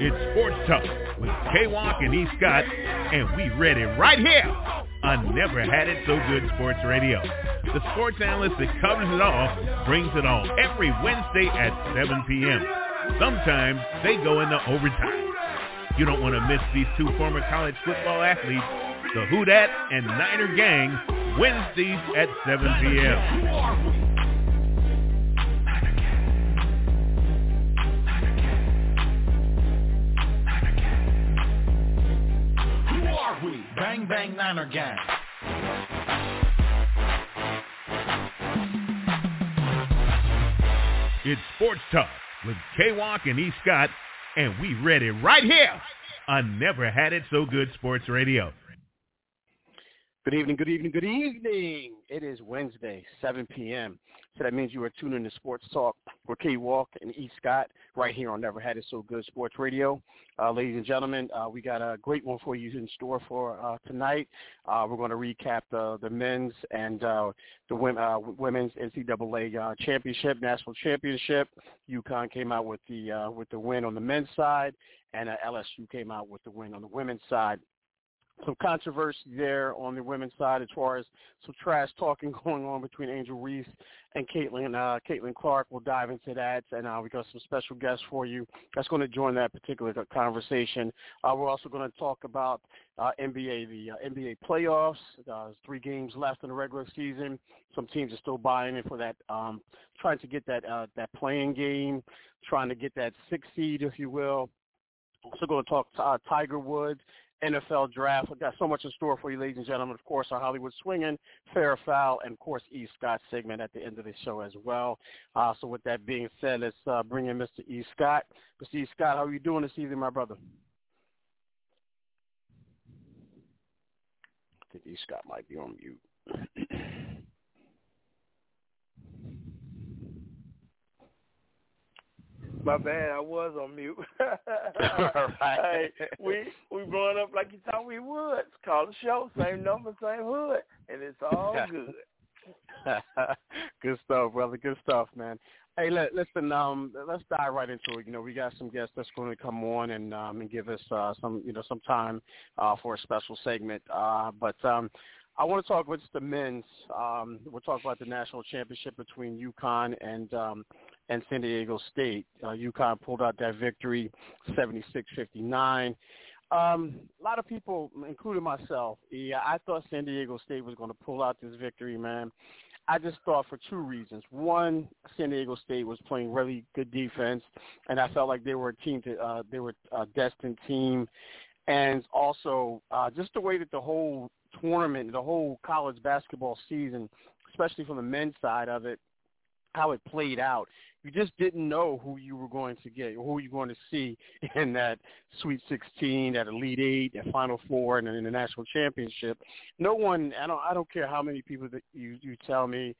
It's Sports Talk with K-Walk and E. Scott, and we read it right here on Never Had It So Good Sports Radio. The sports analyst that covers it all brings it all every Wednesday at 7 p.m. Sometimes they go into overtime. You don't want to miss these two former college football athletes, the Who Dat and Niner Gang, Wednesdays at 7 p.m. Bang Bang Niner Gang. It's Sports Talk with K-Walk and E. Scott, and we read it right here on Never Had It So Good Sports Radio. Good evening, good evening, good evening. It is Wednesday, 7 p.m. So that means you are tuning to Sports Talk with K Walk and E. Scott right here on Never Had It So Good Sports Radio. Uh, ladies and gentlemen, uh, we got a great one for you in store for uh, tonight. Uh, we're going to recap the, the men's and uh, the uh, women's NCAA championship, national championship. UConn came out with the with the win on the men's side, and LSU came out with the win on the women's side some controversy there on the women's side as far as some trash talking going on between Angel Reese and Caitlin uh, Caitlin Clark. We'll dive into that, and uh, we got some special guests for you that's going to join that particular conversation. Uh, we're also going to talk about uh, NBA, the uh, NBA playoffs. Uh, three games left in the regular season. Some teams are still buying in for that, um, trying to get that that play-in game, trying to get that six seed, if you will. Also going to talk to, Tiger Woods NFL draft. We've got so much in store for you, ladies and gentlemen. Of course, our Hollywood swinging, fair foul, and of course, E. Scott segment at the end of the show as well. Uh, so with that being said, let's uh, bring in Mr. E. Scott. Mr. E. Scott, how are you doing this evening, my brother? I think E. Scott might be on mute. My bad, I was on mute. right. hey, we we brought up like you thought we would. Call the show, same number, same hood, and it's all good. good stuff, brother. Good stuff, man. Hey, let, listen. Um, let's dive right into it. You know, we got some guests that's going to come on and um and give us uh, some you know some time uh, for a special segment. Uh, but um, I want to talk about the men's. Um, we'll talk about the national championship between UConn and um, and San Diego State. Uh, UConn pulled out that victory, 76-59. Um, a lot of people, including myself, yeah, I thought San Diego State was going to pull out this victory, man. I just thought for two reasons. One, San Diego State was playing really good defense, and I felt like they were a team to uh, they were a destined team, and also uh, just the way that the whole tournament, the whole college basketball season, especially from the men's side of it, how it played out you just didn't know who you were going to get, who you were going to see in that Sweet 16, that Elite Eight, that Final Four, and in the national championship. No one, I don't, I don't care how many people that you you tell me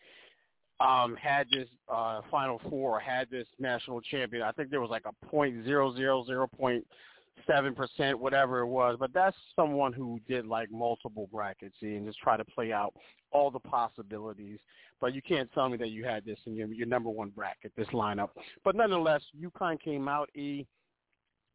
um, had this uh, Final Four or had this national champion. I think there was like a point zero zero zero point seven percent, whatever it was. But that's someone who did like multiple brackets and just try to play out all the possibilities. But you can't tell me that you had this in your, your number one bracket, this lineup. But nonetheless, UConn came out E,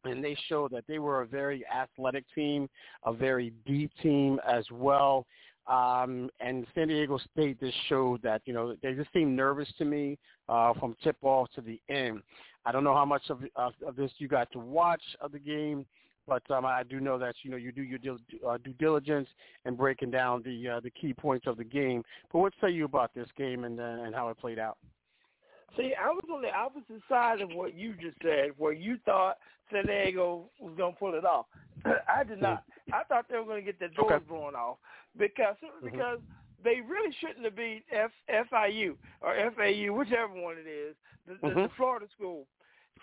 and they showed that they were a very athletic team, a very deep team as well. Um, and San Diego State just showed that, you know, they just seemed nervous to me uh, from tip-off to the end. I don't know how much of, of, of this you got to watch of the game, but um, I do know that you know you do your due, uh, due diligence and breaking down the uh, the key points of the game. But what say you about this game and uh, and how it played out? See, I was on the opposite side of what you just said, where you thought San Diego was going to pull it off. I did not. I thought they were going to get their doors okay. blown off because mm-hmm. because they really shouldn't have beat F, FIU or FAU, whichever one it is, the, the, mm-hmm. the Florida school.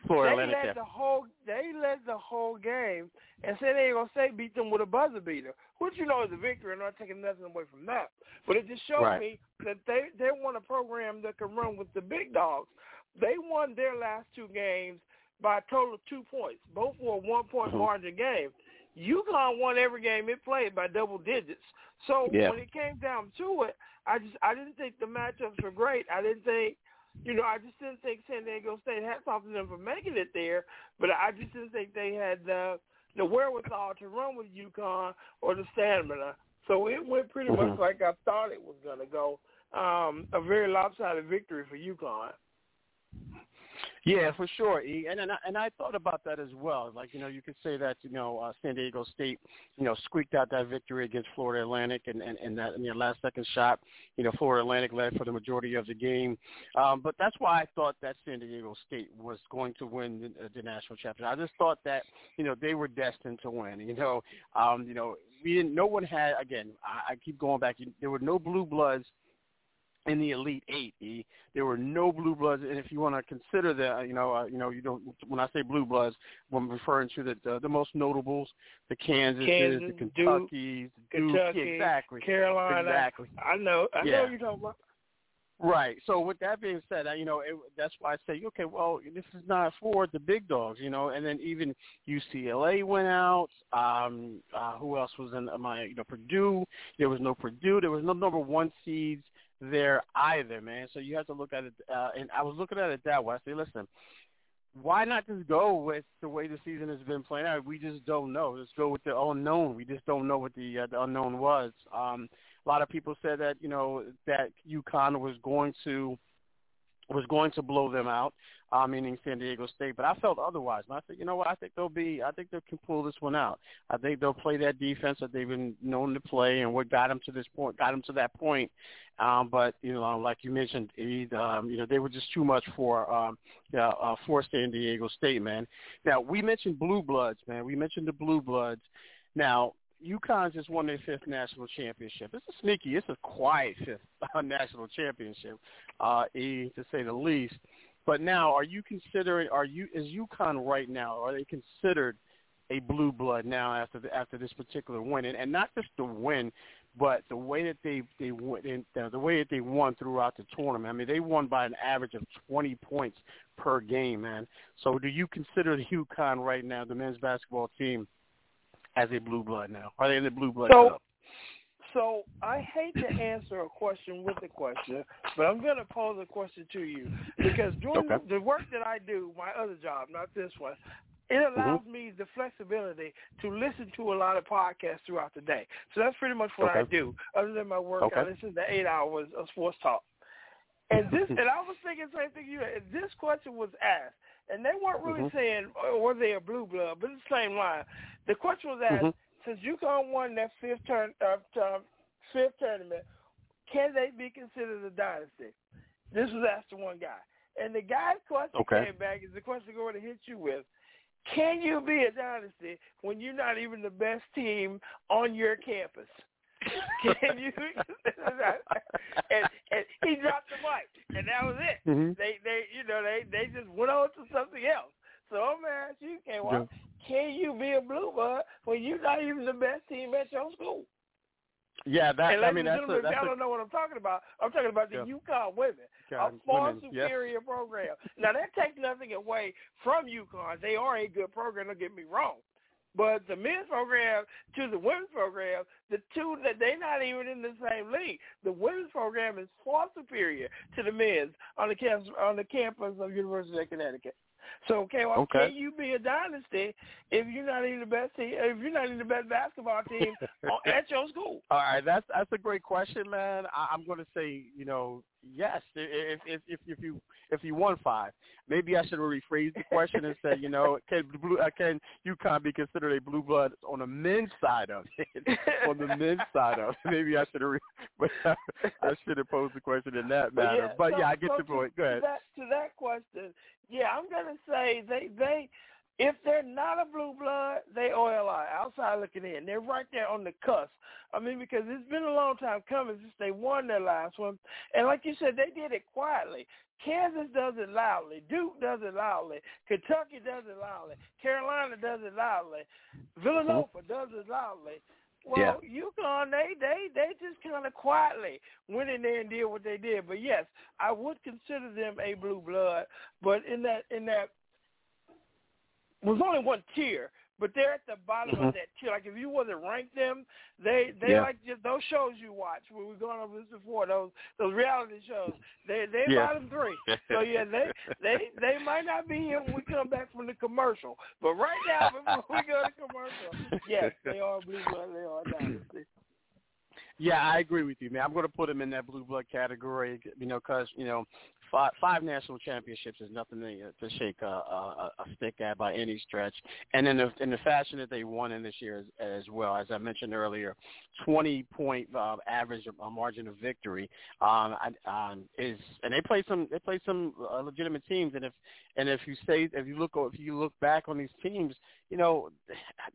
Florida they Atlantic, led the whole they led the whole game, and San Diego State beat them with a buzzer beater, which you know is a victory. And I'm not taking nothing away from that, but it just showed right. me that they they want a program that can run with the big dogs. They won their last two games by a total of two points. Both were one point mm-hmm. margin game. UConn won every game it played by double digits. So yeah. when it came down to it, I just I didn't think the matchups were great. I didn't think you know, I just didn't think San Diego State had something them for making it there, but I just didn't think they had the the wherewithal to run with UConn or the stamina. So it went pretty mm-hmm. much like I thought it was going to go. Um, a very lopsided victory for UConn. Yeah, for sure. And and I, and I thought about that as well. Like you know, you could say that you know uh, San Diego State, you know, squeaked out that victory against Florida Atlantic, and and, and that in their last second shot, you know, Florida Atlantic led for the majority of the game. Um, but that's why I thought that San Diego State was going to win the, the national championship. I just thought that you know they were destined to win. You know, um, you know, we didn't. No one had. Again, I, I keep going back. There were no blue bloods in the Elite Eight. E. There were no blue bloods, and if you want to consider that, you know, uh, you know, you don't. When I say blue bloods, I'm referring to the the, the most notables, the Kansases, Kansas, the Kentuckys, Duke, yeah, exactly, Carolina. exactly. I know. I yeah. know you're talking about. Right. So with that being said, you know it, that's why I say, okay, well, this is not for the big dogs, you know. And then even UCLA went out. Um, uh, who else was in my? You know, Purdue. There was no Purdue. There was no number one seeds there either, man. So you have to look at it. Uh, and I was looking at it that way. I listen, why not just go with the way the season has been playing out? We just don't know. Let's go with the unknown. We just don't know what the uh, the unknown was. Um, a lot of people said that you know that UConn was going to was going to blow them out, uh, meaning San Diego State. But I felt otherwise. And I said, you know what? I think they'll be. I think they can pull this one out. I think they'll play that defense that they've been known to play, and what got them to this point, got them to that point. Um, but you know, like you mentioned, it, um, you know, they were just too much for um, uh, uh, for San Diego State, man. Now we mentioned blue bloods, man. We mentioned the blue bloods. Now UConn just won their fifth national championship. It's a sneaky, it's a quiet fifth uh, national championship, uh, to say the least. But now, are you considering? Are you is UConn right now? Are they considered a blue blood now after the, after this particular win, and, and not just the win, but the way that they they won, the way that they won throughout the tournament. I mean, they won by an average of 20 points per game, man. So, do you consider the UConn right now, the men's basketball team? As a blue blood now? Are they in the blue blood so, club? So I hate to answer a question with a question, but I'm going to pose a question to you because doing okay. the, work that I do, my other job, not this one, it allows mm-hmm. me the flexibility to listen to a lot of podcasts throughout the day. So that's pretty much what okay. I do. Other than my work, okay. I listen to eight hours of sports talk. And this, and I was thinking the same thing you. This question was asked, and they weren't really mm-hmm. saying oh, were they a blue blood, but it's the same line. The question was asked: mm-hmm. since UConn won that fifth turn, uh, uh, fifth tournament, can they be considered a dynasty? This was asked to one guy, and the guy's question okay. came back is the question going to hit you with: Can you be a dynasty when you're not even the best team on your campus? Can you? and, and he dropped the mic, and that was it. Mm-hmm. They, they, you know, they, they just went on to something else. So I'm gonna ask you, K. Yeah. Can you be a blue blood when you're not even the best team at your school? Yeah, that. And I mean, that's. A, that's I don't know what I'm talking about. I'm talking about the yeah. UConn women, God, a far women, superior yes. program. Now that takes nothing away from UConn. They are a good program. Don't get me wrong. But the men's program to the women's program, the two that they're not even in the same league. The women's program is far superior to the men's on the campus on the campus of University of Connecticut. So okay, well, okay. can you be a dynasty if you're not even the best team? If you're not even the best basketball team at your school? All right, that's that's a great question, man. I, I'm going to say, you know, yes. If if if, if you if you won five, maybe I should rephrase the question and say, you know, can blue uh, can UConn be considered a blue blood on the men's side of it? on the men's side of it, maybe I should have. Re- I should have posed the question in that But yeah, but so, yeah, I get so the point. Go ahead. To that, to that question, yeah, I'm gonna say they they if they're not a blue blood, they OLI outside looking in. They're right there on the cusp. I mean, because it's been a long time coming since they won their last one, and like you said, they did it quietly. Kansas does it loudly. Duke does it loudly. Kentucky does it loudly. Carolina does it loudly. Villanova does it loudly. Well, yeah. UConn, they they they just kind of quietly went in there and did what they did. But yes, I would consider them a blue blood. But in that in that was only one tier, but they're at the bottom mm-hmm. of that tier. Like if you wasn't rank them, they they yeah. like just those shows you watch. We were going over this before, those those reality shows, they they yeah. bottom three. So yeah, they they they might not be here when we come back from the commercial, but right now before we go to commercial, yes, they are blue blood. They are dynasty. Yeah, I agree with you, man. I'm going to put them in that blue blood category, you know, because you know, five, five national championships is nothing to, to shake a, a, a stick at by any stretch. And in the in the fashion that they won in this year as, as well, as I mentioned earlier, 20 point uh, average uh, margin of victory um, um, is, and they play some they play some uh, legitimate teams. And if and if you say if you look if you look back on these teams, you know,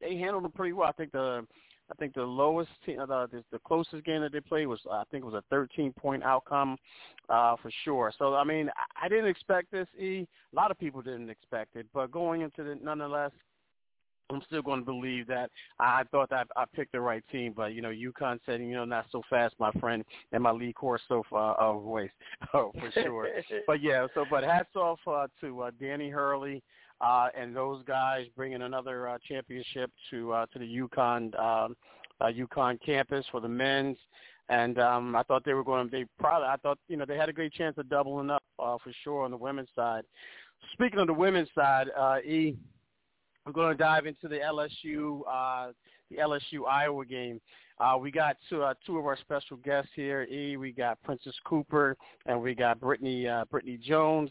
they handled them pretty well. I think the I think the lowest, team, uh, the, the closest game that they played was, I think it was a 13 point outcome, uh, for sure. So I mean, I, I didn't expect this. E, a lot of people didn't expect it, but going into the, nonetheless, I'm still going to believe that I thought that I picked the right team, but you know, UConn said, you know, not so fast, my friend, and my Lee Corso uh, voice, oh, for sure. but yeah, so but hats off uh, to uh, Danny Hurley uh, and those guys bringing another uh, championship to uh, to the UConn um, uh, UConn campus for the men's. And um, I thought they were going be probably. I thought you know they had a great chance of doubling up uh, for sure on the women's side. Speaking of the women's side, uh, E, we're going to dive into the LSU uh, the LSU Iowa game. Uh, we got two, uh, two of our special guests here. E, we got Princess Cooper and we got Brittany uh, Brittany Jones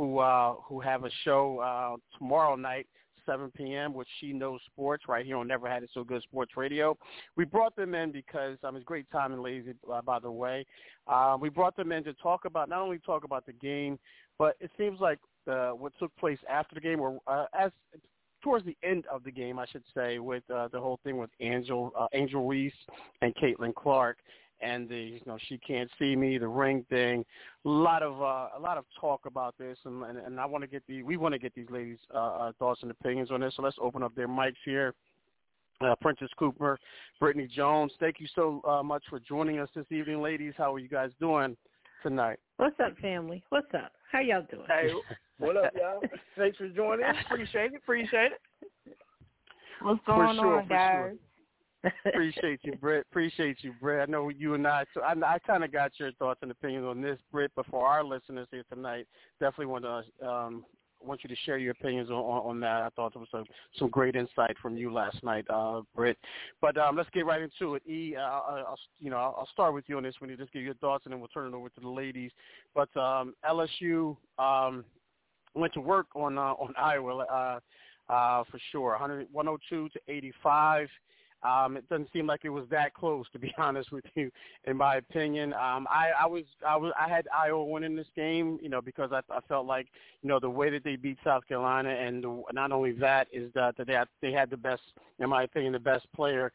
who uh, who have a show uh, tomorrow night, 7 p.m. with She Knows Sports right here on Never Had It So Good Sports Radio. We brought them in because um, it's great time and lazy, uh, by the way. Uh, we brought them in to talk about not only talk about the game, but it seems like the, what took place after the game, or uh, as towards the end of the game, I should say, with uh, the whole thing with Angel uh, Angel Reese and Caitlin Clark and the you know she can't see me the ring thing a lot of uh, a lot of talk about this and and, and I want to get the we want to get these ladies uh, uh, thoughts and opinions on this so let's open up their mics here uh, Princess Cooper, Brittany Jones, thank you so uh, much for joining us this evening, ladies. How are you guys doing tonight? What's up, family? What's up? How y'all doing? Hey, what up, y'all? Thanks for joining. Appreciate it. Appreciate it. What's going sure, on, guys? Sure. Appreciate you, Britt. Appreciate you, Britt. I know you and I. So I, I kind of got your thoughts and opinions on this, Britt. But for our listeners here tonight, definitely want to um, want you to share your opinions on, on, that. I thought there was some, some great insight from you last night, uh, Britt. But um, let's get right into it. E, uh, I'll, you know, I'll start with you on this one. You just give your thoughts, and then we'll turn it over to the ladies. But um, LSU um, went to work on uh, on Iowa uh, uh, for sure, 100, 102 to 85. Um, it doesn't seem like it was that close, to be honest with you, in my opinion. Um, I, I was, I was, I had Iowa winning this game, you know, because I, I felt like, you know, the way that they beat South Carolina, and the, not only that is that, they had, they had the best, in my opinion, the best player,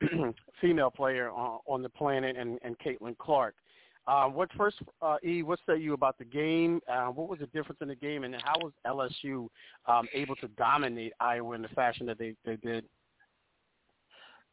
female player on, on the planet, and, and Caitlin Clark. Uh, what first, uh, E? What say you about the game? Uh, what was the difference in the game, and how was LSU um, able to dominate Iowa in the fashion that they, they did?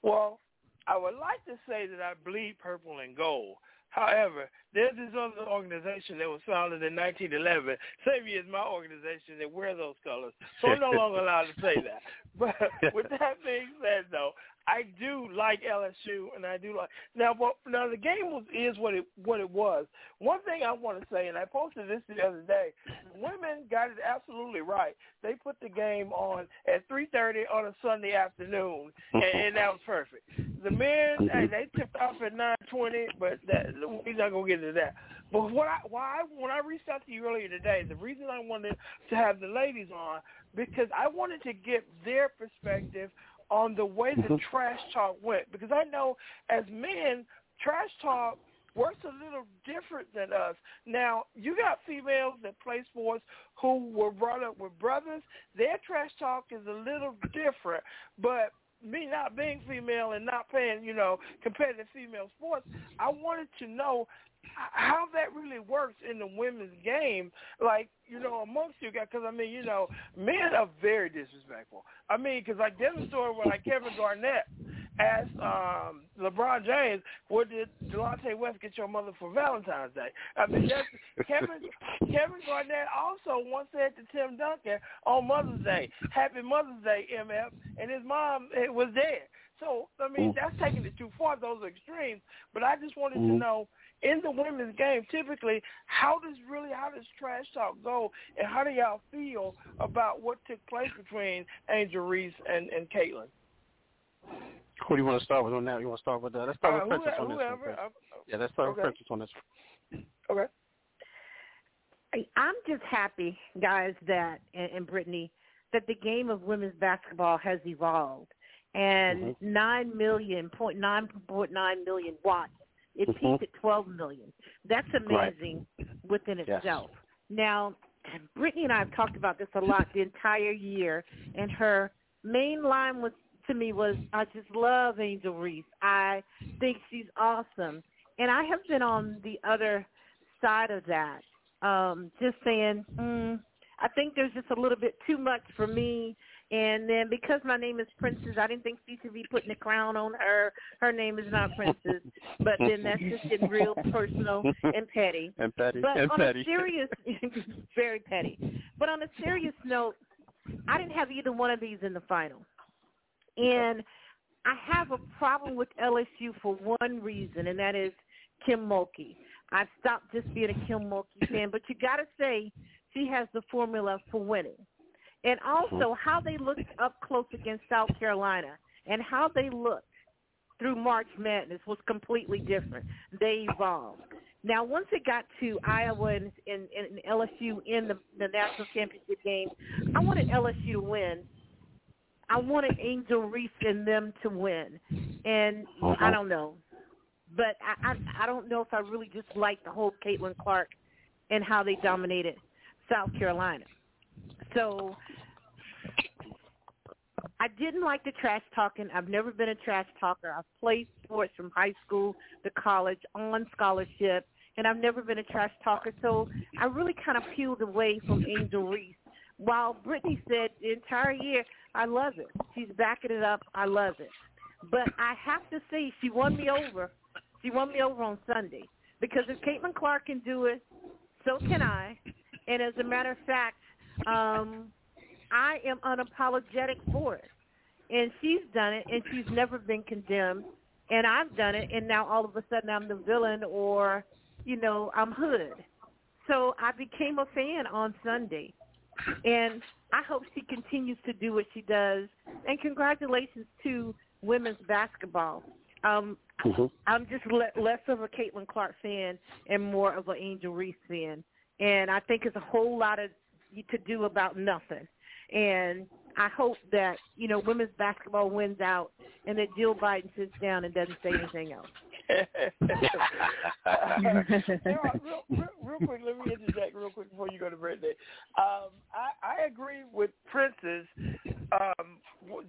Well, I would like to say that I bleed purple and gold. However, there's this other organization that was founded in 1911, same year as my organization, that wear those colors. So I'm no longer allowed to say that. But with that being said, though, I do like LSU, and I do like now. But now the game was is what it what it was. One thing I want to say, and I posted this the other day, women got it absolutely right. They put the game on at three thirty on a Sunday afternoon, and, and that was perfect. The men, mm-hmm. hey, they tipped off at nine twenty, but that, we're not gonna get into that. But what I why when I reached out to you earlier today, the reason I wanted to have the ladies on because I wanted to get their perspective on the way the mm-hmm. trash talk went because I know as men, trash talk works a little different than us. Now, you got females that play sports who were brought up with brothers. Their trash talk is a little different, but me not being female and not playing, you know, competitive female sports, I wanted to know how that really works in the women's game, like you know, amongst you guys. Because I mean, you know, men are very disrespectful. I mean, because like there's a story where like Kevin Garnett ask um, LeBron James, "What did Delonte West get your mother for Valentine's Day?" I mean, that's Kevin Kevin Garnett also once said to Tim Duncan on Mother's Day, "Happy Mother's Day, MF," and his mom it was there. So I mean, that's taking it too far. Those are extremes. But I just wanted to Mhm. know in the women's game, typically, how does really how does trash talk go, and how do y'all feel about what took place between Angel Reese and and Caitlin? Who do you want to start with on that? You want to start with that? Let's start Uh, with Princess whoever, on this one. whoever. first. uh, Yeah, let's start okay. with Princess on this one. okay. I- I'm just happy, guys, that and, and Brittany, that the game of women's basketball has evolved, and Mhm. nine million point nine point nine million watts. It Mhm. peaked at 12 million. That's Right. amazing within Yes. itself. Now, Brittany and I have talked about this a lot the entire year, and her main line was to me was, "I just love Angel Reese. I think she's awesome." And I have been on the other side of that, um, just saying, mm, I think there's just a little bit too much for me. And then because my name is Princess, I didn't think she should be putting a crown on her. Her name is not Princess. But then that's just getting real personal and petty. And petty. But and on petty. a serious, very petty. But on a serious note, I didn't have either one of these in the final, and I have a problem with LSU for one reason, and that is Kim Mulkey. I've stopped just being a Kim Mulkey fan, but you got to say she has the formula for winning, and also mm-hmm. how they looked up close against South Carolina, and how they looked through March Madness was completely different. They evolved. Now, once it got to Iowa and, and, and LSU in the, the national championship game, I wanted LSU to win. I wanted Angel Reese and them to win, and I uh-huh. don't know, but I, I I don't know if I really just like the whole Caitlin Clark and how they dominated South Carolina. So I didn't like the trash talking. I've never been a trash talker. I've played sports from high school to college on scholarship, and I've never been a trash talker. So I really kind of peeled away from Angel Reese. While Brittany said the entire year, I love it. She's backing it up. I love it. But I have to say, she won me over. She won me over on Sunday because if Caitlin Clark can do it, so can I. And as a matter of fact, um, I am unapologetic for it. And she's done it, and she's never been condemned. And I've done it, and now all of a sudden I'm the villain or, you know, I'm hood. So I became a fan on Sunday. And I hope she continues to do what she does. And congratulations to women's basketball. Um, Mhm. I'm just le- less of a Caitlin Clark fan and more of an Angel Reese fan. And I think it's a whole lot of to do about nothing. And I hope that, you know, women's basketball wins out and that Jill Biden sits down and doesn't say anything else. Now, real, real, real quick, let me interject real quick before you go to Brittany. Um, I, I agree with Princess um,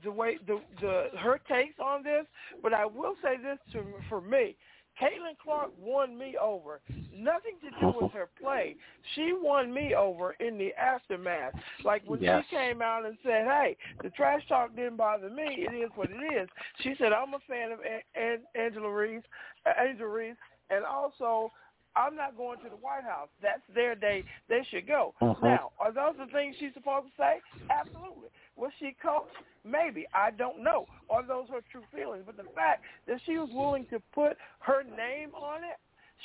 the way the, the her takes on this, but I will say this to for me. Caitlin Clark won me over. Nothing to do with her play. She won me over in the aftermath. Like when Yes. she came out and said, "Hey, the trash talk didn't bother me. It is what it is." She said, "I'm a fan of An- An- Angela Reese, uh, Angel Reese, and also." I'm not going to the White House. That's their day. They should go. Mhm. Now, are those the things she's supposed to say? Absolutely. Was she coached? Maybe. I don't know. Are those her true feelings? But the fact that she was willing to put her name on it,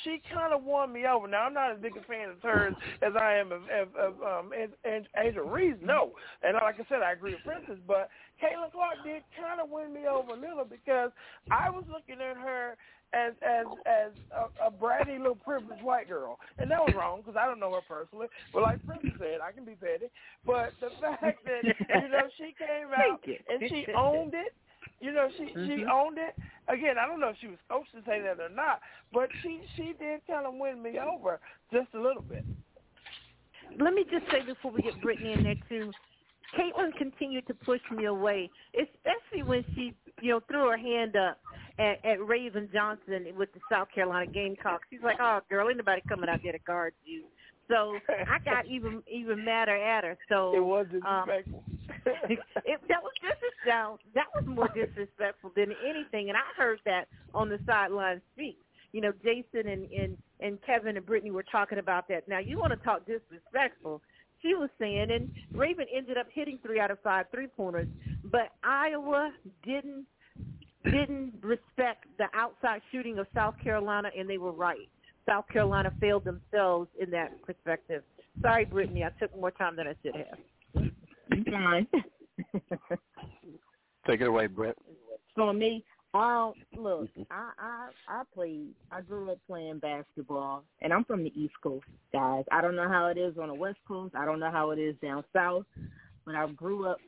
she kind of won me over. Now, I'm not as big a fan of hers as I am of, of, of um, An- An- Angel Reese, no. And like I said, I agree with Princess, but Caitlin Clark did kind of win me over a little because I was looking at her as as as a, a bratty little privileged white girl, and that was wrong because I don't know her personally. But like Princess said, I can be petty. But the fact that you know she came out and she owned it, you know she she Mhm. owned it. Again, I don't know if she was coached to say that or not, but she she did kind of win me over just a little bit. Let me just say before we get Brittany in there too, Caitlin continued to push me away, especially when she, you know, threw her hand up at, at Raven Johnson with the South Carolina Gamecocks. She's like, "Oh, girl, ain't nobody coming out there to guard you." So I got even even madder at her. So It was um, disrespectful. it, that was Now that was more disrespectful than anything, and I heard that on the sideline speak. You know, Jason and and and Kevin and Brittany were talking about that. Now you want to talk disrespectful? She was saying, and Raven ended up hitting three out of five three pointers, but Iowa didn't didn't respect the outside shooting of South Carolina, and they were right. South Carolina failed themselves in that perspective. Sorry, Brittany, I took more time than I should have. Fine. Take it away, Britt. So me, um, look, I I I played. I grew up playing basketball, and I'm from the East Coast, guys. I don't know how it is on the West Coast. I don't know how it is down south, but I grew up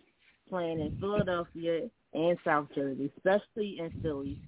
playing in Philadelphia and South Jersey, especially in Philly.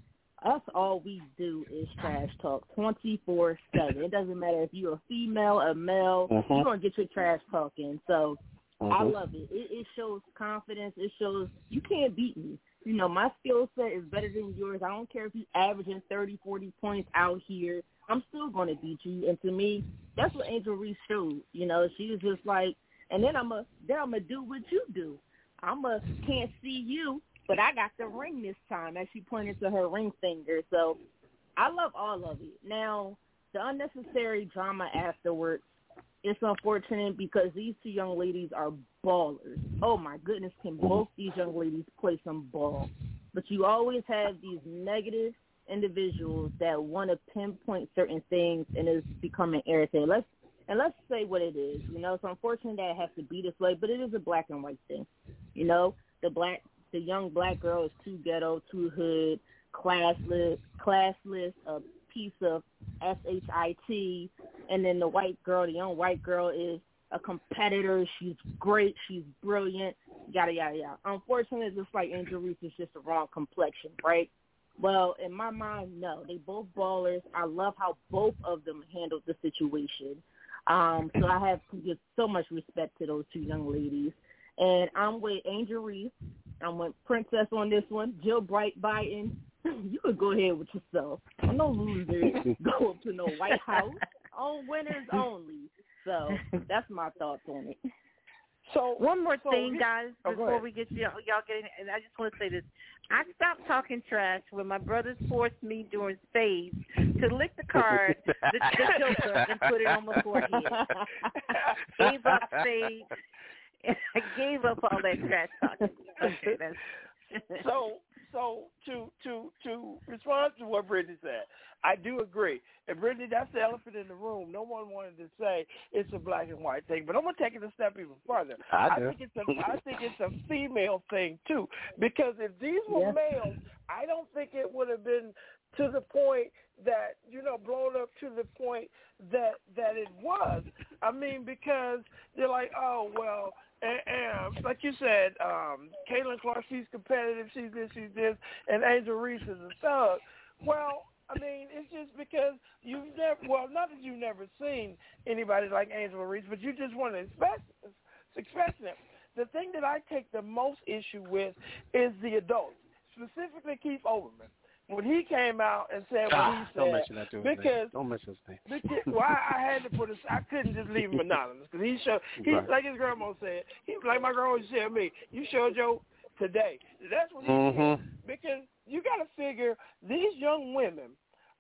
Us, all we do is trash talk 24 seven. It doesn't matter if you're a female, a male. Mhm. You're gonna get your trash talking. So I Mhm. love it. it. It shows confidence. It shows you can't beat me. You know, my skill set is better than yours. I don't care if you're averaging thirty, forty points out here. I'm still going to beat you. And to me, that's what Angel Reese showed. You know, she was just like, and then I'm a, then I'm gonna do what you do. I'm a can't see you, but I got the ring this time. As she pointed to her ring finger. So I love all of it. Now, the unnecessary drama afterwards it's unfortunate because these two young ladies are ballers. Oh my goodness, can both these young ladies play some ball? But you always have these negative individuals that want to pinpoint certain things and it's becoming irritating. Let's and let's say what it is. You know, it's unfortunate that it has to be this way, but it is a black and white thing. You know, the black the young black girl is too ghetto, too hood, classless, classless, a piece of shit, and then the white girl, the young white girl, is a competitor. She's great. She's brilliant. Yada yada yada. Unfortunately, just like Angel Reese is just the wrong complexion, right? Well, in my mind, no. They both ballers. I love how both of them handled the situation. Um, so I have give so much respect to those two young ladies. And I'm with Angel Reese. I'm with Princess on this one. Jill Bright Biden. You could go ahead with yourself. No losers go up to no White House. On winners only. So that's my thoughts on it. So One more so thing, guys, Oh, before we get you y'all getting, and I just want to say this: I stopped talking trash when my brothers forced me during spades to lick the card, the, the joker, and put it on my forehead. Gave up spades. And I gave up all that trash talking. Okay, that's. so so to to to respond to what Brittany said, I do agree. And Brittany, that's the elephant in the room. No one wanted to say it's a black and white thing, but I'm gonna take it a step even further. I do. think it's a I think it's a female thing too. Because if these were Yeah. males, I don't think it would have been to the point that you know blown up to the point that that it was. I mean, because they're like, oh well, and, and like you said, um, Caitlin Clark, she's competitive, she's this, she's this, and Angel Reese is a thug. Well, I mean, it's just because you've never, well, not that you've never seen anybody like Angel Reese, but you just want to expect, expect them. The thing that I take the most issue with is the adults, specifically Keith Olbermann. When he came out and said what Ah, he don't said, mention that to his because name. Don't mention his name. because, well, I, I had to put. A, I couldn't just leave him anonymous because he showed. He Right. like his grandma said. He like my grandma said to me. You showed your today. That's what he Mhm. did because you got to figure these young women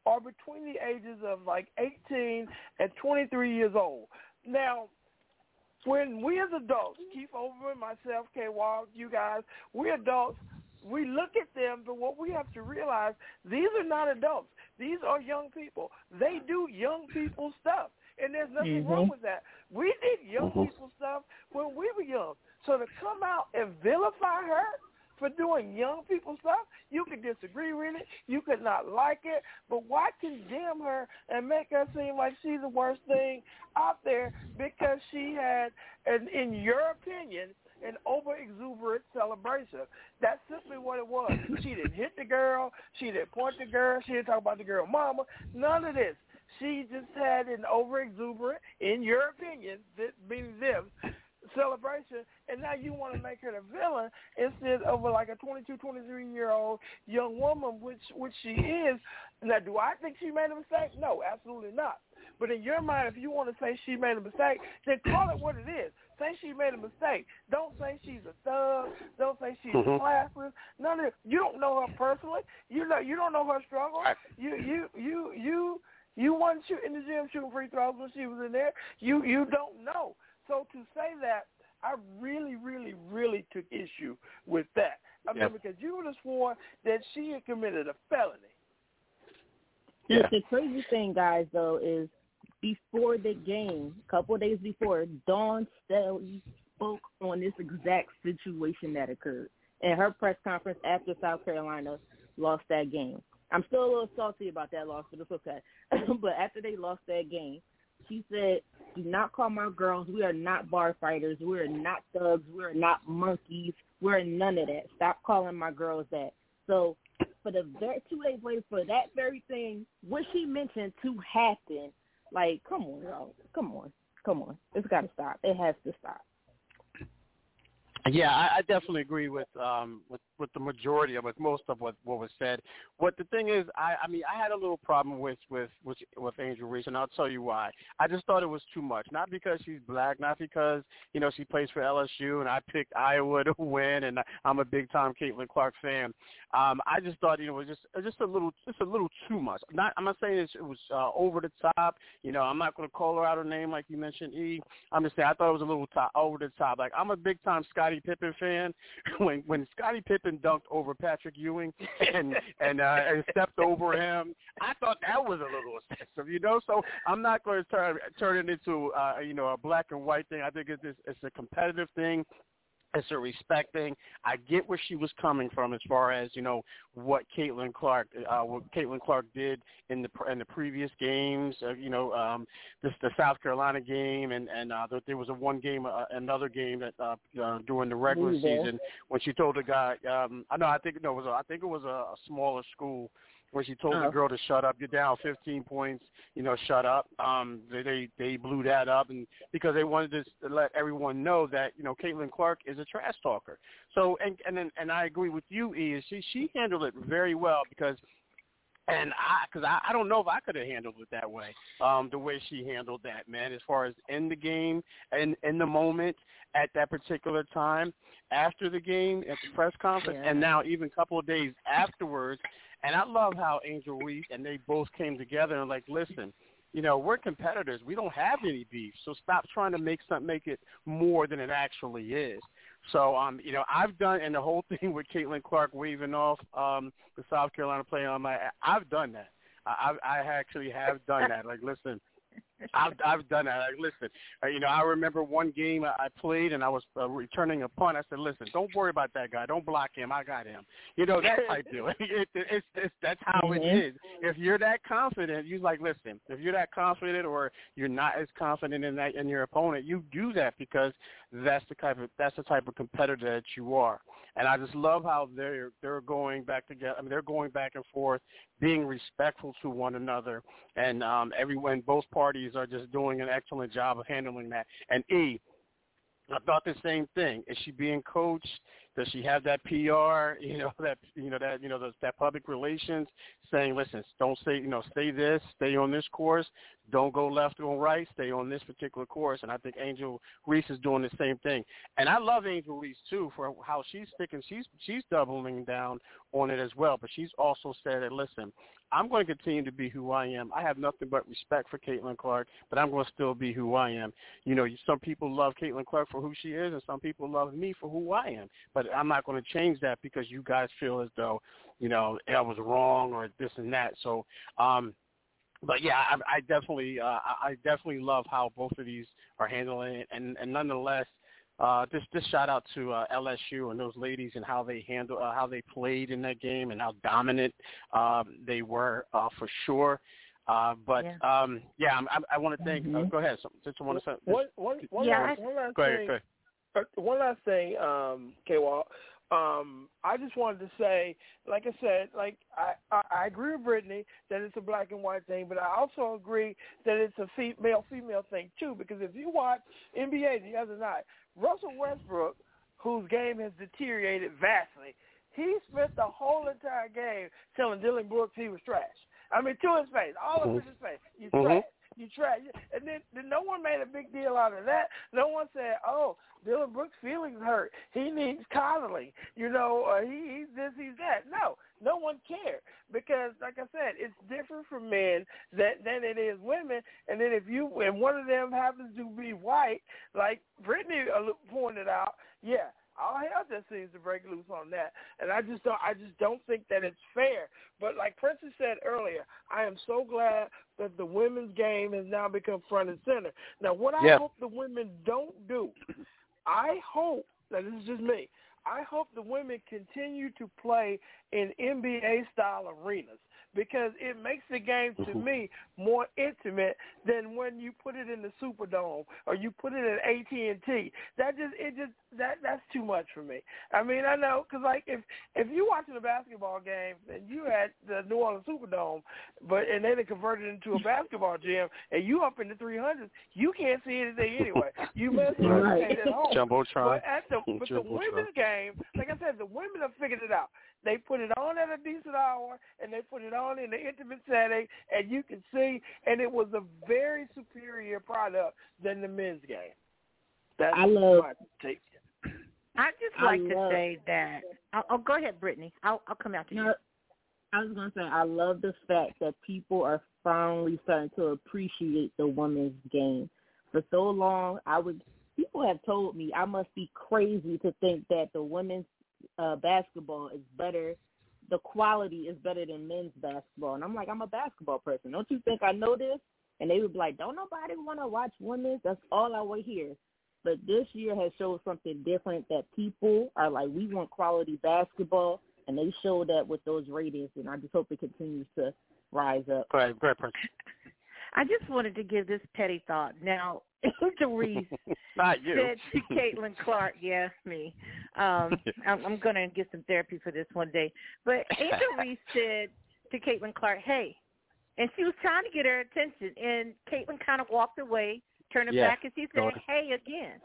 are between the ages of like 18 and 23 years old. Now, when we as adults, Keith Olbermann, myself, K. Wall, you guys, we adults, we look at them, but what we have to realize, these are not adults. These are young people. They do young people stuff. And there's nothing Mhm. wrong with that. We did young Mhm. people stuff when we were young. So to come out and vilify her for doing young people stuff, you could disagree with it, you could not like it, but why condemn her and make her seem like she's the worst thing out there because she had, an, in your opinion, an over exuberant celebration. That's simply what it was. She didn't hit the girl, she didn't point the girl, she didn't talk about the girl mama, none of this. She just had an over exuberant, in your opinion, this being them, celebration, and now you want to make her the villain instead of like a 22, 23 year old young woman, which which she is. Now, do I think she made a mistake? No, absolutely not. But in your mind, if you want to say she made a mistake, then call it what it is. Say she made a mistake. Don't say she's a thug. Don't say say she's Mhm. classless. None of you don't know her personally. You know you don't know her struggle. Right. You you you you you wasn't shoot in the gym shooting free throws when she was in there. You you don't know. So to say that, I really really really took issue with that. I mean Yep. because you would have sworn that she had committed a felony. Yeah. the crazy thing, guys, though, is before the game, a couple days before, Dawn Staley spoke on this exact situation that occurred in her press conference after South Carolina lost that game. I'm still a little salty about that loss, but it's okay. but after they lost that game, she said, "Do not call my girls. We are not bar fighters. We are not thugs. We are not monkeys. We're none of that. Stop calling my girls that." So for the two days later for that very thing, what she mentioned to happen, like, come on, y'all, come on, come on, it's got to stop. It has to stop. Yeah, I, I definitely agree with um with with the majority of with most of what what was said. What the thing is, I I mean, I had a little problem with with with with Angel Reese, and I'll tell you why. I just thought it was too much. Not because she's black, not because you know she plays for LSU, and I picked Iowa to win, and I'm a big time Caitlin Clark fan. Um, I just thought you know it was just just a little just a little too much. Not I'm not saying it was uh, over the top. You know, I'm not going to call her out her name like you mentioned. E. I'm just saying I thought it was a little top, over the top. Like I'm a big time Scottie Pippen fan. when when Scottie Pippen dunked over Patrick Ewing and and uh, and stepped over him, I thought that was a little excessive. You know, so I'm not going to turn turn it into uh, you know a black and white thing. I think it's it's, it's a competitive thing. It's a respect thing. I get where she was coming from as far as you know what Caitlin Clark, uh, what Caitlin Clark did in the in the previous games. Uh, you know, um, this the South Carolina game, and and uh, there, there was a one game, uh, another game that uh, uh, during the regular season when she told the guy, um, I know, I think no, it was a, I think it was a, a smaller school where she told the Oh. girl to shut up. You're down 15 points. You know, shut up. Um, they they they blew that up, and because they wanted to let everyone know that you know Caitlin Clark is a trash talker. So and and then- and I agree with you, E. Is she she handled it very well because. And I, because I, I don't know if I could have handled it that way, um, the way she handled that, man. As far as in the game and in the moment at that particular time, after the game at the press conference, Yeah. and now even a couple of days afterwards. And I love how Angel Reese and they both came together and like, listen, you know, we're competitors. We don't have any beef, so stop trying to make something make it more than it actually is. So, um, you know, I've done, and the whole thing with Caitlin Clark waving off um, the South Carolina play on my, I've done that. I I actually have done that. Like, listen, I've I've done that. Like, listen, uh, you know, I remember one game I, played and I was uh, returning a punt. I said, listen, don't worry about that guy. Don't block him. I got him. You know that type deal. It, it, it's, it's that's how it Mhm. is. If you're that confident, you like listen. If you're that confident, or you're not as confident in that in your opponent, you do that because that's the type of that's the type of competitor that you are. And I just love how they're they're going back together. I mean, they're going back and forth, being respectful to one another, and um, everyone, both parties are just doing an excellent job of handling that. And E, I thought the same thing. Is she being coached? Does she have that PR? You know that you know that you know those, that public relations saying, listen, don't say you know stay this, stay on this course, don't go left or right, stay on this particular course. And I think Angel Reese is doing the same thing. And I love Angel Reese too for how she's sticking. She's she's doubling down on it as well. But she's also said that listen, I'm going to continue to be who I am. I have nothing but respect for Caitlin Clark, but I'm going to still be who I am. You know, some people love Caitlin Clark for who she is, and some people love me for who I am. But I'm not going to change that because you guys feel as though, you know, I was wrong or this and that. So, um, but yeah, I, I definitely, uh, I definitely love how both of these are handling it, and, and nonetheless, uh, just just shout out to uh, LSU and those ladies and how they handle uh, how they played in that game and how dominant um, they were uh, for sure. Uh, but Yeah. um, yeah, I'm, I, I want to thank. Uh, Mhm. go ahead. Just want to say. One, one, one, Yeah, last, I- one last Go ahead. thing. Go ahead. Uh, one last thing, um, K-Wall. Um, I just wanted to say, like I said, like I, I, I agree with Brittany that it's a black and white thing, but I also agree that it's a female female thing too. Because if you watch NBA the other night, Russell Westbrook, whose game has deteriorated vastly, he spent the whole entire game telling Dillon Brooks he was trash. I mean, to his face, all up in his face, he's Mhm. trash. You trash. And then, then no one made a big deal out of that. No one said, "Oh, Dillon Brooks' feelings hurt. He needs coddling." You know, he, he's this, he's that. No, no one cared because, like I said, it's different for men than than it is women. And then if you and one of them happens to be white, like Brittany uh, pointed out, yeah, all hell just seems to break loose on that. And I just don't I just don't think that it's fair. But like Princess said earlier, I am so glad that the women's game has now become front and center. Now what I Yeah. hope the women don't do, I hope now this is just me. I hope the women continue to play in NBA style arenas because it makes the game to Mhm. me more intimate than when you put it in the Superdome or you put it at AT and T. That just it just that that's too much for me. I mean I know because like if if you watching a basketball game and you at the New Orleans Superdome, but and then they converted it into a basketball gym and you up in the three hundreds, you can't see anything anyway. You must be Right. at home. Jumbotron. But at the but the women's game, like I said, the women have figured it out. They put it on at a decent hour, and they put it on in an intimate setting, and you can see. And it was a very superior product than the men's game. That's I love- my take. I just I like to love- say that. Oh, oh, go ahead, Brittany. I'll I'll come after you. No, I was gonna say I love the fact that people are finally starting to appreciate the women's game. For so long, I would people have told me I must be crazy to think that the women's uh, basketball is better. The quality is better than men's basketball, and I'm like, I'm a basketball person. Don't you think I know this? And they would be like, Don't nobody want to watch women's? That's all I would hear. But this year has showed something different that people are like, we want quality basketball, and they show that with those ratings, and I just hope it continues to rise up. Ahead, Prince. I just wanted to give this petty thought. Now, Doris Not you. said to Caitlin Clark, yeah, me. Um, I'm, I'm going to get some therapy for this one day. But Angel Reese said to Caitlin Clark, hey, and she was trying to get her attention, and Caitlin kind of walked away, turned her Yeah. back, and she said, hey again.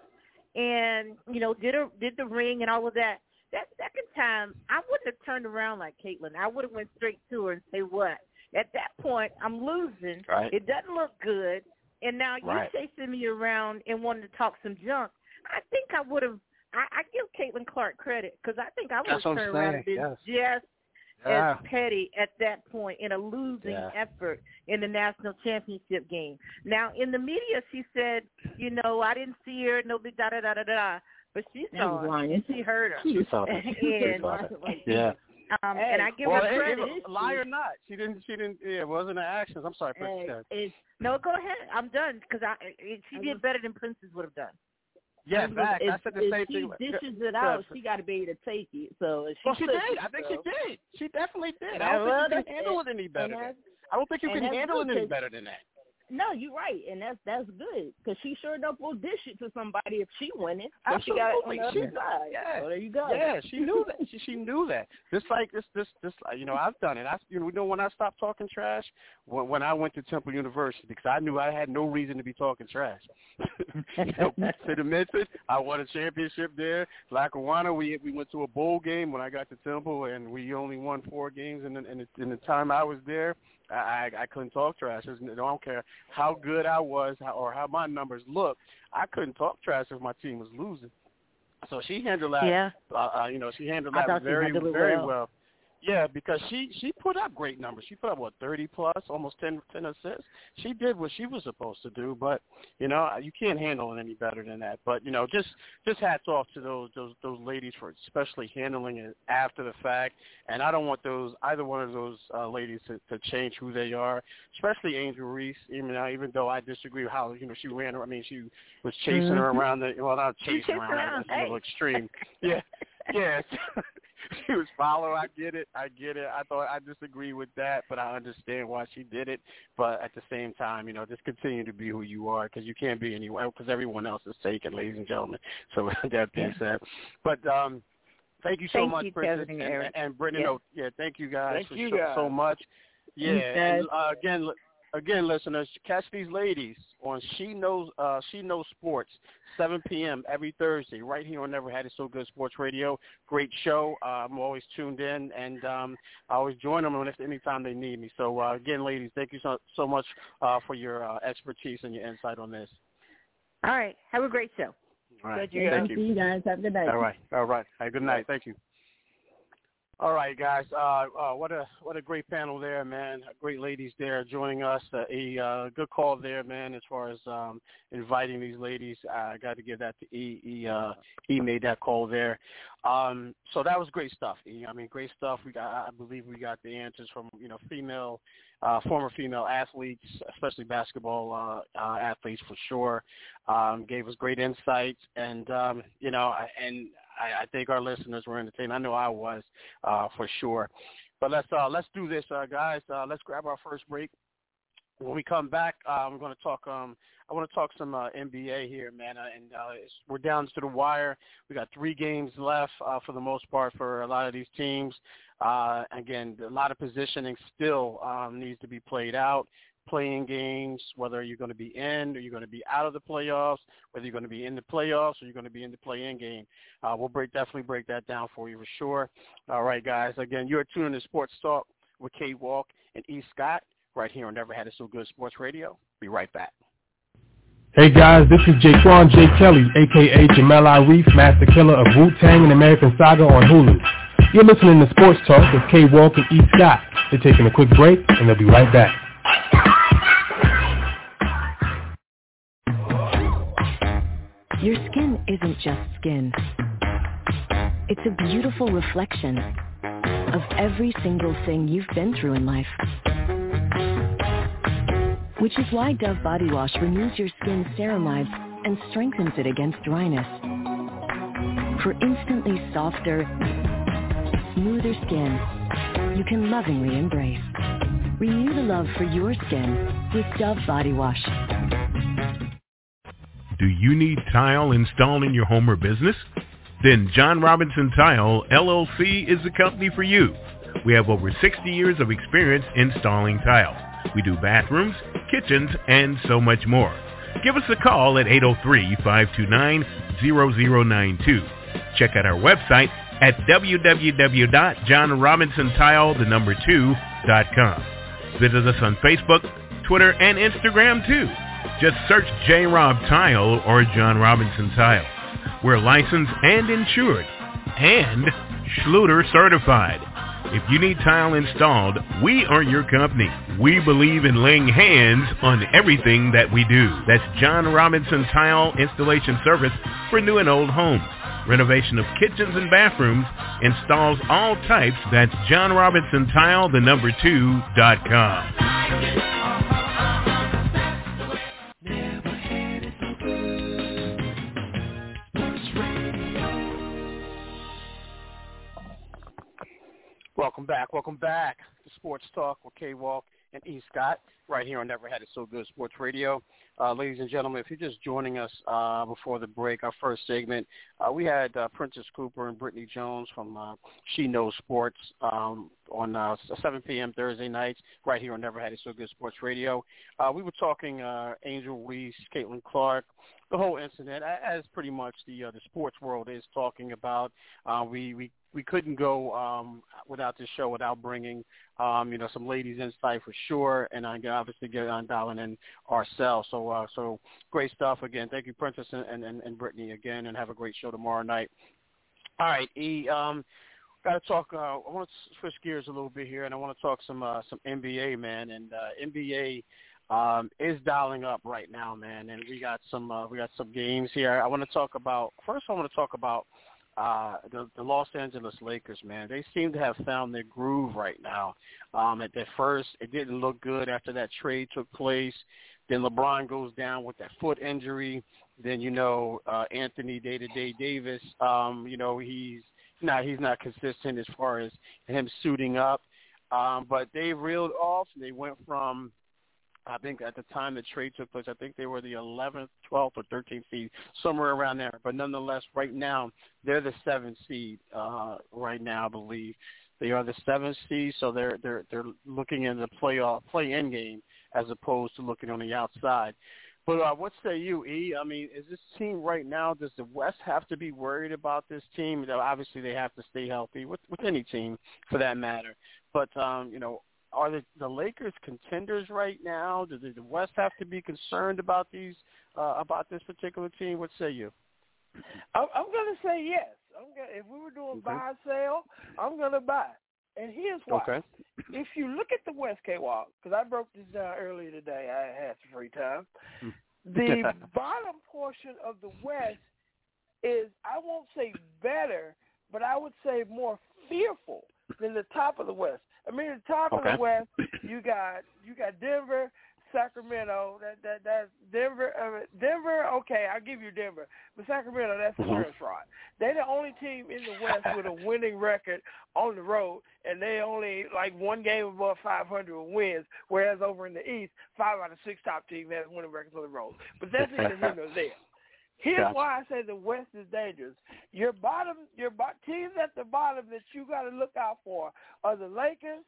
And, you know, did her, did the ring and all of that. That second time, I wouldn't have turned around like Caitlin. I would have went straight to her and say, what? At that point, I'm losing. Right. It doesn't look good. And now you're Right. chasing me around and wanting to talk some junk. I think I would have. I, I give Caitlin Clark credit because I think I would have That's what I'm turned around and been yes. just Yeah. as petty at that point in a losing Yeah. effort in the national championship game. Now in the media, she said, you know, I didn't see her, no big da da da da da, but she That saw was her lying. she heard her. She saw that. She saw that. Yeah. Um, Hey, and I give well, her it- credit. it- lie or not, she didn't. She didn't. Yeah, it wasn't her actions. I'm sorry, Prince. Hey, it's no, go ahead. I'm done because I she did better than Princess would have done. Yeah, if, fact. I said the if same she thing. dishes it out, she got to be able to take it. So she Well, she did. it, I think so- she did. She definitely did. I don't I think you love can handle it any better. And I don't think you and can handle it any better than that. No, you're right, and that's that's good because she sure enough will dish it to somebody if she winning. So she got it on the She- other side. yeah. So there you go. Yeah, she knew that. She she knew that. Just like this this this you know I've done it. I you know, you know when I stopped talking trash when when I went to Temple University because I knew I had no reason to be talking trash. you know, to the Memphis, I won a championship there. Lackawanna, we we went to a bowl game when I got to Temple, and we only won four games in the, in the, in the time I was there. I I, couldn't talk trash. I don't care how good I was how, or how my numbers looked. I couldn't talk trash if my team was losing. So she handled that Yeah. uh, uh, you know, she handled that very, handled very well. well. Yeah, because she she put up great numbers. She put up what thirty plus, almost 10, 10 assists. She did what she was supposed to do, but you know you can't handle it any better than that. But you know, just just hats off to those those those ladies for especially handling it after the fact. And I don't want those either one of those uh, ladies to, to change who they are, especially Angel Reese. Even though, even though I disagree with how you know she ran her. I mean, she was chasing her Mhm. around the well, not chasing around. around, That's a little extreme. Yeah, yes. she was follow. I get it. I get it. I thought I disagree with that, but I understand why she did it. But at the same time, you know, just continue to be who you are because you can't be anywhere because everyone else is taken, ladies and gentlemen. So with that being said, but um, thank you so Thank much, you, Princess Kevin and and, Eric. and Brittany. Yeah. No, yeah, thank you guys Thank for you so, guys. so much. Yeah, and uh, again, look, again, listeners, catch these ladies on She Knows uh, She Knows Sports, 7 p.m. every Thursday, right here on Never Had It So Good Sports Radio. Great show. Uh, I'm always tuned in, and um, I always join them if anytime they need me. So uh, again, ladies, thank you so so much uh, for your uh, expertise and your insight on this. All right. Have a great show. All right. Good, Thank See you guys. Have a good night. All right. All right. Hey, good night. Thank you. All right, guys. Uh, uh, what a what a great panel there, man. Great ladies there joining us. Uh, a uh, good call there, man. As far as um, inviting these ladies, I got to give that to E. E. Uh, he made that call there. Um, so that was great stuff. E. I mean, great stuff. We got, I believe, we got the answers from you know female, uh, former female athletes, especially basketball athletes for sure. Um, gave us great insights, and um, you know, and I, I think our listeners were entertained. I know I was uh, for sure. But let's uh, let's do this, uh, guys. Uh, let's grab our first break. When we come back, uh, I'm going to talk. Um, I want to talk some uh, NBA here, man. Uh, and uh, we're down to the wire. We got three games left uh, for the most part for a lot of these teams. Uh, again, a lot of positioning still um, needs to be played out playing games, whether you're going to be in or you're going to be out of the playoffs, whether you're going to be in the playoffs or you're going to be in the play-in game. Uh, we'll break definitely break that down for you for sure. All right, guys. Again, you're tuning to Sports Talk with K Walk and E. Scott right here on Never Had It So Good Sports Radio. Be right back. Hey guys, this is Jaquan J. Kelly, aka Jamel Arif, Masta Killa of Wu-Tang: An American Saga on Hulu. You're listening to Sports Talk with K. Walk and E. Scott. They're taking a quick break and they'll be right back. Your skin isn't just skin. It's a beautiful reflection of every single thing you've been through in life. Which is why Dove Body Wash removes your skin's ceramides and strengthens it against dryness. For instantly softer, smoother skin you can lovingly embrace. Renew the love for your skin with Dove Body Wash. Do you need tile installed in your home or business? Then John Robinson Tile LLC is the company for you. We have over 60 years of experience installing tile. We do bathrooms, kitchens, and so much more. Give us a call at 803-529-0092. Check out our website at www.johnrobinsontile, the number 2.com. Visit us on Facebook, Twitter, and Instagram too. Just search J. Rob Tile or John Robinson Tile. We're licensed and insured and Schluter certified. If you need tile installed, we are your company. We believe in laying hands on everything that we do. That's John Robinson Tile Installation Service for new and old homes. Renovation of kitchens and bathrooms installs all types. That's John Robinson Tile, the number two, dot com. Welcome back. Welcome back to Sports Talk with K Walk and E. Scott right here on Never Had It So Good Sports Radio. Uh, ladies and gentlemen, if you're just joining us uh, before the break, our first segment, uh, we had uh, Princess Cooper and Brittany Jones from uh, She Knows Sports um, on uh, 7 p.m. Thursday nights right here on Never Had It So Good Sports Radio. Uh, we were talking uh, Angel Reese, Caitlin Clark, the whole incident, as pretty much the uh, the sports world is talking about. Uh, we we we couldn't go um, without this show without bringing um, you know some ladies insight for sure, and I obviously get on dialing in ourselves. So uh, so great stuff again. Thank you, Princess and, and, and Brittany again, and have a great show tomorrow night. All right, E. Um, Got to talk. Uh, I want to switch gears a little bit here, and I want to talk some uh, some NBA, man. And uh, NBA um, is dialing up right now, man. And we got some uh, we got some games here. I want to talk about first. I want to talk about uh, the, the Los Angeles Lakers, man. They seem to have found their groove right now. Um, at, at first, it didn't look good after that trade took place. Then LeBron goes down with that foot injury. Then you know uh, Anthony Day to Day Davis. Um, you know he's not he's not consistent as far as him suiting up. Um, but they reeled off. They went from I think at the time the trade took place, I think they were the 11th, 12th, or 13th seed, somewhere around there. But nonetheless, right now they're the seventh seed uh, right now, I believe. They are the seventh seed, so they're they're they're looking in the playoff play-in game as opposed to looking on the outside. But uh, what say you, E? I mean, is this team right now? Does the West have to be worried about this team? Obviously, they have to stay healthy with with any team for that matter. But um, you know, are the the Lakers contenders right now? Does the West have to be concerned about these uh, about this particular team? What say you? I'm, I'm going to say yes. I'm gonna, if we were doing Okay. buy sell, I'm going to buy. And here's why. Okay. If you look at the West K Walk, because I broke this down earlier today, I had some free time. The bottom portion of the West is, I won't say better, but I would say more fearful than the top of the West. I mean, the top of the West, you got you got Denver, Sacramento. That that that's Denver. Uh, Denver. Okay, I'll give you Denver, but Sacramento. That's the Mhm. first rod. They're the only team in the West with a winning record on the road, and they only like one game above 500 wins. Whereas over in the East, five out of six top teams have winning records on the road. But that's neither here nor there. Here's Gotcha. why I say the West is dangerous. Your bottom, your bo- teams at the bottom that you got to look out for are the Lakers,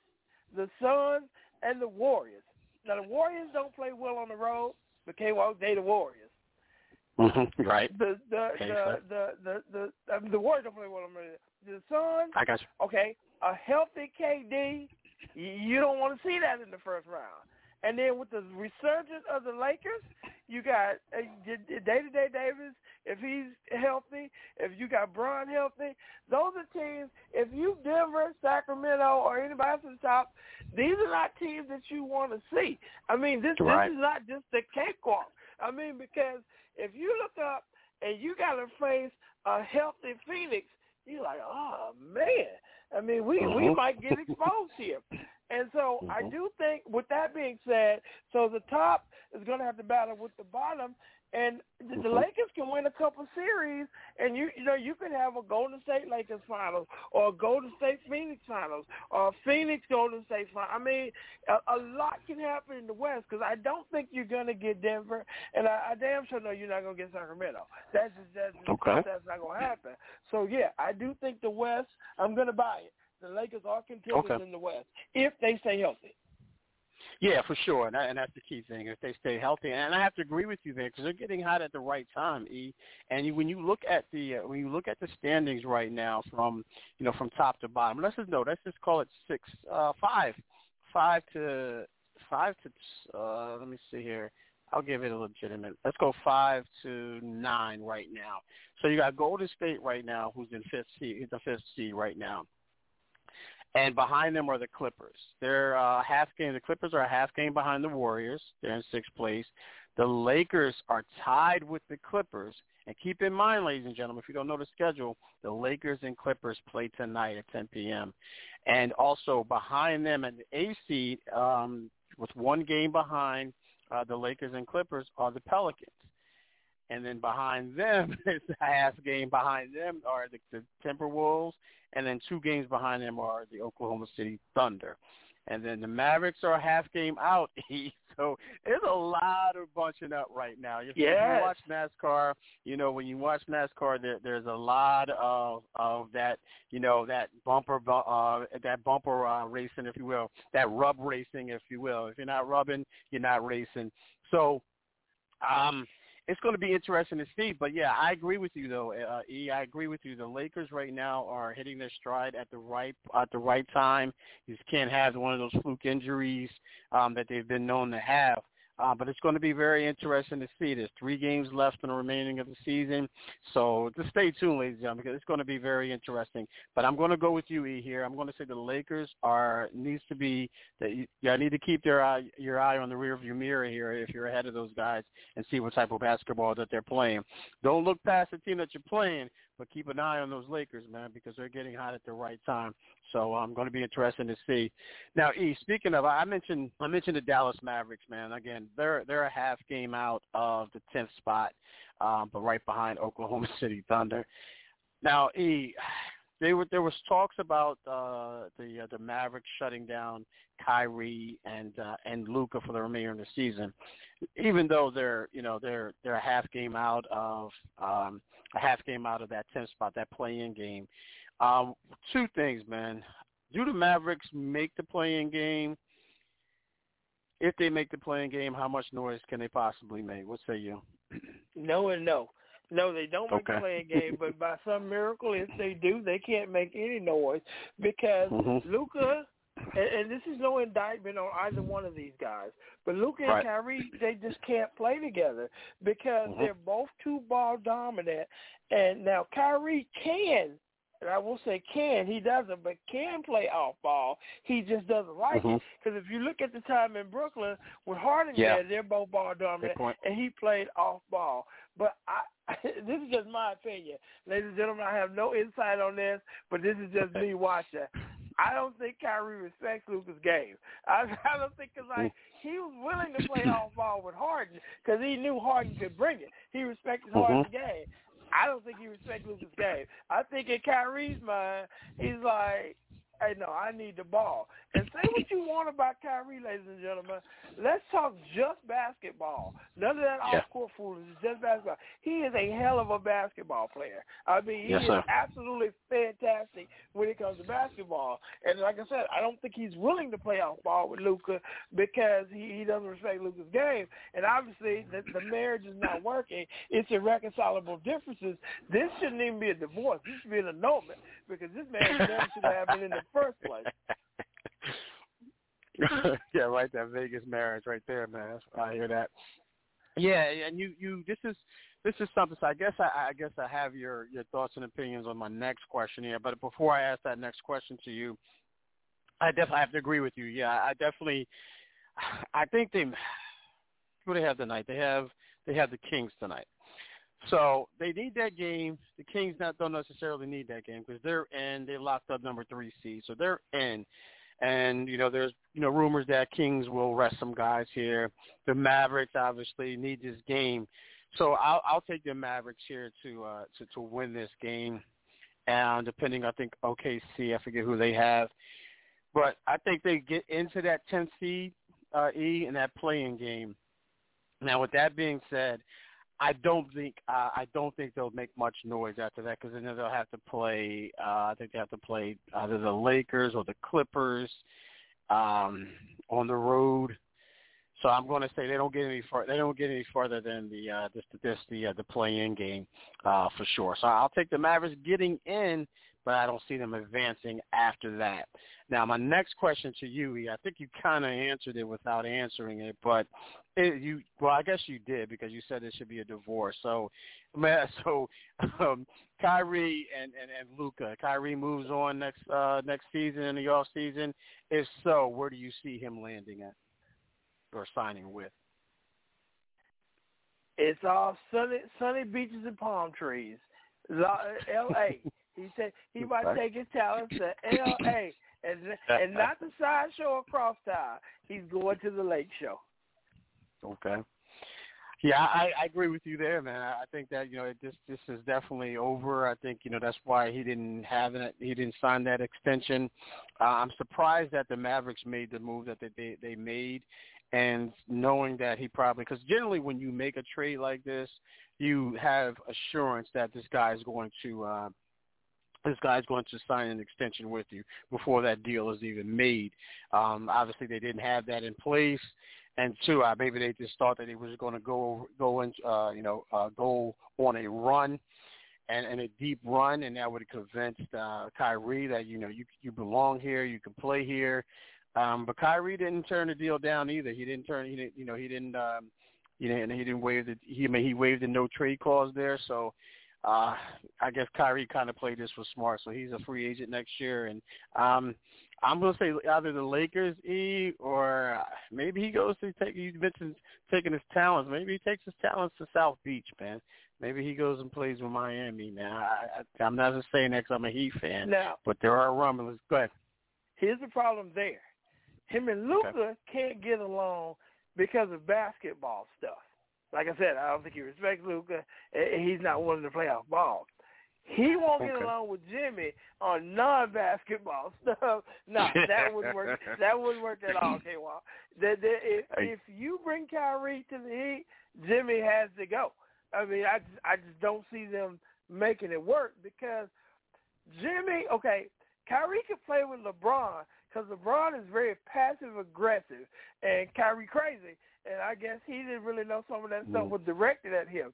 the Suns, and the Warriors. Now the Warriors don't play well on the road, but K Walk they the Warriors. Mhm. Right. The the Okay, the, the the the um, the Warriors don't play well on the road. The Suns, I got you. okay, a healthy KD, you don't want to see that in the first round. And then with the resurgence of the Lakers, you got uh, Day-to-Day Davis, if he's healthy, if you got Bron healthy, those are teams, if you Denver, Sacramento, or anybody else at the top, these are not teams that you want to see. I mean, this, Right. this is not just a cakewalk. I mean, because if you look up and you got to face a healthy Phoenix, you're like, oh, man. I mean, we, we Mhm. might get exposed here. And so I Mhm. do think, with that being said, so the top is going to have to battle with the bottom, and the, the Mhm. Lakers can win a couple series, and you you know you can have a Golden State Lakers finals or a Golden State Phoenix finals or a Phoenix Golden State final. I mean, a, a lot can happen in the West because I don't think you're going to get Denver, and I, I damn sure know you're not going to get Sacramento. That's just that's just, Okay. that's not going to happen. So yeah, I do think the West. I'm going to buy it. The Lakers are contenders Okay. in the West if they stay healthy. Yeah, for sure, and, that, and that's the key thing. If they stay healthy, and I have to agree with you there because they're getting hot at the right time. E, and you, when you look at the uh, when you look at the standings right now, from you know from top to bottom, let's just no, let's just call it six, uh, five, five to five to. Uh, let me see here. I'll give it a legitimate. Let's go five to nine right now. So you got Golden State right now, who's in fifth seed, the fifth seed right now and behind them are the Clippers. They're uh, half game. The Clippers are a half game behind the Warriors. They're in sixth place. The Lakers are tied with the Clippers. And keep in mind, ladies and gentlemen, if you don't know the schedule, the Lakers and Clippers play tonight at 10 p.m. And also behind them and the A seed, um, with one game behind uh, the Lakers and Clippers, are the Pelicans. And then behind them is a half game behind them are the, the Timberwolves, and then two games behind them are the Oklahoma City Thunder. And then the Mavericks are a half game out. so there's a lot of bunching up right now. If you watch NASCAR, you know when you watch NASCAR, there, there's a lot of of that, you know, that bumper uh, that bumper uh, racing, if you will, that rub racing, if you will. If you're not rubbing, you're not racing. So um, it's going to be interesting to see. But yeah, I agree with you though, uh, E. I agree with you. The Lakers right now are hitting their stride at the right at the right time. You just can't have one of those fluke injuries um, that they've been known to have. Uh, but it's going to be very interesting to see. There's three games left in the remaining of the season, so just stay tuned, ladies and gentlemen, because it's going to be very interesting. But I'm going to go with you, E. Here, I'm going to say the Lakers are needs to be that you, need to keep their eye your eye on the rear of your mirror here if you're ahead of those guys and see what type of basketball that they're playing. Don't look past the team that you're playing, but keep an eye on those Lakers, man, because they're getting hot at the right time. So I'm going to be interested to see. Now, E, speaking of, I mentioned I mentioned the Dallas Mavericks, man. Again, they're they're a half game out of the tenth spot, um, but right behind Oklahoma City Thunder. Now, E, they were there was talks about uh, the uh, the Mavericks shutting down Kyrie and uh, and Luka for the remainder of the season, even though they're you know they're they're a half game out of um, a half game out of that tenth spot, that play-in game. Um, two things, man. do the Mavericks make the play in game? If they make the play-in game, how much noise can they possibly make? What say you? No and no. No, they don't make Okay. the play-in game, but by some miracle, if they do, they can't make any noise because Mhm. Luka, and, and this is no indictment on either one of these guys, but Luka Right. and Kyrie, they just can't play together because Mhm. they're both too ball dominant. And now Kyrie can, and I will say can, he doesn't, but can play off ball. He just doesn't like Mhm. it because if you look at the time in Brooklyn with Harden Yeah. there, they're both ball dominant and he played off ball. But I, this is just my opinion, ladies and gentlemen. I have no insight on this, but this is just me watching. I don't think Kyrie respects Luka's game. I, I don't think because like he was willing to play off ball with Harden because he knew Harden could bring it. He respected Harden's game. I don't think he respects Luka's game. I think in Kyrie's mind, he's like, hey, no, I need the ball. And say what you want about Kyrie, ladies and gentlemen. Let's talk just basketball. None of that Yeah. off-court foolishness, just basketball. He is a hell of a basketball player. I mean, he Yes, is sir. absolutely fantastic when it comes to basketball. And like I said, I don't think he's willing to play off ball with Luka because he, he doesn't respect Luka's game. And obviously, the, the marriage is not working. It's irreconcilable differences. This shouldn't even be a divorce. This should be an annulment because this marriage never should have happened in the first place. yeah, right. That Vegas marriage, right there, man. I hear that. Yeah, and you, you. This is this is something. So I guess I, I guess I have your your thoughts and opinions on my next question here. But before I ask that next question to you, I definitely have to agree with you. Yeah, I definitely. I think they. Who they have tonight? They have they have the Kings tonight. So they need that game. The Kings not don't necessarily need that game because they're in. They locked up number three seed, so they're in. And you know, there's you know rumors that Kings will rest some guys here. The Mavericks obviously need this game, so I'll I'll take the Mavericks here to uh to to win this game. And depending, I think OKC, I forget who they have, but I think they get into that 10th seed uh, E in that play-in game. Now, with that being said, I don't think uh, I don't think they'll make much noise after that because then they'll have to play. Uh, I think they have to play either the Lakers or the Clippers um, on the road. So I'm going to say they don't get any far. They don't get any farther than the uh, this this the uh, the play-in game uh, for sure. So I'll take the Mavericks getting in, but I don't see them advancing after that. Now my next question to you, E, I think you kind of answered it without answering it, but it, you well I guess you did because you said it should be a divorce. So man, so um, Kyrie and and, and Luka, Kyrie moves on next uh, next season in the off season. If so, where do you see him landing at? or signing with? It's all sunny, sunny beaches and palm trees. L.A. He said he might Okay. take his talents to L.A. and and not the sideshow or cross town. He's going to the lake show. Okay. Yeah, I, I agree with you there, man. I I think that you know it, this this is definitely over. I think you know that's why he didn't have it. He didn't sign that extension. Uh, I'm surprised that the Mavericks made the move that they they, they made, and knowing that he probably because generally when you make a trade like this, you have assurance that this guy is going to. Uh, this guy's going to sign an extension with you before that deal is even made. Um, obviously, they didn't have that in place, and two, uh, maybe they just thought that he was going to go go in, uh, you know, uh, go on a run and, and a deep run, and that would have convinced uh, Kyrie that you know you you belong here, you can play here. Um, but Kyrie didn't turn the deal down either. He didn't turn. He didn't. You know, he didn't. Um, you know, and he didn't waive the. He I mean, he waived the no trade clause there. So uh, I guess Kyrie kind of played this for smart. So he's a free agent next year, and um, I'm going to say either the Lakers, E, or maybe he goes to take. You mentioned taking his talents. Maybe he takes his talents to South Beach, man. Maybe he goes and plays with Miami. Now, I, I, I'm not just saying that 'cause I'm a Heat fan, Now, but there are rumblings. Go ahead. here's the problem there. Him and Luka can't get along because of basketball stuff. Like I said, I don't think he respects Luka. He's not willing to play off ball. He won't get along with Jimmy on non-basketball stuff. No, that wouldn't work. That wouldn't work at all, K. Walk. That, that, if, if you bring Kyrie to the Heat, Jimmy has to go. I mean, I just, I just don't see them making it work because Jimmy. Okay, Kyrie could play with LeBron because LeBron is very passive aggressive and Kyrie crazy. And I guess he didn't really know some of that stuff mm. was directed at him.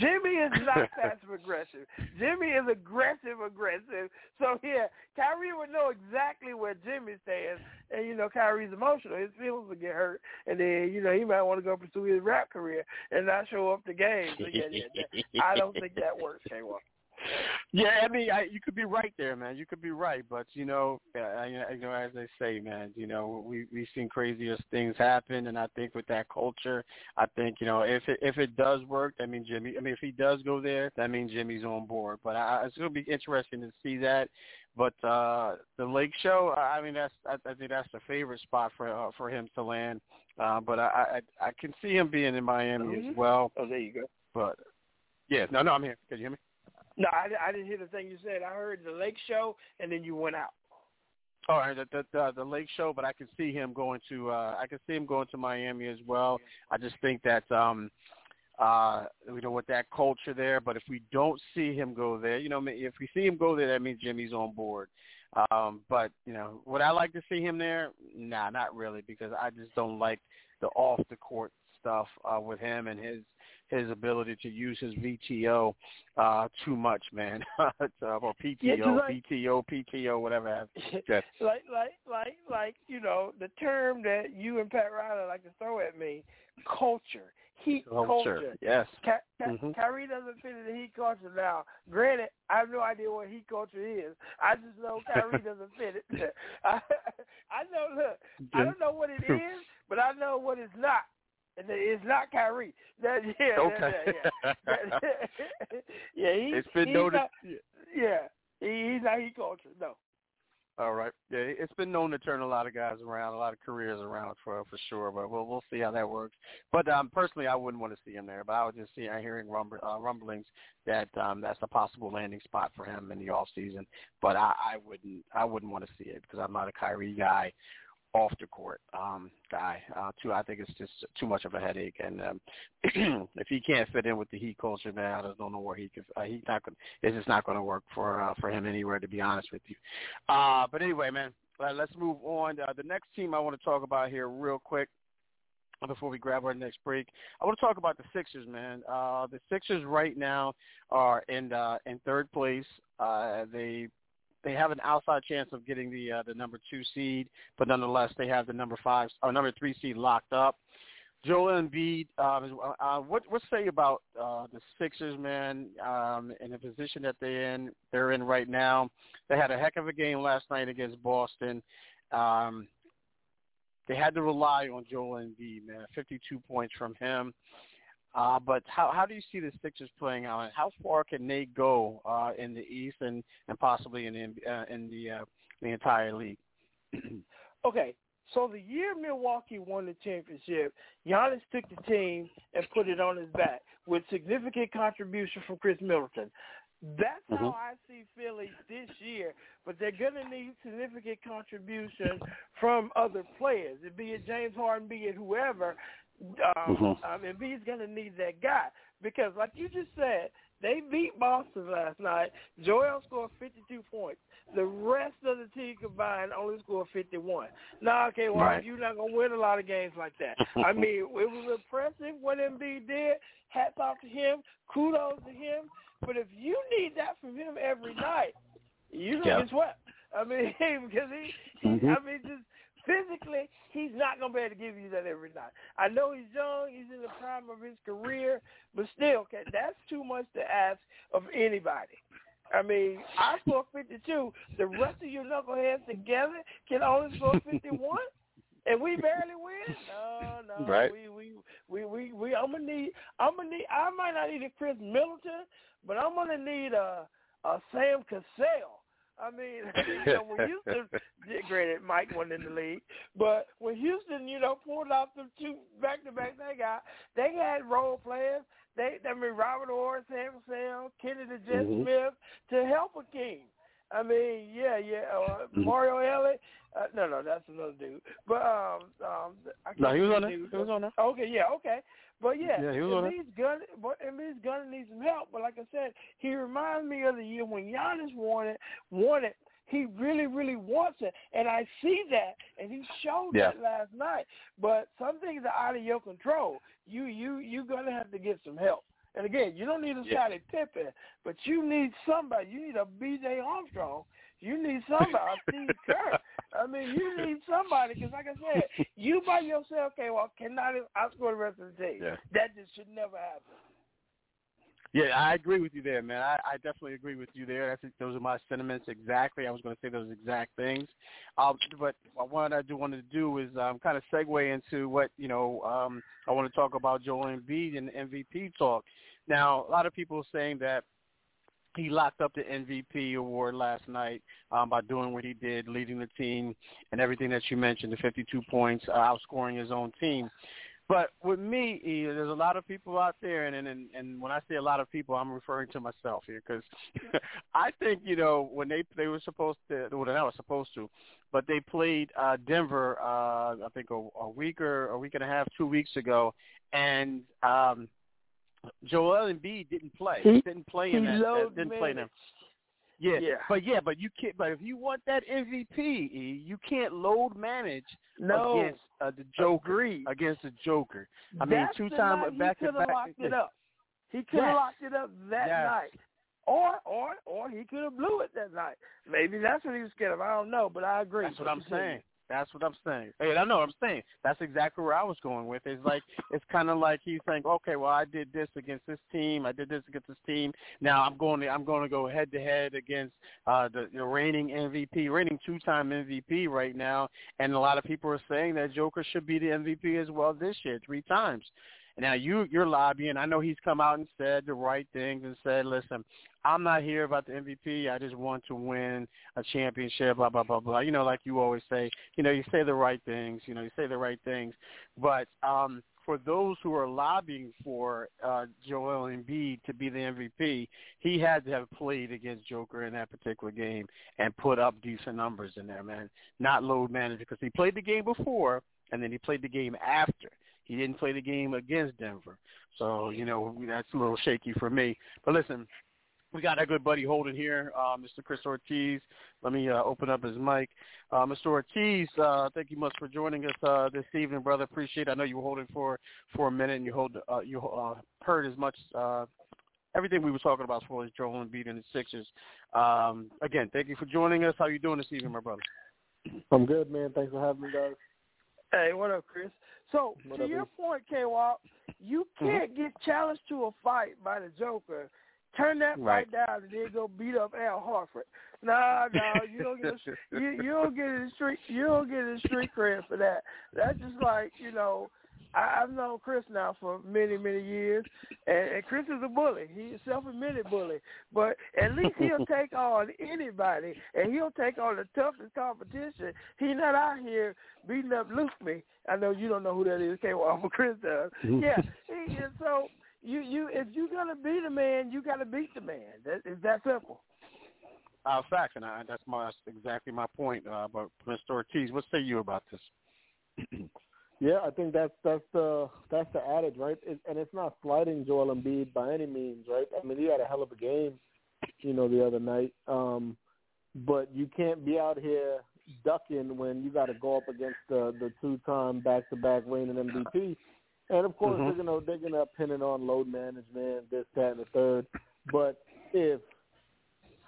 Jimmy is not passive aggressive. Jimmy is aggressive aggressive. So yeah, Kyrie would know exactly where Jimmy stands, and you know Kyrie's emotional. His feelings would get hurt, and then you know he might want to go pursue his rap career and not show up to games. So, yeah, yeah, that, I don't think that works, K. Yeah, I mean, I, you could be right there, man. You could be right, but you know, uh, you know, as they say, man, you know, we we've seen craziest things happen, and I think with that culture, I think you know, if it if it does work, that means Jimmy. I mean, if he does go there, that means Jimmy's on board. But I, it's going to be interesting to see that. But uh the Lake Show, I mean, that's I, I think that's the favorite spot for uh, for him to land. Uh, but I, I I can see him being in Miami mm-hmm. as well. Oh, there you go. But yeah, no, no, I'm here. Can you hear me? No, I, I didn't hear the thing you said. I heard the Lake Show, and then you went out. All right, the the, the, the Lake Show, but I can see him going to uh I can see him going to Miami as well. I just think that um uh you know with that culture there, but if we don't see him go there, you know, if we see him go there, that means Jimmy's on board. Um, but you know, would I like to see him there? Nah, not really, because I just don't like the off the court stuff uh, with him and his his ability to use his VTO uh, too much, man, or PTO, yeah, like, VTO, PTO, whatever. Yes. like, like, like, like, you know, the term that you and Pat Riley like to throw at me, culture. Heat culture. culture. Yes. Ka- Ka- mm-hmm. Kyrie doesn't fit in the heat culture now. Granted, I have no idea what heat culture is. I just know Kyrie doesn't fit it. I, I know. Look, I don't know what it is, but I know what it's not. It's not Kyrie. That yeah, okay. That, yeah, yeah. He, it's been he's noted. Not, yeah, he, he's not he culture. No. All right. Yeah, it's been known to turn a lot of guys around, a lot of careers around for for sure. But we'll we'll see how that works. But um, personally, I wouldn't want to see him there. But I was just see, I'm hearing rumble, uh, rumblings that um, that's a possible landing spot for him in the off season. But I, I wouldn't I wouldn't want to see it because I'm not a Kyrie guy off the court um, guy. Uh, too, I think it's just too much of a headache. And um, if he can't fit in with the Heat culture, man, I just don't know where he could. Uh, he's not going. It's just not going to work for uh, for him anywhere. To be honest with you. Uh, but anyway, man, uh, let's move on. Uh, the next team I want to talk about here, real quick. Before we grab our next break, I want to talk about the Sixers, man. Uh, the Sixers right now are in uh, in third place. Uh, they they have an outside chance of getting the uh, the number two seed, but nonetheless they have the number five or number three seed locked up. Joel Embiid, um, uh, what what say about uh, the Sixers, man, um, in the position that they're in? They're in right now. They had a heck of a game last night against Boston. Um, they had to rely on Joel Embiid, man. 52 points from him. Uh, but how how do you see the Sixers playing out? How far can they go uh, in the East and, and possibly in the uh, in the uh, the entire league? okay, so the year Milwaukee won the championship, Giannis took the team and put it on his back with significant contribution from Khris Middleton. That's mm-hmm. how I see Philly this year, but they're going to need significant contribution from other players, be it James Harden, be it whoever, um, mm-hmm. I mean, going to need that guy because, like you just said, they beat Boston last night. Joel scored 52 points. The rest of the team combined only scored 51. Now, okay, well, right. you're not going to win a lot of games like that. I mean, it was impressive what Embiid did. Hats off to him. Kudos to him. But if you need that from him every night, you're going to yeah. get swept. I mean, because he, he mm-hmm. I mean, just physically, he's not going to be able to give you that every night. I know he's young. He's in the prime of his career. But still, okay, that's too much to ask of anybody. I mean, I score 52. The rest of you knuckleheads together can only score 51? and we barely win? No, no. Right. We, we, we, we, we, I'm to need, I'm to need, I might not need a Khris Middleton, but I'm going to need a, a Sam Cassell I mean, you know, when Houston, granted, Mike won in the league, but when Houston, you know, pulled off the two back-to-back they got, they had role players. They, I mean, Robert Horry, Sam Kenny the Jet mm-hmm. Smith to help a king. I mean, yeah, yeah. Uh, mm-hmm. Mario Elie. Uh, no, no, that's another dude. But um, um, I no, he was on there. He was on there. Okay, yeah, okay. But yeah, yeah he was Embiid's gonna, but Embiid's gonna need some help. But like I said, he reminds me of the year when Giannis. Won it. he really, really wants it, and I see that, and he showed Yeah. that last night. But some things are out of your control. You you you're gonna have to get some help. And again, you don't need a Yeah. Scottie Pippen, but you need somebody. You need a B.J. Armstrong. You need somebody, Steve Kerr. I mean, you need somebody because, like I said, you by yourself, okay, well, cannot outscore the rest of the team. Yeah. That just should never happen. Yeah, I agree with you there, man. I, I definitely agree with you there. I think those are my sentiments exactly. I was going to say those exact things. Um, but what I do want to do is um, kind of segue into what you know. Um, I want to talk about Joel Embiid and the MVP talk. Now, a lot of people are saying that he locked up the MVP award last night um, by doing what he did, leading the team and everything that you mentioned, the 52 points, uh, outscoring his own team. But with me, E, there's a lot of people out there, and and and when I say a lot of people, I'm referring to myself here because I think you know when they they were supposed to, well, they were supposed to, but they played uh, Denver, uh, I think a, a week or a week and a half, two weeks ago, and um, Joel Embiid didn't play. He- didn't play in that. uh, didn't play in them. Yeah, Yeah. but yeah, but you can't. But if you want that MVP, E, you can't load manage No, against uh, the Joker. Agreed. Against the Joker. I mean, two the time night back he to could have back. locked it up. He could have Yes. locked it up that Yes. night, or or or he could have blew it that night. Maybe that's what he was scared of. I don't know, but I agree. That's what I'm saying. That's what I'm saying. Hey, I know what I'm saying. That's exactly where I was going with. It's like it's kind of like he's saying, okay, well, I did this against this team. I did this against this team. Now I'm going to I'm going to go head to head against uh, the, the reigning MVP, reigning two time MVP right now. And a lot of people are saying that Joker should be the MVP as well this year, three times. Now you you're lobbying. I know he's come out and said the right things and said, listen, I'm not here about the MVP. I just want to win a championship. Blah blah blah blah. You know, like you always say. You know, you say the right things. You know, you say the right things. But um, for those who are lobbying for uh, Joel Embiid to be the MVP, he had to have played against Joker in that particular game and put up decent numbers in there, man. Not load manage because he played the game before and then he played the game after. He didn't play the game against Denver. So, you know, that's a little shaky for me. But listen, we got our good buddy Holden here, uh, Mr. Chris Ortiz. Let me uh, open up his mic. Uh, Mr. Ortiz, uh, thank you much for joining us uh, this evening, brother. Appreciate it. I know you were holding for for a minute and you hold uh, you uh, heard as much uh, everything we were talking about as far as Joel Embiid and the Sixers. Um, again, thank you for joining us. How you doing this evening, my brother? I'm good, man. Thanks for having me, guys. Hey, what up, Chris? So What to up, your Bruce? point, K Walk, you can't get challenged to a fight by the Joker. Turn that Right. fight down and then go beat up Al Horford. Nah, no, you don't get a, you you don't get a street you don't get a street cred for that. That's just like you know. I, I've known Chris now for many, many years, and, and Chris is a bully. He's a self-admitted bully, but at least he'll take on anybody, and he'll take on the toughest competition. He's not out here beating up Luke me. I know you don't know who that is, K. Well, but Chris does. Yeah, he, and so you you if you're gonna beat a man, you got to beat the man. That is that simple. Uh, facts, and I, that's my that's exactly my point. Uh, but Mr. Ortiz, what say you about this? Yeah, I think that's that's the that's the adage, right? It, and it's not slighting Joel Embiid by any means, right? I mean, he had a hell of a game, you know, the other night. Um, but you can't be out here ducking when you got to go up against the the two-time back-to-back reigning MVP. And of course, Mhm. they're gonna they're gonna pin it on load management, this, that, and the third. But if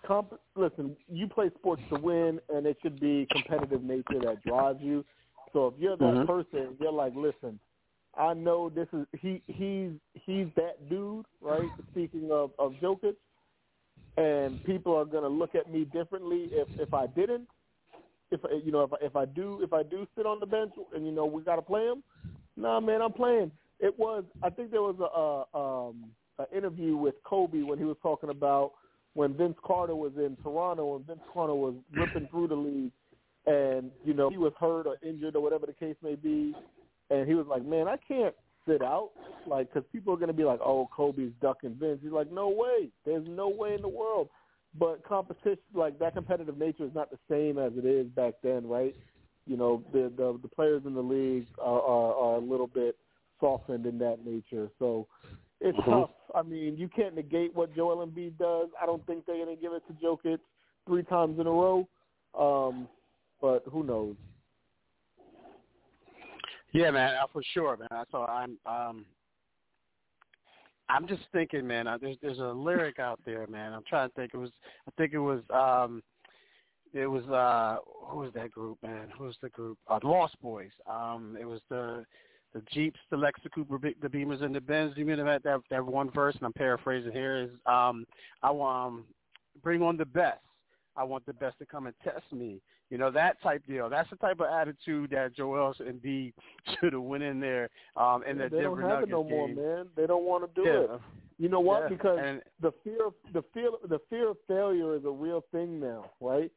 comp- listen, you play sports to win, and it should be competitive nature that drives you. So if you're that Mhm. person, you're like, listen, I know this is he he's he's that dude, right? Speaking of of Jokic, and people are gonna look at me differently if if I didn't. If you know if I, if I do if I do sit on the bench and you know we got to play him, nah, man, I'm playing. It was I think there was a, a um an interview with Kobe when he was talking about when Vince Carter was in Toronto and Vince Carter was ripping through the league and you know he was hurt or injured or whatever the case may be, and he was like, "Man, I can't sit out, like, because people are going to be like, oh, Kobe's ducking Vince." He's like, "No way, there's no way in the world." But competition, like that competitive nature, is not the same as it is back then, right? You know, the the, the players in the league are, are are a little bit softened in that nature, so it's Mhm. tough. I mean, you can't negate what Joel Embiid does. I don't think they're going to give it to Jokic three times in a row. Um, but who knows? Yeah, man, uh, for sure, man. So I'm um I'm just thinking, man. Uh, there's there's a lyric out there, man. I'm trying to think. It was I think it was um it was uh who was that group, man? Who was the group? Uh, the Lost Boyz. Um, it was the the Jeeps, the Lexus Cooper, the Beamers, and the Benz. You mean that that that one verse? And I'm paraphrasing here. Is um I want um, bring on the best. I want the best to come and test me. You know that type deal. That's the type of attitude that Joel Embiid should have went in there um, in yeah, the they Denver don't have Nuggets it no game. more, man. They don't want to do yeah. it. You know what? Yeah. Because and, the fear of the fear the fear of failure is a real thing now, right?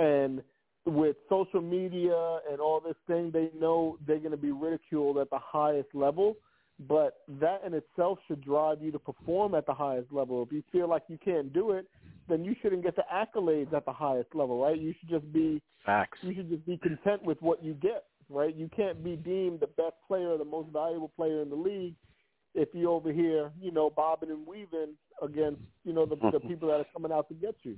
And with social media and all this thing, they know they're going to be ridiculed at the highest level. But that in itself should drive you to perform at the highest level. If you feel like you can't do it, then you shouldn't get the accolades at the highest level, right? You should just be facts. You should just be content with what you get, right? You can't be deemed the best player, or the most valuable player in the league, if you're over here, you know, bobbing and weaving against, you know, the, the mm-hmm. people that are coming out to get you.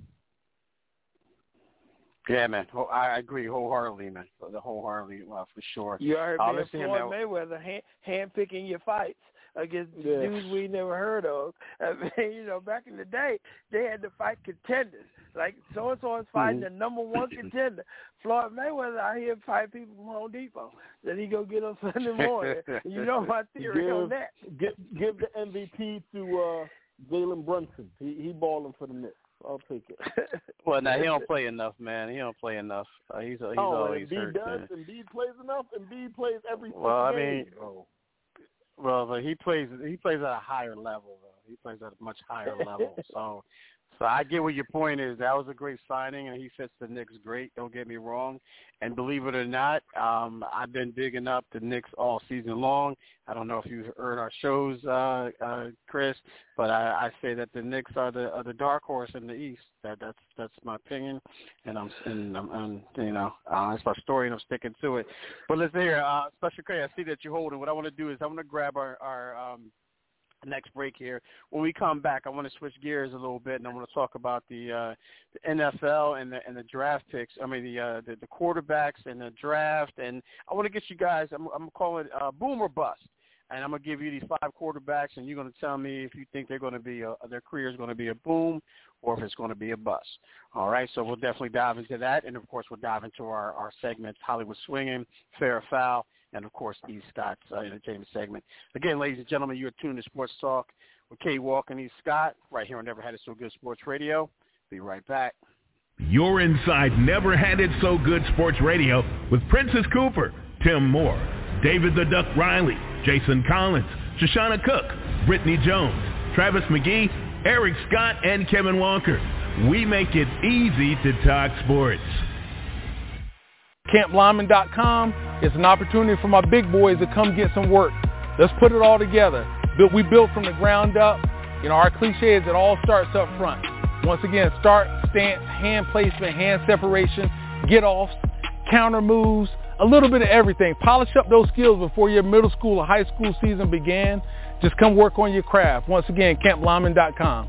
Yeah, man. I agree wholeheartedly, man. The wholeheartedly, uh, for sure. You heard uh, me Floyd Mayweather hand, hand picking your fights against yeah. dudes we never heard of. I mean, you know, back in the day, they had to fight contenders. Like so and so is fighting mm-hmm. the number one contender. Floyd Mayweather out here fight people from Home Depot that he go get on Sunday morning. you know my theory give, on that. Give give the MVP to uh Jalen Brunson. He he balling for the Knicks. I'll take it. well, now he don't play enough, man. He don't play enough. Uh, he's he's oh, always Embiid hurt. does. Man. Embiid plays enough. Embiid plays every. Well, I game. mean, well, but he plays he plays at a higher level though. He plays at a much higher level. So, so I get what your point is. That was a great signing, and he fits the Knicks great. Don't get me wrong. And believe it or not, um, I've been digging up the Knicks all season long. I don't know if you've heard our shows, uh, uh, Chris, but I, I say that the Knicks are the are the dark horse in the East. That that's that's my opinion, and I'm and I'm, I'm you know uh, that's my story, and I'm sticking to it. But let's hear, uh, Special K. I see that you're holding. What I want to do is I want to grab our our um, next break here. When we come back, I want to switch gears a little bit, and I want to talk about the, uh, the NFL and the and the draft picks. I mean the, uh, the the quarterbacks and the draft, and I want to get you guys. I'm I'm calling uh, boom or bust. And I'm gonna give you these five quarterbacks, and you're gonna tell me if you think they're gonna be a, their career is gonna be a boom, or if it's gonna be a bust. All right, so we'll definitely dive into that, and of course we'll dive into our our segments: Hollywood Swinging, Fair or Foul, and of course E. Scott's uh, entertainment segment. Again, ladies and gentlemen, you're tuned to Sports Talk with K. Walk and E. Scott right here on Never Had It So Good Sports Radio. Be right back. You're inside Never Had It So Good Sports Radio with Princess Cooper, Tim Moore, David the Duck Riley, Jason Collins, Shoshana Cook, Brittany Jones, Travis McGee, Eric Scott, and Kevin Walker. We make it easy to talk sports. CampLyman.com is an opportunity for my big boys to come get some work. Let's put it all together. We built from the ground up. You know, our cliche is it all starts up front. Once again, start, stance, hand placement, hand separation, get offs, counter moves, a little bit of everything. Polish up those skills before your middle school or high school season began. Just come work on your craft. Once again, CampLyman.com.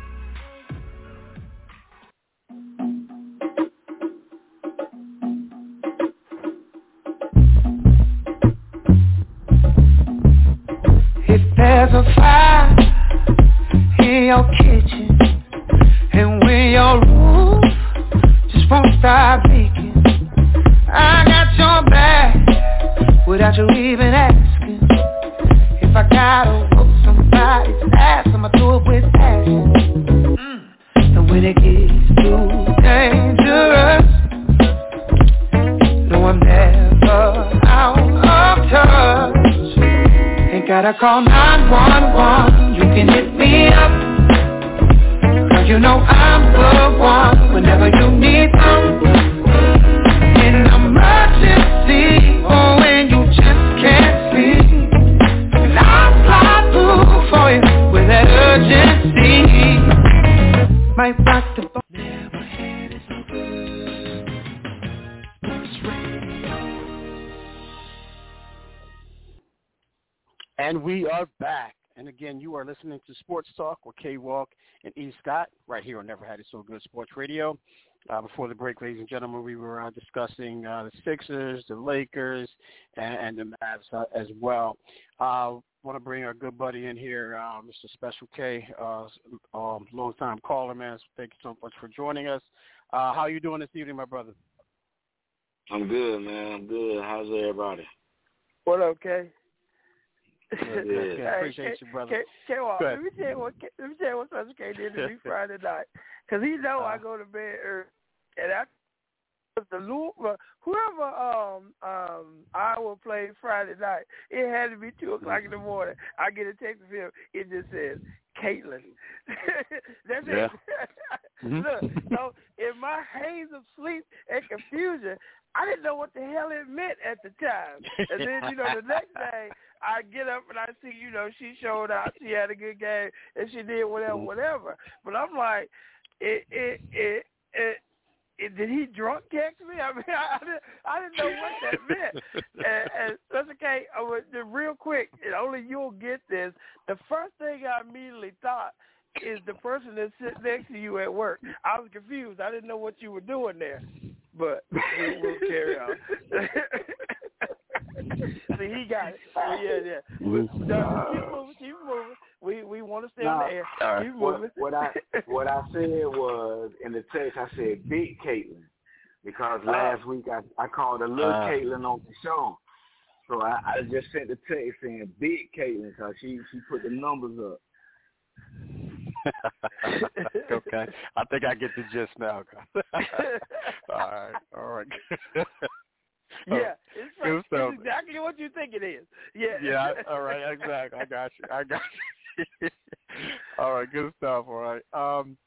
There's a fire in your kitchen And when your roof just won't stop leaking I got your back without you even asking If I gotta whoop somebody's ass, I'ma do it with passion mm. And when it gets too dangerous No, I'm there. Gotta call 911. You can hit me up. Cause you know I'm the one whenever you need some. Again, you are listening to Sports Talk with K Walk and E. Scott right here on Never Had It So Good Sports Radio. Uh, before the break, ladies and gentlemen, we were uh, discussing uh, the Sixers, the Lakers, and, and the Mavs uh, as well. Uh, want to bring our good buddy in here, uh, Mr. Special K, uh, um, long-time caller, man. So thank you so much for joining us. Uh, how are you doing this evening, my brother? I'm good, man. I'm good. How's everybody? What up, Kay? Good. Hey, Appreciate K- you, brother. K- K-Walk, Go let me tell you what let me tell you what Special K did to me Friday night, cause he know I go to bed early, and I the Louisville, whoever um um Iowa played Friday night, it had to be two o'clock in the morning. I get a text from him. It just says Caitlin. That's Yeah. it. Mm-hmm. Look, so in my haze of sleep and confusion, I didn't know what the hell it meant at the time. And then, you know, the next day I get up and I see, you know, she showed out, she had a good game, and she did whatever, mm-hmm. whatever. But I'm like, it, it, it, it, it did he drunk text me? I mean, I, I, didn't, I didn't know what that meant. and, and that's okay. I was, real quick, and only you'll get this. The first thing I immediately thought is the person that sits next to you at work. I was confused. I didn't know what you were doing there. But we'll, we'll carry on. See, he got it. But yeah, yeah. No, keep moving, keep moving. We we want to stay on the air. Nah, Keep what, moving. what I what I said was in the text I said big Caitlin because last week I I called a little Uh. Caitlin on the show, so I, I just sent the text saying big Caitlin because she she put the numbers up. okay. I think I get the gist now. all right. All right. Yeah, it's, right. stuff. it's exactly what you think it is. Yeah. yeah. All right. Exactly. I got you. I got you. all right. Good stuff. All right. Um.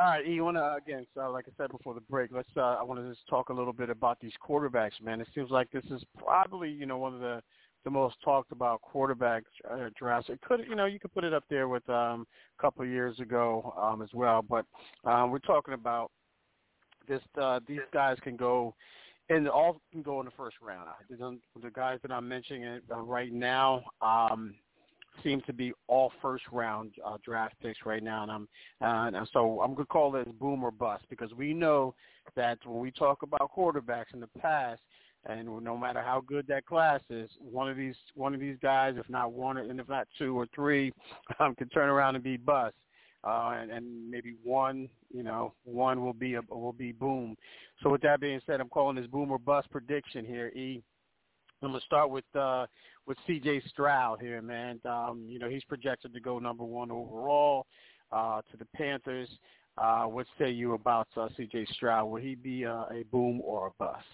All right, E. Want to again? So, like I said before the break, let's. Uh, I want to just talk a little bit about these quarterbacks, man. It seems like this is probably, you know, one of the the most talked about quarterback uh, drafts. It could, you know, you could put it up there with um, a couple of years ago um, as well. But um, we're talking about this. Uh, these guys can go, and all can go in the first round. The, guys that I'm mentioning uh, right now um, seem to be all first round uh, draft picks right now, and I'm uh, and so I'm gonna call this boom or bust because we know that when we talk about quarterbacks in the past, and no matter how good that class is, one of these one of these guys, if not one, and if not two or three, um, can turn around and be bust. Uh, and, and maybe one, you know, one will be a, will be boom. So with that being said, I'm calling this boom or bust prediction here. E, I'm gonna start with uh, with C.J. Stroud here, man. Um, you know, he's projected to go number one overall uh, to the Panthers. Uh, what say you about uh, C.J. Stroud? Will he be uh, a boom or a bust?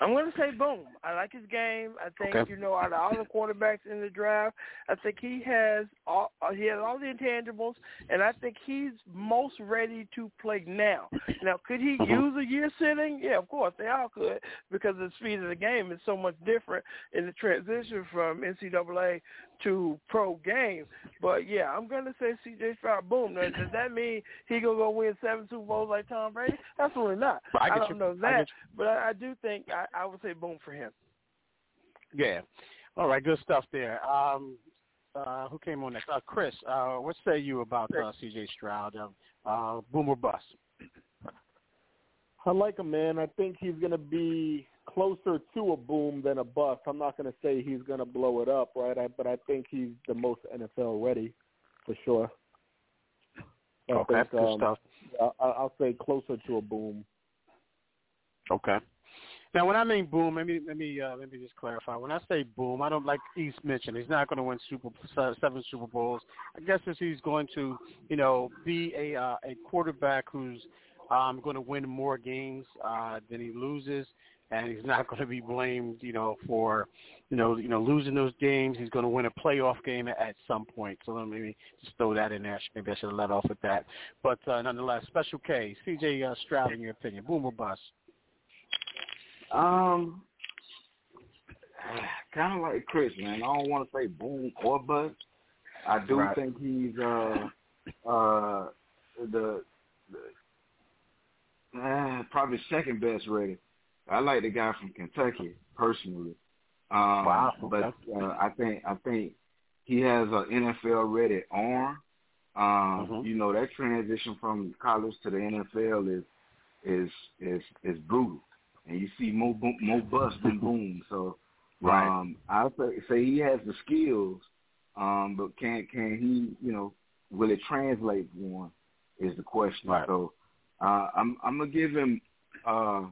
I'm going to say boom. I like his game. I think Okay. you know out of all the quarterbacks in the draft, I think he has all uh, he has all the intangibles, and I think he's most ready to play now. Now, could he Mhm. use a year sitting? Yeah, of course they all could because the speed of the game is so much different in the transition from NCAA to pro game. But yeah, I'm going to say C.J. Stroud boom. Now, does that mean he gonna go win seven Super Bowls like Tom Brady? Absolutely not. But I don't you. know that. get But I, I do think I, I would say boom for him. Yeah. All right, good stuff there. Um, uh, who came on next? Uh, Chris, uh, what say you about uh, C.J. Stroud? Uh, uh, boom or bust? I like him, man. I think he's going to be closer to a boom than a bust. I'm not going to say he's going to blow it up, right? I, but I think he's the most NFL ready for sure. I Okay, think, good um, stuff. I, I'll say closer to a boom. Okay. Now, when I mean boom, let me let me uh, let me just clarify. When I say boom, I don't like East mentioned. He's not going to win Super seven Super Bowls. I guess if he's going to, you know, be a uh, a quarterback who's um, going to win more games uh, than he loses. and he's not going to be blamed, you know, for you know, you know, losing those games. He's going to win a playoff game at, at some point. So let me just throw that in there. Maybe I should have let off with that. But uh, nonetheless, Special K, C.J. Uh, Stroud, in your opinion, boom or bust? Um, kind of like Chris, man. I don't want to say boom or bust. I do Right. think he's uh uh the, the uh, probably second best rated. I like the guy from Kentucky personally. Um, Wow, But uh, I think I think he has an NFL ready arm. Um, Mhm. You know that transition from college to the NFL is is is is brutal, and you see more boom, more bust than boom. So Right. um, I say, say he has the skills, um, but can can he you know will it translate him is the question. Right. So uh, I'm I'm gonna give him. Uh,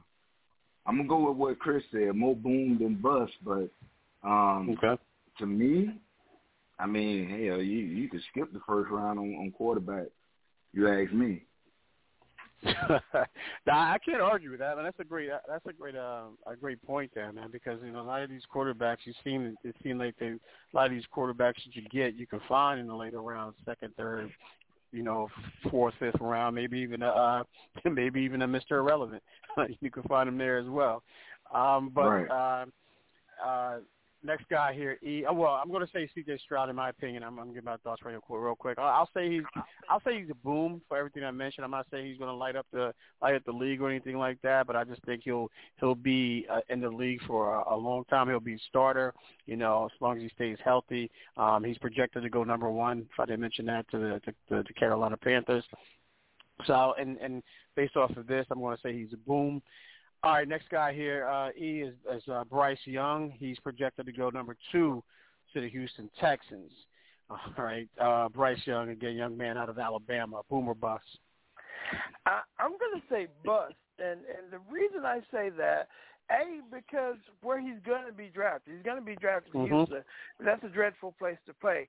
I'm gonna go with what Chris said, more boom than bust. But um, Okay. to me, I mean, hell, you you could skip the first round on, on quarterback. You ask me. nah, I can't argue with that, man. That's a great that's a great uh, a great point there, man. Because you know a lot of these quarterbacks, you seem it seems like they a lot of these quarterbacks that you get, you can find in the later rounds, second, third, you know, fourth, fifth round, maybe even a uh, maybe even a Mister Irrelevant. you can find them there as well. Um, but Right. uh, uh, next guy here, E. Oh, well, I'm going to say C.J. Stroud in my opinion. I'm, I'm going to give my thoughts real quick. Real quick. I'll, say he's I'll say he's a boom for everything I mentioned. I'm not saying he's going to light up the light up the league or anything like that, but I just think he'll he'll be uh, in the league for a, a long time. He'll be a starter, you know, as long as he stays healthy. Um, he's projected to go number one. If I didn't mention that to the to the Carolina Panthers. So, and and based off of this, I'm going to say he's a boom. All right, next guy here, uh, E is, is uh, Bryce Young. He's projected to go number two to the Houston Texans. All right, uh, Bryce Young, again, young man out of Alabama, boomer bust. I, I'm going to say bust, and and the reason I say that, a because where he's going to be drafted, he's going to be drafted in Mhm. Houston. That's a dreadful place to play.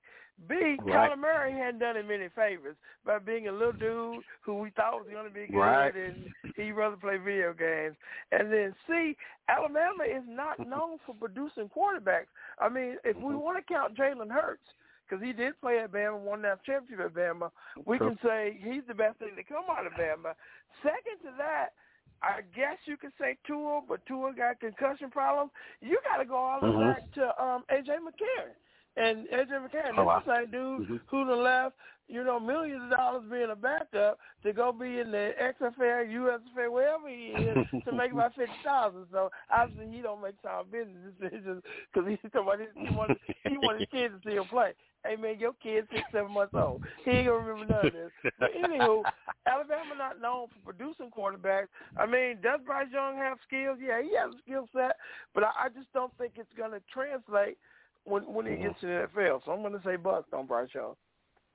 B, Right. Kyler Murray hadn't done him any favors by being a little dude who we thought was going to be good, Right. and he rather play video games. And then C, Alabama is not known for producing quarterbacks. I mean, if we want to count Jalen Hurts. Because he did play at Bama, won that championship at Bama. We True. can say he's the best thing to come out of Bama. Second to that, I guess you could say Tua, but Tua got concussion problems. You got to go all the way Mhm. back to um, AJ McCarron. And AJ McCarron, Oh, wow. that's the same dude Mhm. who done left, you know, millions of dollars being a backup to go be in the XFL, USFL, wherever he is, to make about fifty thousand. So obviously he don't make sound business decisions because he's somebody he wanted he wanted his kids to see him play. Hey man, your kid's six, seven months old. He ain't gonna remember none of this. But anywho, Alabama not known for producing quarterbacks. I mean, does Bryce Young have skills? Yeah, he has a skill set, but I, I just don't think it's gonna translate when when he gets to the NFL. So I'm gonna say bust on Young.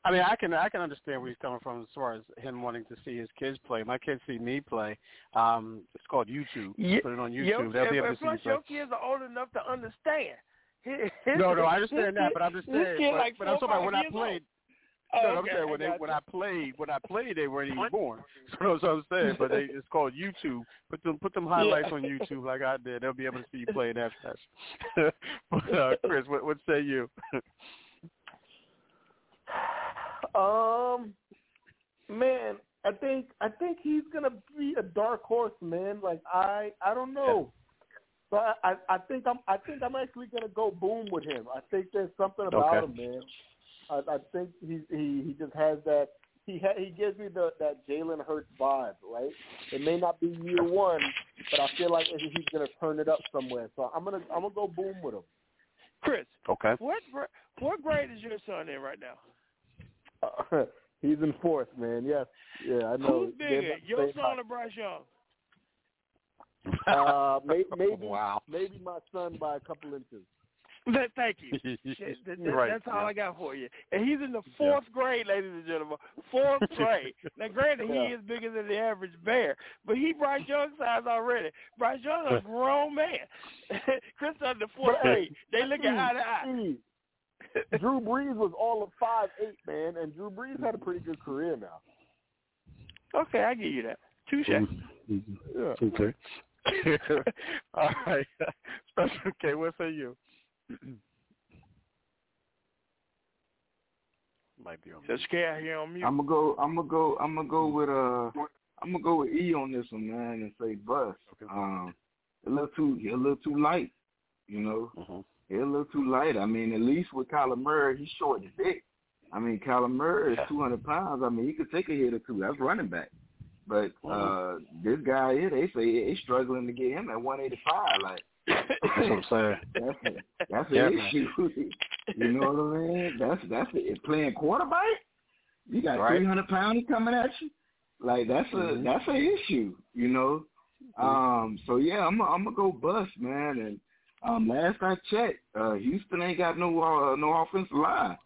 I mean, I can I can understand where he's coming from as far as him wanting to see his kids play. My kids see me play. Um, it's called YouTube. Yeah, Put it on Your- YouTube. They'll be able to see plus, your kids are old enough to understand. His- No, no, I understand that, but I'm just saying. But, like but I'm talking about when I played. old. No, Oh, I'm okay, saying when I they when you. I played when I played they weren't even born. So that's what I'm saying. But they, it's called YouTube. Put them put them highlights Yeah. on YouTube like I did. They'll be able to see you playing that fast. but uh, Chris, what what say you? Um, man, I think I think he's gonna be a dark horse, man. Like I I don't know, but I I think I'm I think I'm actually gonna go boom with him. I think there's something about Okay. him, man. I, I think he he he just has that. He ha, he gives me the that Jalen Hurts vibe, right? It may not be year one, but I feel like he's gonna turn it up somewhere. So I'm gonna I'm gonna go boom with him. Chris, Okay. what gra- what grade is your son in right now? Uh, he's in fourth, man. Yes, yeah, I know. Who's They're bigger, about the your same son or Bryce Young? Uh, may, maybe Wow. maybe my son by a couple inches. Thank you. That- that- Right, That's all yeah. I got for you. And he's in the fourth grade, ladies and gentlemen. Fourth grade. now, granted, he is bigger than the average bear, but he Bryce Young size already. Bryce Young a grown man. Chris under fourth But, grade. They look at eye to eye. Drew Brees was all of five eight, man, and Drew Brees had a pretty good career now. Okay, I give you that. Touche. Mm-hmm. Yeah. Mm-hmm. Okay. All right. Special K, what say you? Might be on Special K out here on mute. I'm gonna go. I'm gonna go. I'm gonna go with uh. I'm gonna go with E on this one, man, and say bust. Um, a little too, a little too light. You know, mm-hmm. a little too light. I mean, at least with Kyler Murray, he's short and thick. I mean, Kyler Murray is 200 pounds. I mean, he could take a hit or two. That's running back. But uh Mm-hmm. this guy here, they say they struggling to get him at 185. Like That's what I'm saying. that's a, that's Yeah, an issue. you know what I mean? That's that's it. Playing quarterback, you got Right. 300 pounds coming at you. Like that's a Mhm. that's an issue. You know. Um. So yeah, I'm i I'm gonna go bust, man. And um, last I checked, uh, Houston ain't got no uh, no offensive line.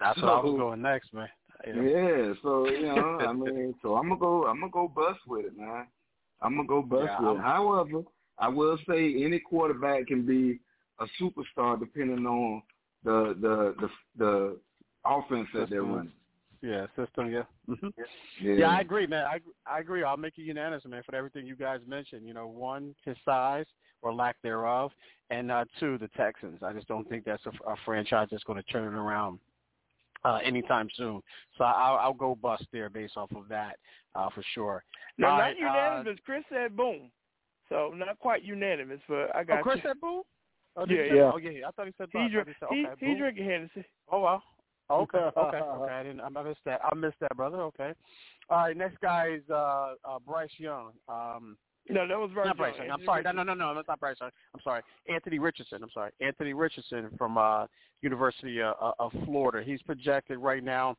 That's what I was So- going next, man. Yeah, so you know, I mean, so I'm gonna go, I'm gonna go bust with it, man. I'm gonna go bust Yeah, with I'm- it. However, I will say any quarterback can be a superstar depending on the the the the offense that they're running. Yeah, system. Yeah. hmm Yeah. Yeah, I agree, man. I I agree. I'll make you unanimous, man, for everything you guys mentioned. You know, one, his size or lack thereof, and uh, two, the Texans. I just don't think that's a, a franchise that's going to turn it around uh, anytime soon. So I'll, I'll go bust there based off of that uh, for sure. No, All not right, uh, unanimous. Chris said boom. So not quite unanimous, but I got oh, Chris you. said boom. Oh, Yeah, he yeah. Oh, yeah, yeah. I thought he said He, drink, said, he, okay, he boom. drinking Hennessy. Oh wow. Okay, okay, okay. I didn't. I missed that. I missed that, brother. Okay. All right. Next guy is uh, uh, Bryce Young. Um, No, that was Bryce not Bryce Young. I'm sorry. No, no, no, no. That's not Bryce Young. I'm sorry. Anthony Richardson. I'm sorry. Anthony Richardson from uh, University uh, uh, of Florida. He's projected right now.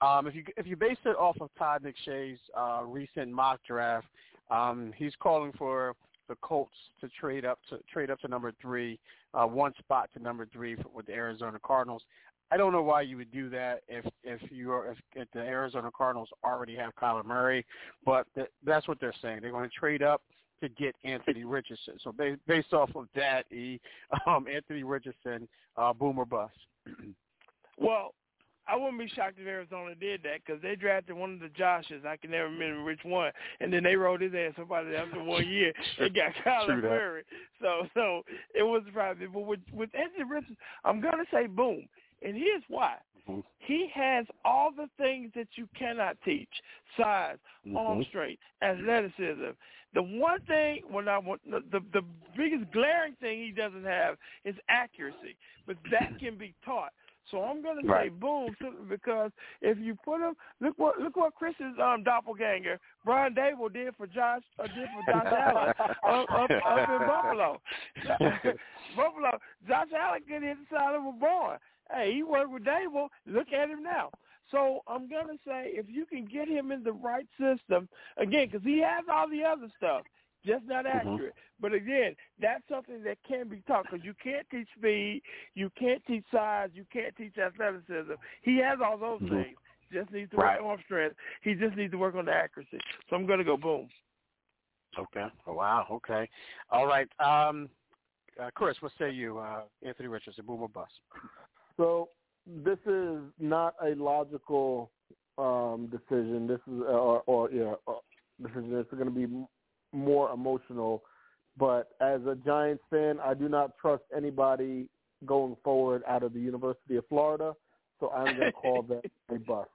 Um, if you if you base it off of Todd McShay's uh, recent mock draft, um, he's calling for the Colts to trade up to trade up to number three, uh, one spot to number three for, with the Arizona Cardinals. I don't know why you would do that if if you are if, if the Arizona Cardinals already have Kyler Murray, but th- that's what they're saying. They're going to trade up to get Anthony Richardson. So ba- based off of that, e, um, Anthony Richardson, uh, boomer bust. Well, I wouldn't be shocked if Arizona did that because they drafted one of the Joshes. I can never remember which one, and then they rolled his ass somebody after one year. They got Kyler. Murray, so so it was surprising. But with with Anthony Richardson, I'm gonna say boom, and here's why. He has all the things that you cannot teach: size, arm Mhm. strength, athleticism. The one thing, when I want the, the the biggest glaring thing he doesn't have is accuracy, but that can be taught. So I'm going to say Right. boom simply because if you put him, look what look what Chris's um doppelganger Brian Daboll did for Josh uh, did for Josh Allen up, up, up in Buffalo. Buffalo, Josh Allen could hit the side of a barn. Hey, he worked with Daboll. Look at him now. So I'm gonna say if you can get him in the right system again, because he has all the other stuff, just not accurate. But again, that's something that can be taught because you can't teach speed, you can't teach size, you can't teach athleticism. He has all those Mhm. things. Just needs to Right. work on strength. He just needs to work on the accuracy. So I'm gonna go boom. Okay. Oh, wow. Okay. All right. Um, uh, Chris, what say you, uh, Anthony Richardson, boom or bust? So this is not a logical um, decision. This is or, or yeah, uh, decision. It's going to be m- more emotional. But as a Giants fan, I do not trust anybody going forward out of the University of Florida. So I'm going to call that a bust.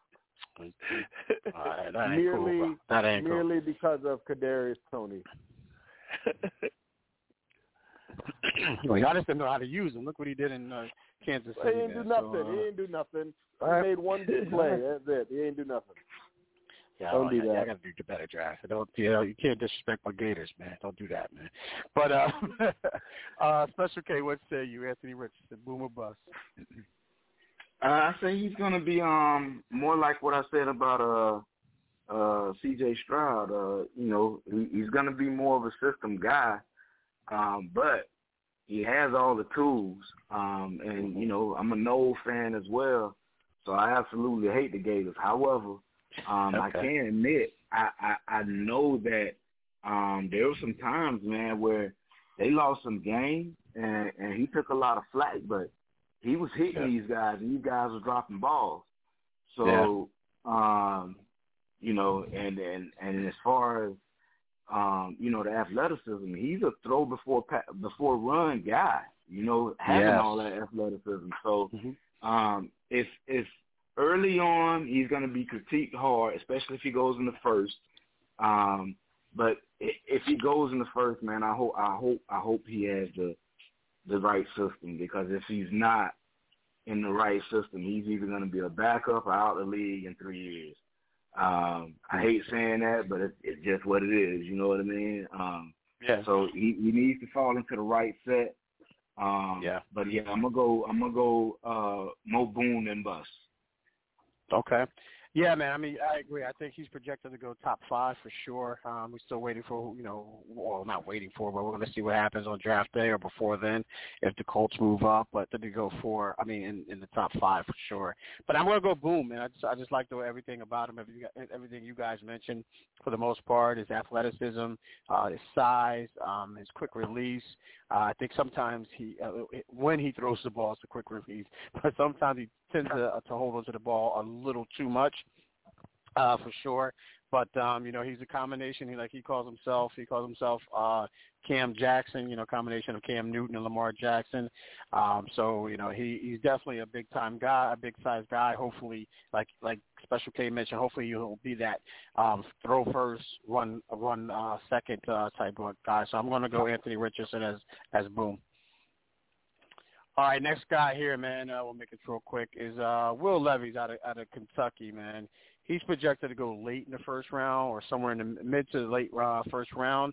All right, that ain't cool, merely. That ain't cool. merely because of Kadarius Toney. well, y'all just didn't know how to use him. Look what he did in uh, Kansas He City. ain't do nothing. So, uh, he ain't do nothing. He right. made one good play. That's it. He ain't do nothing. Yeah, Don't do yeah, that. I got to do the better draft. Don't you know? You can't disrespect my Gators, man. Don't do that, man. But uh, uh, Special K, what say you, Anthony Richardson, boomer bust? Uh, I say he's gonna be um more like what I said about uh uh C.J. Stroud. Uh, you know, he, he's gonna be more of a system guy, um, but he has all the tools. Um, and you know, I'm a Noel fan as well, so I absolutely hate the Gators. However, um, I Okay. can admit I, I I know that um there were some times, man, where they lost some games and and he took a lot of flack, but he was hitting Yeah. these guys, and these guys were dropping balls. So, um, you know, and and and as far as um, you know, the athleticism. He's a throw before before run guy. You know, having yes. all that athleticism. So, mm-hmm. um, if if early on he's going to be critiqued hard, especially if he goes in the first. Um, but if he goes in the first, man, I hope I hope I hope he has the the right system because if he's not in the right system, he's either going to be a backup or out of the league in three years. Um, I hate saying that, but it's, it's just what it is. You know what I mean? Um, yeah. So he, he needs to fall into the right set. Um, yeah. But yeah, I'm gonna go. I'm gonna go. Uh, Mo Boone and Bus. Okay. Yeah, man. I mean, I agree. I think he's projected to go top five for sure. Um, we're still waiting for, you know, well, not waiting for, but we're going to see what happens on draft day or before then if the Colts move up. But to go for, I mean, in, in the top five for sure. But I'm going to go boom, man. I just, I just like the everything about him, everything you guys mentioned for the most part, his athleticism, uh, his size, um, his quick release. Uh, I think sometimes he, uh, when he throws the ball, it's a quick release, but sometimes he tends to, to hold onto the ball a little too much, uh, for sure. But um, you know, he's a combination. He like he calls himself. He calls himself uh, Cam Jackson. You know, combination of Cam Newton and Lamar Jackson. Um, so you know, he he's definitely a big time guy, a big size guy. Hopefully, like like Special K mentioned, hopefully he'll be that um, throw first, run run uh, second uh, type of guy. So I'm going to go Anthony Richardson as as boom. All right, next guy here, man. Uh, we'll make it real quick. Is uh, Will Levis out of out of Kentucky, man. He's projected to go late in the first round or somewhere in the mid to late uh, first round.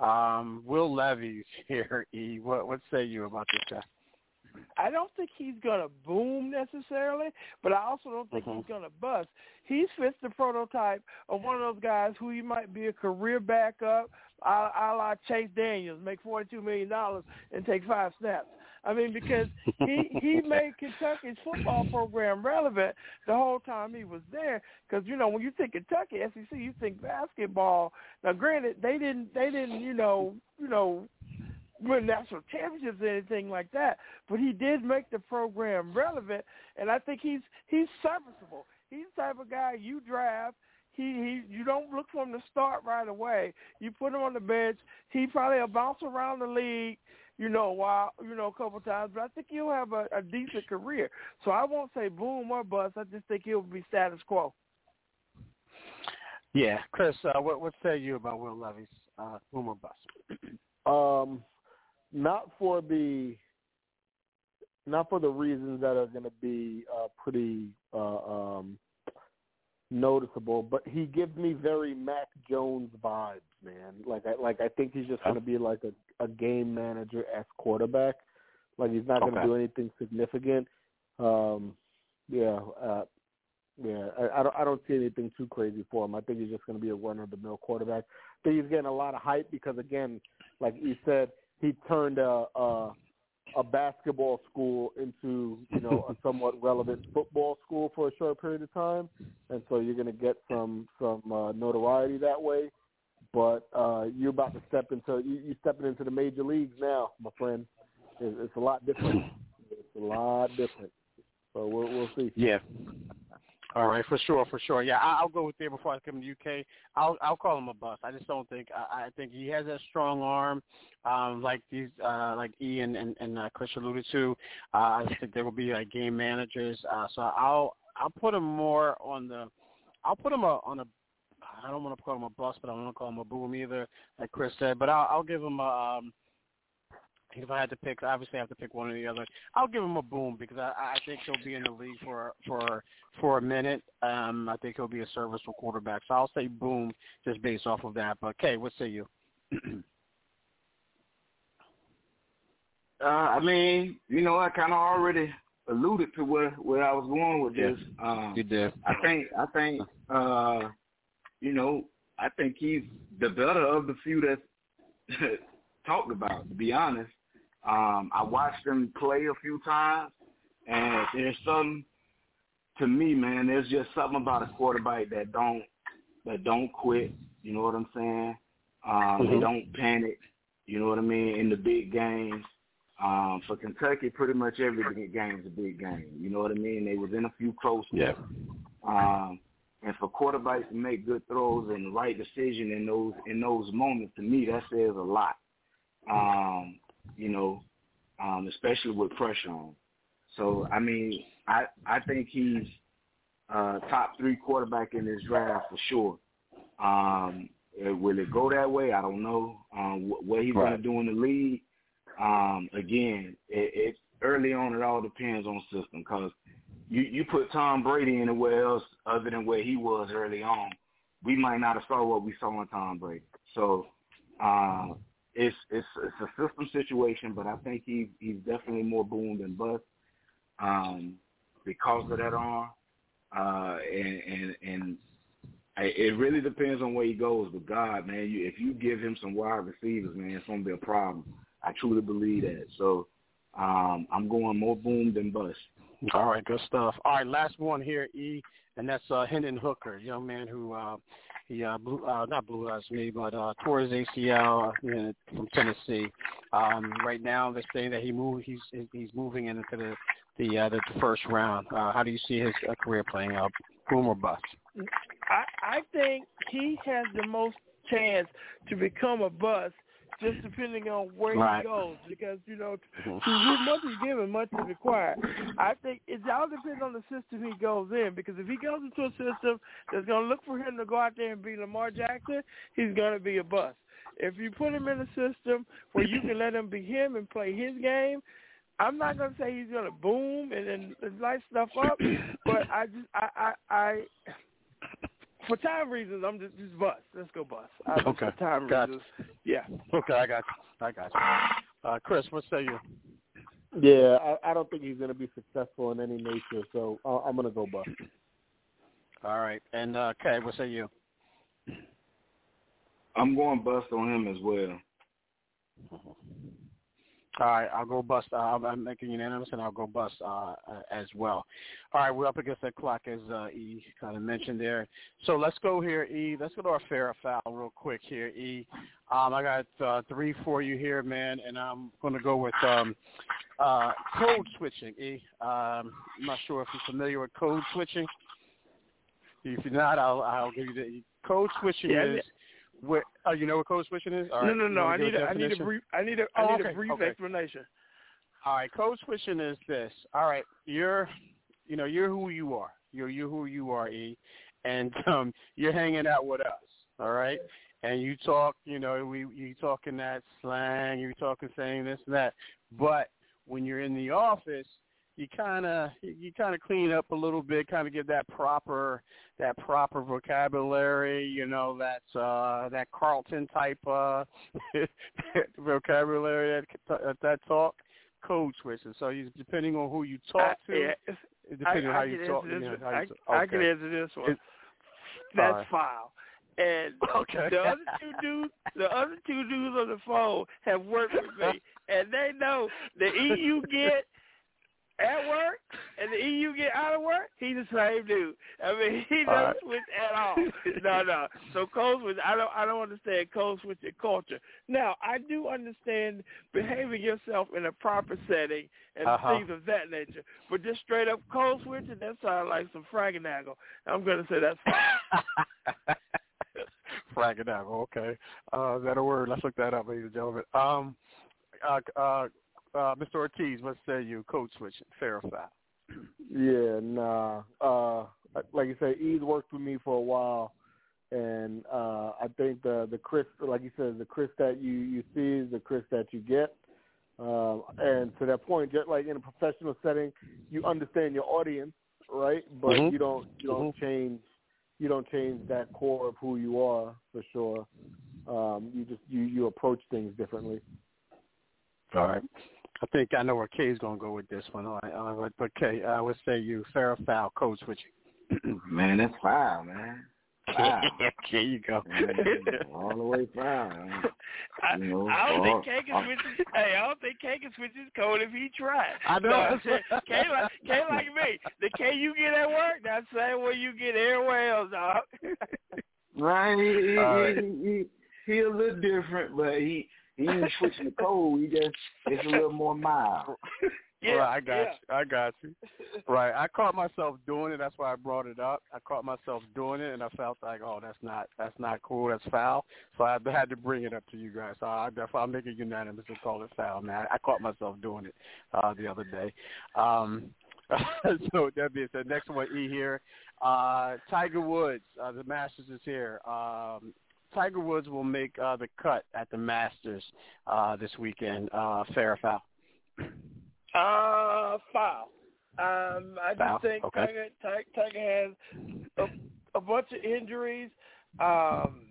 Um, Will Levis here. E, what what say you about this guy? I don't think he's gonna boom necessarily, but I also don't think mm-hmm. he's gonna bust. He's fits the prototype of one of those guys who he might be a career backup, a, la Chase Daniels, make forty two million dollars and take five snaps. I mean, because he he made Kentucky's football program relevant the whole time he was there. Because you know, when you think Kentucky SEC, you think basketball. Now, granted, they didn't they didn't you know you know win national championships or anything like that, but he did make the program relevant, and I think he's he's serviceable. He's the type of guy you draft he he you don't look for him to start right away. You put him on the bench. He probably will bounce around the league you know, while you know, a couple times, but I think he'll have a, a decent career. So I won't say boom or bust. I just think he'll be status quo. Yeah, Chris, uh, what what say you about Will Levis, uh, boom or bust? um, not for the not for the reasons that are going to be uh, pretty uh, um, noticeable, but he gives me very Mac Jones vibes, man. Like I like I think he's just going to be like a, a game manager as quarterback. Like he's not going to okay. do anything significant. Um, yeah, uh, yeah. I, I don't I don't see anything too crazy for him. I think he's just going to be a run of the mill quarterback. I think he's getting a lot of hype because again, like he said, he turned a. a a basketball school into you know a somewhat relevant football school for a short period of time, and so you're going to get some some uh, notoriety that way. But uh, you're about to step into you, you're stepping into the major leagues now, my friend. It's, it's a lot different. It's a lot different. So we'll we'll see. Yeah. All right, for sure, for sure. Yeah, I'll go with there before I come to the UK. I'll I'll call him a bust. I just don't think I, I think he has a strong arm, um, like these uh, like Ian and and uh, Chris alluded to. Uh, I think there will be like game managers. Uh, so I'll I'll put him more on the. I'll put him a, on a. I don't want to call him a bust, but I don't want to call him a boom either, like Chris said. But I'll, I'll give him a. Um, if I had to pick, obviously I have to pick one or the other. I'll give him a boom because I, I think he'll be in the league for for for a minute. Um, I think he'll be a serviceable quarterback. So I'll say boom just based off of that. But Kay, what say you? uh, I mean, you know, I kind of already alluded to where where I was going with Yeah, this. Um, you did. I think I think uh, you know I think he's the better of the few that's talked about. To be honest, um, I watched them play a few times, and there's some to me, man. There's just something about a quarterback that don't that don't quit. You know what I'm saying? Um, They Mhm. don't panic. You know what I mean? In the big games. Um, for Kentucky, pretty much every big game is a big game. You know what I mean? They was in a few close ones. Yeah. Um, and And for quarterbacks to make good throws and the right decision in those in those moments, to me, that says a lot. Um, you know, um, especially with pressure on. So I mean, I I think he's uh, top three quarterback in this draft for sure. Um, will it go that way? I don't know. Um, what he's right. going to do in the league, um, again, it, it early on. It all depends on system because you you put Tom Brady anywhere else other than where he was early on, we might not have saw what we saw in Tom Brady. So uh, it's it's it's a system situation, but I think he he's definitely more boom than bust um, because of that arm. Uh, and and and it really depends on where he goes. But God, man, you, if you give him some wide receivers, man, it's gonna be a problem. I truly believe that. So um, I'm going more boom than bust. All right, good stuff. All right, last one here, E, and that's uh, Hendon Hooker, young man who uh, he uh, uh, not blew us me, but uh, tore his ACL you know, from Tennessee. Um, right now, they're saying that he moved. He's he's moving into the the uh, the, the first round. Uh, how do you see his uh, career playing out? Boom or bust? I I think he has the most chance to become a bust just depending on where right. he goes, because you know, mm-hmm. much is given, much is required. I think it all depends on the system he goes in, because if he goes into a system that's going to look for him to go out there and be Lamar Jackson, he's going to be a bust. If you put him in a system where you can let him be him and play his game, I'm not gonna say he's gonna boom and, and light stuff up, but I just I I, I for time reasons, I'm just just bust. Let's go bust. I, okay. For time got reasons, yeah. Okay, I got you. I got you. Uh, Chris, what say you? Yeah, I, I don't think he's going to be successful in any nature, so uh, I'm going to go bust. All right, and uh, Kay, what say you? I'm going bust on him as well. All right, I'll go bust. Uh, I'm making unanimous, and I'll go bust uh, as well. All right, we're up against that clock, as uh, E kind of mentioned there. So let's go here, E. Let's go to our fair foul real quick here, E. Um, I got uh, three for you here, man, and I'm going to go with um, uh, code switching, E. Um, I'm not sure if you're familiar with code switching. If you're not, I'll, I'll give you the code switching yeah, is where, oh, you know what code switching is? All no, right. no, no. I need a, I need a brief. I need a, I oh, need okay, a brief okay. explanation. All right, code switching is this. All right, you're, you know, you're who you are. You're you who you are, E, and um, you're hanging out with us. All right, and you talk, you know, we you talking that slang, You're talking saying this and that, but when you're in the office, you kind of you kind of clean up a little bit, kind of give that proper that proper vocabulary, you know, that uh that Carlton type uh vocabulary that that talk code switches. So you depending on who you talk to, yeah, depending I, on how I you talk, you know, how I, you. I Okay. can answer this one. It- That's right. foul. And Okay. the other two dudes, the other two dudes on the phone have worked with me, and they know the E you get at work and the EU get out of work, he's the same dude. I mean, he doesn't right. switch at all. No, no. So code switch, I don't, I don't understand code switching culture. Now, I do understand behaving yourself in a proper setting and Uh-huh. things of that nature. But just straight up code switching, that sounds like some fragganaggle. I'm gonna say that's. Fragadago, okay. Uh, is that a word? Let's look that up, ladies and gentlemen. Um, uh, uh, uh, Mr. Ortiz, what say you? Code switching, fair or foul? Yeah, nah. Uh, like you said, E's worked with me for a while, and uh, I think the the Chris, like you said, the Chris that you you see is the Chris that you get. Um, and to that point, just like in a professional setting, you understand your audience, right? But Mhm. you don't you don't change you don't change that core of who you are for sure. Um, you just you you approach things differently. All right. I think I know where Kay's going to go with this one. All right, uh, but, but Kay, I would say you fair or foul code switching. Man, that's foul, man. Foul. there you go. all the way foul. I, You know, I don't all- think K can switch his, hey, I don't think K can switch his code if he tried. I know. No, K like K like me. The K you get at work, that's the same way you get everywhere else, dog. Right, he, he, All right. he, he, he a little different, but he he ain't switching the code. He just it's a little more mild. Yeah, right, I got yeah. you. I got you. Right, I caught myself doing it. That's why I brought it up. I caught myself doing it, and I felt like, oh, that's not that's not cool. That's foul. So I had to bring it up to you guys. So I definitely I'll make it unanimous and call it foul, man. I caught myself doing it uh, the other day. Um, so that being said, next one E here. Uh, Tiger Woods, uh, the Masters is here. Um, Tiger Woods will make uh, the cut at the Masters uh, this weekend. Uh, fair or foul? Uh, foul. Um, I just think okay. Tiger, Tiger, Tiger has a, a bunch of injuries. Um,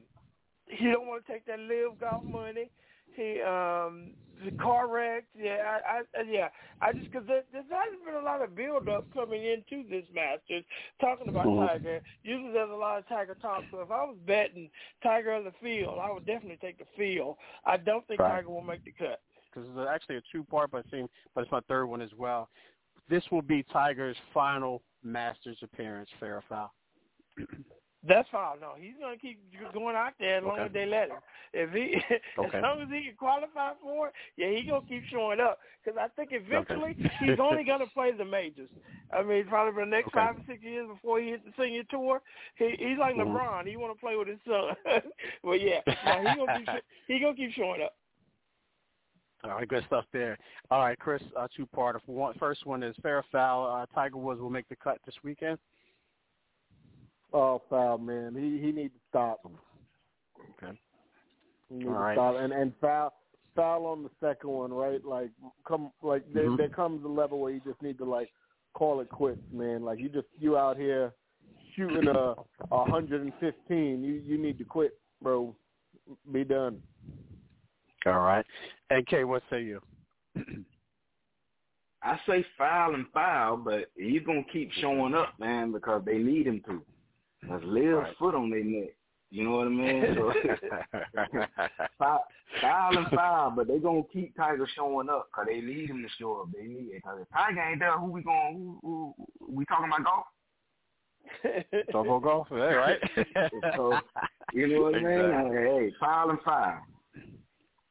he don't want to take that live golf money. He um the car wreck. Yeah, I, I yeah. I just because there, there hasn't been a lot of build up coming into this Masters talking about Mhm. Tiger. Usually there's a lot of Tiger talk. So if I was betting Tiger of the field, I would definitely take the field. I don't think Right. Tiger will make the cut. because it's actually a two-part, but it seems, but it's my third one as well. This will be Tiger's final Masters appearance, fair or foul? That's foul. No, he's gonna keep going out there as long Okay. as they let him. If he, Okay. as long as he can qualify for it, yeah, he gonna keep showing up. Because I think eventually Okay. he's only gonna play the majors. I mean, probably for the next five or six years before he hits the senior tour. He he's like Mhm. LeBron. He want to play with his son. but yeah, no, he gonna keep sho- he gonna keep showing up. All right, good stuff there. All right, Chris, uh, two-part. One, first one is fair foul. Uh, Tiger Woods will make the cut this weekend. Oh, foul, man. He he needs to stop. Okay. He needs All to right. stop and and foul foul on the second one, right? Like come like there Mhm. there comes a level where you just need to like call it quits, man. Like you just you out here shooting a a hundred and fifteen. You you need to quit, bro. Be done. All right. And Kay, what say you? I say foul and foul, but he's gonna keep showing up, man, because they need him to. Cause Liv's Right. foot on their neck. You know what I mean? So foul, foul and foul, but they gonna keep Tiger showing up because they need him to show up. They need it. Cause if Tiger ain't there, who we going? Who, who we talking about golf? Talk about golf, yeah, right? So, you know what I mean? Exactly. Hey, foul and foul.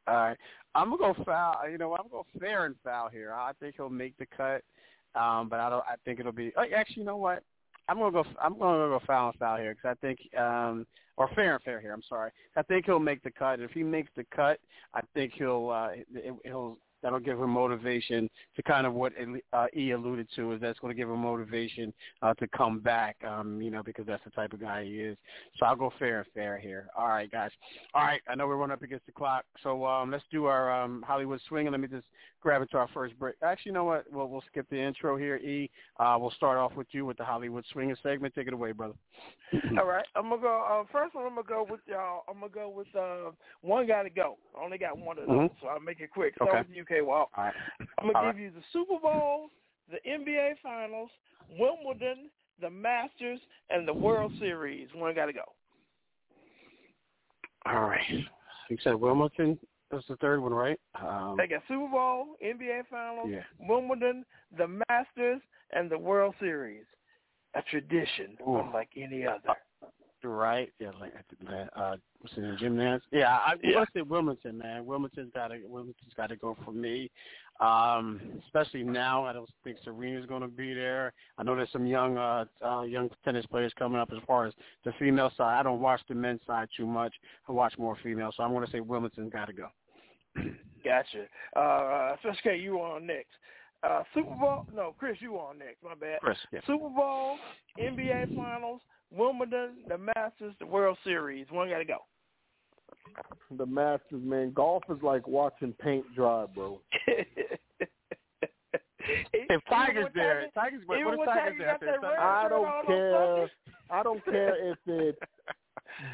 All right. I'm gonna go foul. You know, I'm gonna go fair and foul here. I think he'll make the cut, um, but I don't. I think it'll be. Oh, actually, you know what? I'm gonna go. I'm gonna go foul and foul here because I think, um, or fair and fair here. I'm sorry. I think he'll make the cut. If he makes the cut, I think he'll. Uh, he'll. That'll give him motivation to kind of what uh, E alluded to is that's going to give him motivation uh, to come back. Um, you know, because that's the type of guy he is. So I'll go fair and fair here. All right, guys. All right, I know we're running up against the clock, so um, let's do our um, Hollywood swing, and let me just grab into our first break. Actually, you know what? We'll, we'll skip the intro here, E. Uh, we'll start off with you with the Hollywood swinging segment. Take it away, brother. All right, I'm gonna go. Uh, first one, I'm gonna go with y'all. I'm gonna go with uh, one guy to go. I only got one of those, Mhm. so I'll make it quick. Start Okay. with you, K. Walk. All right. I'm gonna All give right. you the Super Bowl, the NBA Finals, Wimbledon, the Masters, and the World Series. One got to go. All right. You said Wilmington was the third one, right? Um, They got Super Bowl, NBA Finals, Yeah. Wimbledon, the Masters, and the World Series. A tradition, Ooh. unlike any other. Right, yeah, like uh, what's it, Jim Nantz? Yeah, I Yeah. want to say Wilmington, man. Wilmington's got to Wilmington's got to go for me, um, especially now. I don't think Serena's going to be there. I know there's some young uh, uh, young tennis players coming up. As far as the female side, I don't watch the men's side too much. I watch more female, so I'm going to say Wilmington's got to go. Gotcha. Uh, Special K, you on next. Uh, Super Bowl? No, Chris, you on next. My bad. Chris, yeah. Super Bowl, NBA Finals, Wimbledon, the Masters, the World Series. One got to go. The Masters, man. Golf is like watching paint dry, bro. If Tiger's there, Tiger's what, even what if Tiger's Tiger there? got after that the red Sunday? I don't care. I don't care if it's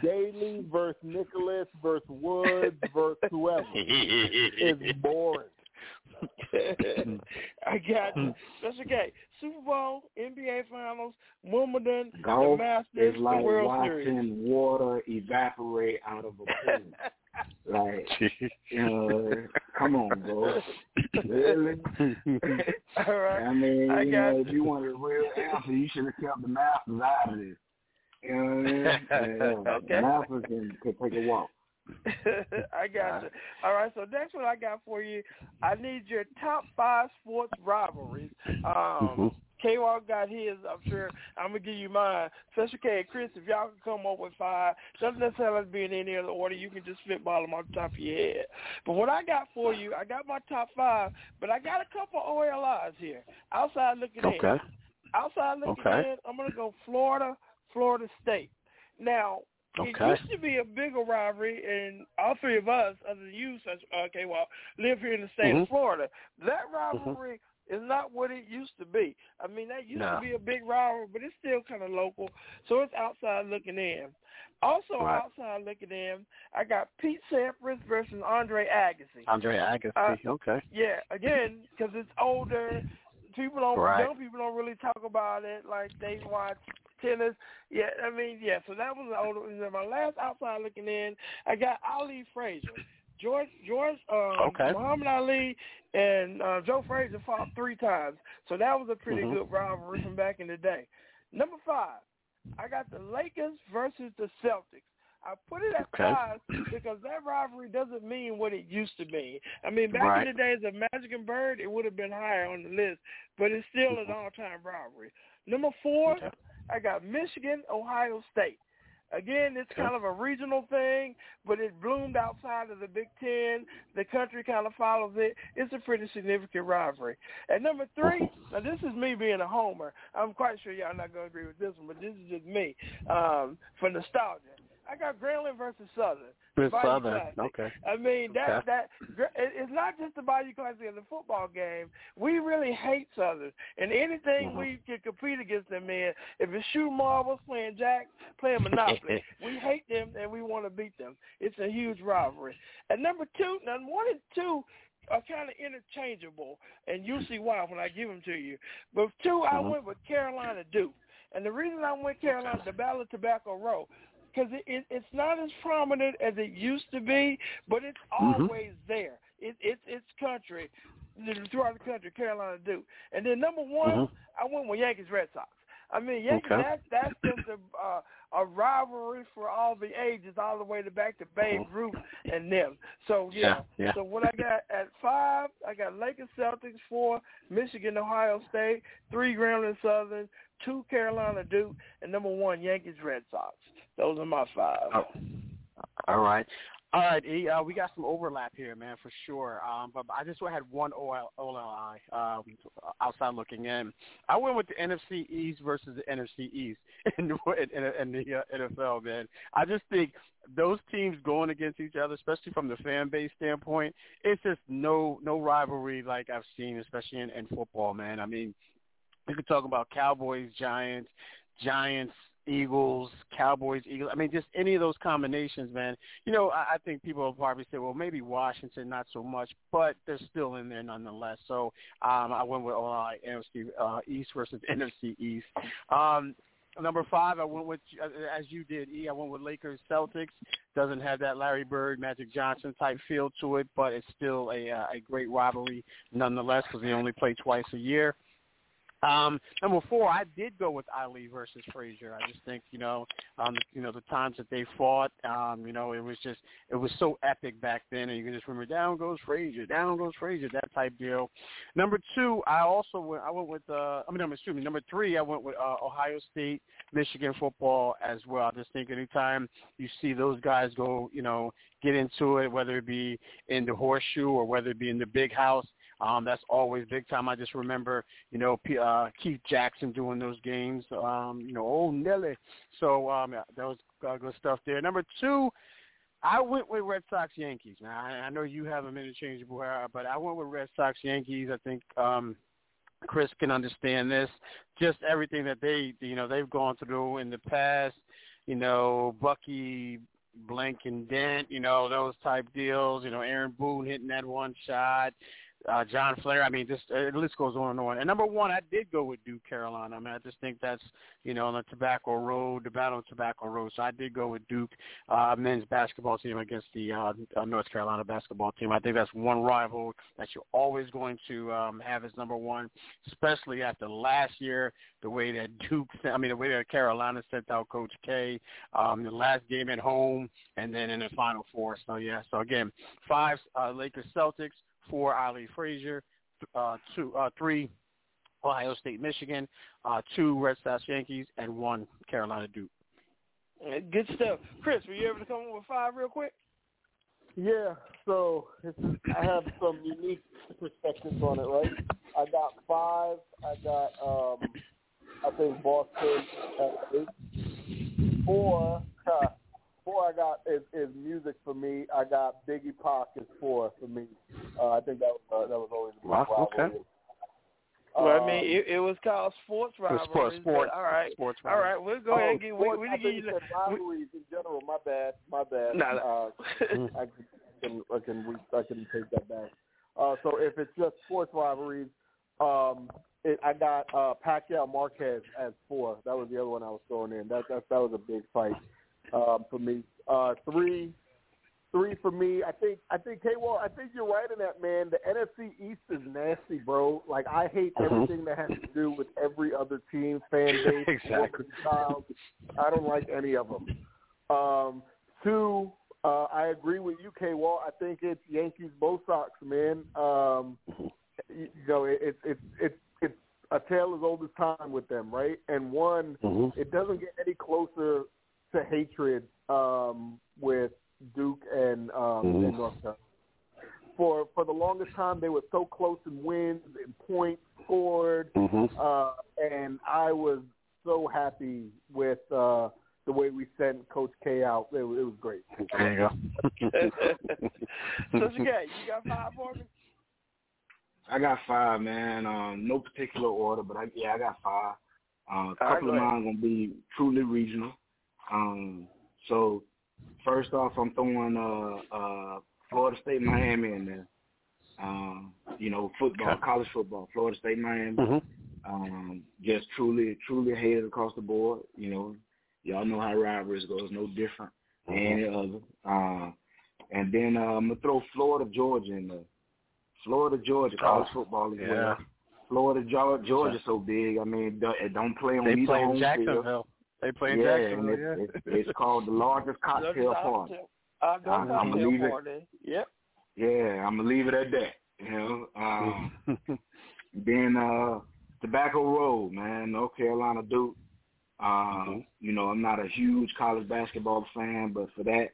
Daly versus Nicklaus versus Woods versus whoever. It's boring. I got you. That's okay. Super Bowl, NBA Finals, Wimbledon, Golf the Masters, is like the World watching Series. water evaporate out of a pool. like, you know, come on, bro. Really? All right. I mean, I you got know, if you wanted a real answer, you should have kept the Masters out of this. You know what I mean? Okay. The Masters can, can take a walk. I got you. All right, so next one I got for you. I need your top five sports rivalries. Um, mm-hmm. K-Walk got his. I'm sure I'm gonna give you mine. Special K and Chris, if y'all can come up with five, doesn't necessarily be in any other order. You can just spitball them off the top of your head. But what I got for you, I got my top five, but I got a couple OLIs here. Outside looking okay. in. Outside looking okay. in, I'm gonna go Florida, Florida State. Now, Okay. It used to be a bigger rivalry, and all three of us, other than you, such okay, well, live here in the state mm-hmm. of Florida. That rivalry mm-hmm. is not what it used to be. I mean, that used no. to be a big rivalry, but it's still kind of local, so it's outside looking in. Also right. outside looking in, I got Pete Sampras versus Andre Agassi. Andre Agassi, uh, okay. Yeah, again, because it's older. People don't, right. young people don't really talk about it like they watch tennis. Yeah, I mean, yeah. So that was the older. And then my last outside looking in, I got Ali Frazier. George George um, okay. Muhammad Ali and uh, Joe Frazier fought three times, so that was a pretty mm-hmm. good rivalry from back in the day. Number five, I got the Lakers versus the Celtics. I put it at okay. five because that rivalry doesn't mean what it used to mean. I mean, back right. in the days of Magic and Bird, it would have been higher on the list, but it's still an all-time rivalry. Number four, okay. I got Michigan, Ohio State. Again, it's kind of a regional thing, but it bloomed outside of the Big Ten. The country kind of follows it. It's a pretty significant rivalry. And number three, now this is me being a homer. I'm quite sure y'all not going to agree with this one, but this is just me um, for nostalgia. I got Grambling versus Southern. With Southern, Classic. okay. I mean that okay. that it's not just the Bayou Classic in the football game. We really hate Southern, and anything mm-hmm. we can compete against them in, if it's shooting marbles, playing jack, playing Monopoly, we hate them and we want to beat them. It's a huge rivalry. And number two, now one and two are kind of interchangeable, and you'll see why when I give them to you. But 2 mm-hmm. I went with Carolina Duke. And the reason I went Carolina, the Battle of Tobacco Road, because it, it, it's not as prominent as it used to be, but it's mm-hmm. always there. It, it's it's country throughout the country. Carolina Duke, and then number one, mm-hmm. I went with Yankees Red Sox. I mean, Yankees. Okay. That's that's just a uh, a rivalry for all the ages, all the way to back to Babe Mm-hmm. Ruth and them. So yeah. Yeah, yeah. So what I got at five, I got Lakers Celtics. Four, Michigan Ohio State. Three Grambling Southern. Two Carolina Duke, and number one Yankees Red Sox. Those are my five. Oh. All right. All right, E, uh, we got some overlap here, man, for sure. Um, but I just had one OL, OLI um, outside looking in. I went with the NFC East versus the NFC East in, in, in the uh, NFL, man. I just think those teams going against each other, especially from the fan base standpoint, it's just no no rivalry like I've seen, especially in, in football, man. I mean, you could talk about Cowboys, Giants, Giants, Eagles, Cowboys, Eagles. I mean, just any of those combinations, man. You know, I, I think people will probably say, well, maybe Washington, not so much, but they're still in there nonetheless. So um, I went with uh, NFC uh, East versus NFC East. Um, number five, I went with, as you did, E, I went with Lakers Celtics. Doesn't have that Larry Bird, Magic Johnson type feel to it, but it's still a, uh, a great rivalry nonetheless because they only play twice a year. Um, number four, I did go with Ali versus Frazier. I just think, you know, um, you know, the times that they fought, um, you know, it was just, it was so epic back then, and you can just remember, down goes Frazier, down goes Frazier, that type deal. Number two, I also went, I went with, uh, I mean, I'm me, number three, I went with uh, Ohio State, Michigan football as well. I just think anytime you see those guys go, you know, get into it, whether it be in the horseshoe or whether it be in the big house, um, that's always big time. I just remember, you know, P- uh, Keith Jackson doing those games. Um, you know, old Nelly. So um, that was uh, good stuff there. Number two, I went with Red Sox Yankees. Now I, I know you have them interchangeable, uh, but I went with Red Sox Yankees. I think um, Chris can understand this. Just everything that they, you know, they've gone through in the past. You know, Bucky Blank and Dent, you know, those type deals. You know, Aaron Boone hitting that one shot uh, John Flair. I mean, this uh, the list goes on and on. And number one, I did go with Duke Carolina. I mean, I just think that's you know on the Tobacco Road, the Battle of Tobacco Road. So I did go with Duke uh, men's basketball team against the uh, uh, North Carolina basketball team. I think that's one rival that you're always going to um, have as number one, especially after last year, the way that Duke, I mean, the way that Carolina sent out Coach K, um, the last game at home, and then in the Final Four. So yeah. So again, five uh, Lakers Celtics four Ali Frazier, uh, two, uh, three Ohio State Michigan, uh, two Red Sox Yankees, and one Carolina Duke. Good stuff, Chris. Were you able to come up with five real quick? Yeah, so I have some unique perspectives on it, right? I got five. I got, um, I think Boston at eight. Four, uh, four I got is, is music for me. I got Biggie Pac is four for me. Uh, I think that was uh, that was always a wow, rivalry. okay. Well, I mean, it, it was called sports rivalries. Sports, sports, all right, sports all right. We'll go ahead and get. We, Oh, sports, we, I we, think you said rivalries in general. My bad. My bad. No, no. Uh, I can I can I can take that back. Uh, so if it's just sports rivalries, um, it, I got uh, Pacquiao Marquez as four. That was the other one I was throwing in. That that that was a big fight um, for me. Uh, three, three for me. I think I think K. Walk. I think you're right in that, man. The NFC East is nasty, bro. Like I hate Mhm. everything that has to do with every other team, fan base. Exactly. Styles. I don't like any of them. Um, two, uh, I agree with you, K. Walk. I think it's Yankees, Bo Sox, man. Um, you know, it's it, it, it, it's a tale as old as time with them, right? And one, Mhm. it doesn't get any closer to hatred um, with Duke and, um, Mhm. and North Carolina. For for the longest time, they were so close in wins and points scored, Mhm. uh, and I was so happy with uh, the way we sent Coach K out. It, was- it was great. There you go. so you got you got five for me. I got five, man. Um, no particular order, but I, yeah, I got five. Uh, a couple go of ahead. mine gonna be truly regional. Um, so first off, I'm throwing uh, uh, Florida State, Miami in there. Um, you know, football, Okay. college football, Florida State, Miami. Mhm. Um, just truly, truly hated across the board. You know, y'all know how rivalries goes, no different than any other. Uh, and then uh, I'm gonna throw Florida, Georgia in there. Florida, Georgia, college Oh, football as yeah. well. Florida, Georgia, Georgia's so big. I mean, don't- it don't play on They either play in home field. Jacksonville. They play in yeah, Jacksonville. and Yeah. it's, it's, it's called the largest cocktail party. Outdoor I'm- I'm cocktail leaving. party. Yep. Yeah, I'm gonna leave it at that. You know, um, then uh, Tobacco Road, man, North Carolina Duke. Um, You know, I'm not a huge college basketball fan, but for that,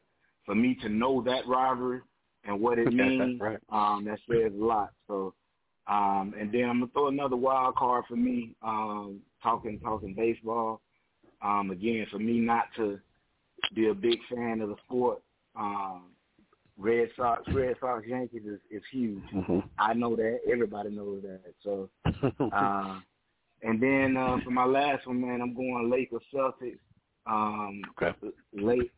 for me to know that rivalry and what it means, Right. um, that says a lot. So, um, and then I'm gonna throw another wild card for me. Um, talking talking baseball. Um, again, for me not to be a big fan of the sport. Um, Red Sox, Red Sox, Yankees is, is huge. Mhm. I know that. Everybody knows that. So, uh, and then uh, for my last one, man, I'm going Lakers Celtics. Um, Okay. late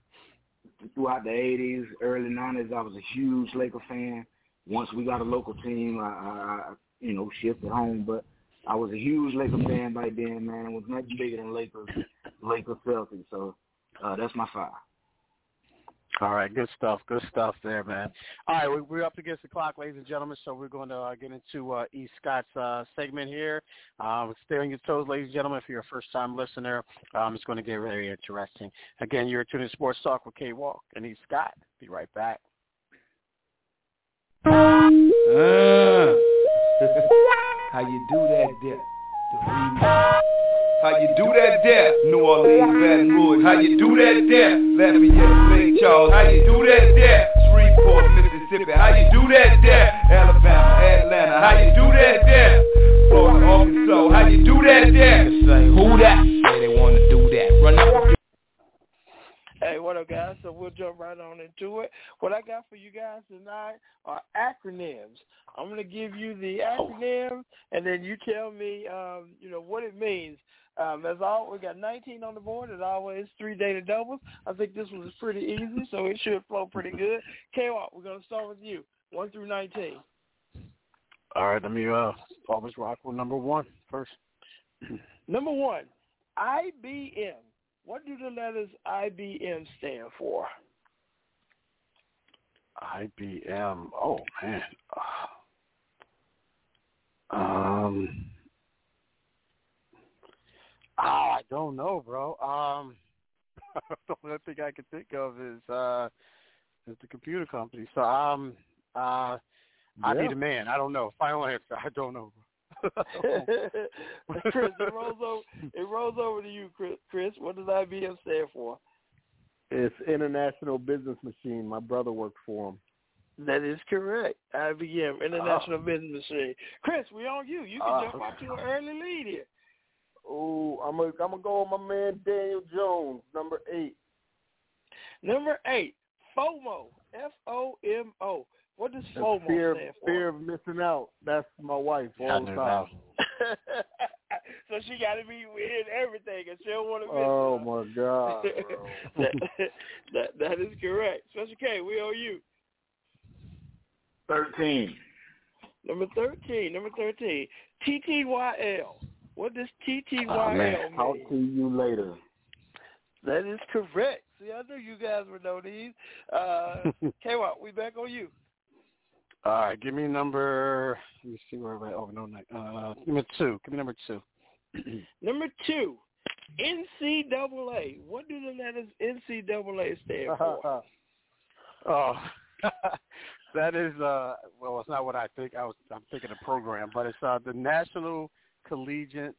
throughout the '80s, early '90s, I was a huge Laker fan. Once we got a local team, I, I, you know shifted home, but I was a huge Laker fan back then, man. It was much bigger than Lakers, Lakers Celtics. So uh, that's my five. All right, good stuff. Good stuff there, man. All right, we, we're up against the clock, ladies and gentlemen, so we're going to uh, get into uh, E. Scott's uh, segment here. Uh, stay on your toes, ladies and gentlemen. If you're a first-time listener, um, it's going to get very interesting. Again, you're tuning to Sports Talk with K. Walk and E. Scott. Be right back. Uh. How you do that there? How you do that there? New Orleans, Baton Rouge. How you do that there? Lafayette, Lake Charles. How you do that there? Shreveport, Mississippi. How you do that there? Alabama, Atlanta. How you do that there? Florida, Arkansas. How you do that there? Say who that? Say they wanna do that. Run up. Hey, what up, guys? So we'll jump right on into it. What I got for you guys tonight are acronyms. I'm going to give you the acronym, and then you tell me, um, you know, what it means. Um, as all, we got 19 on the board. As always, three data doubles. I think this was pretty easy, so it should flow pretty good. K-Walk, we're going to start with you. 1 through 19. All right, let me uh always rock with number one first. Number one, IBM. What do the letters IBM stand for? IBM. Oh man. Um. Oh, I don't know, bro. Um, the only thing I can think of is uh, is the computer company. So um, uh, I Yeah. need a man. I don't know. Final answer. I don't know. Chris, it rolls over. It rolls over to you, Chris. Chris, what does IBM stand for? It's International Business Machine. My brother worked for him. That is correct. IBM, International Business Machine. Chris, we on you. You can Oh. jump out to an early lead here. Oh, I'm gonna I'm gonna go with my man Daniel Jones, number eight. Number eight, FOMO. F O M O. What does That's FOMO fear, stand for? fear of missing out. That's my wife all the time. so she got to be in everything, and she don't want to miss. Oh it. my god, that, that that is correct. Special K, we owe you. Thirteen. Number thirteen. Number thirteen. TTYL. What does TTYL Oh, man. mean? Talk to you later. That is correct. See, I knew you guys would know these. Uh, K-Walk, we back on you. All right, give me number. Let me see where we're at. Oh no, no, uh, number two. Give me number two. Number two, NCAA. What do the letters NCAA stand for? oh, that is uh. Well, it's not what I think. I was. I'm thinking a program, but it's uh the National Collegiate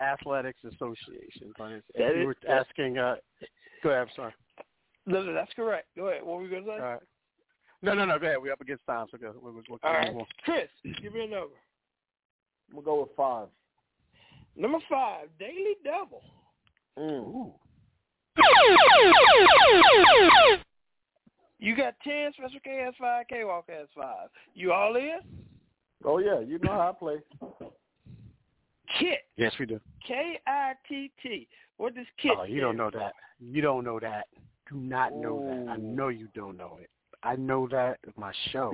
Athletics Association. But it's, That if you is- were asking, uh, go ahead. I'm sorry. no, no, that's correct. Go ahead. What were we going to say? All right. No, no, no. Go ahead. We're up against time, so go. We'll, we'll, we'll All right. move on. Chris, give me a number. I'm gonna go with five. Number five, Daily Double. Mm. You got 10, Special K has 5, K-Walk has 5. You all in? Oh yeah, you know how I play. Kit. Yes, we do. K-I-T-T. What does KIT Oh, you don't know that. You don't know that. Do not know that. I know you don't know it. I know that with my show.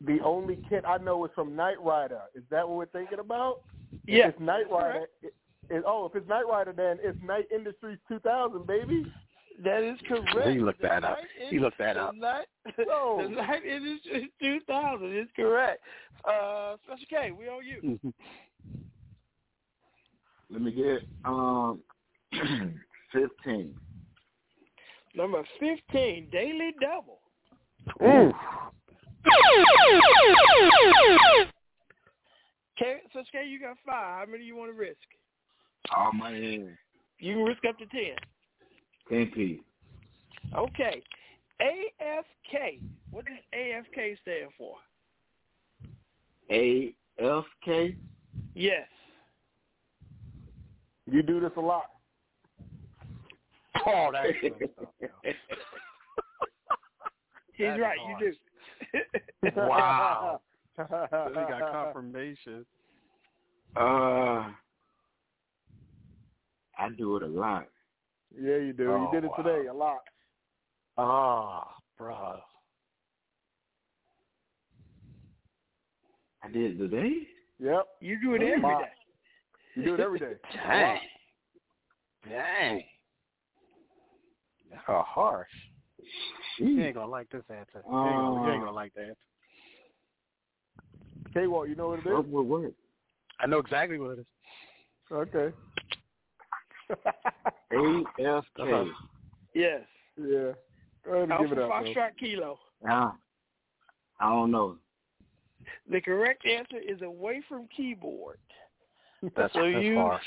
The, the only Kit I know is from Knight Rider. Is that what we're thinking about? Yeah. If it's Knight Rider, it, it, oh, if it's Knight Rider, then it's Knight Industries 2000, baby. That is correct. He looked that up. He looked that the up. Night, No. the night industry 2000 is correct. Uh, Special K, we owe you. Let me get um fifteen. Number 15, Daily Double. Ooh. K, Special K, you got five. How many do you want to risk? All my in. You can risk up to 10. Ten P. Okay. AFK. What does AFK stand for? A F K. Yes. You do this a lot. Oh, that's He's That is right. harsh. You do. wow. we got confirmation. Uh, I do it a lot. Yeah, you do. Oh, you did it wow. today a lot. Ah, bro. I did it today. Yep. You do it every Lot. day. You do it every day. Dang. Dang. Oh, harsh. You ain't gonna like this answer. You ain't gonna, you ain't gonna like that. K-Walk, you know what it is? What would work? I know exactly what it is. Okay. A F K. Uh-huh. Yes. Yeah. Go ahead and Alpha give it up. bro. Foxtrot Kilo. Nah, I don't know. The correct answer is away from keyboard. That's, So that's you- harsh.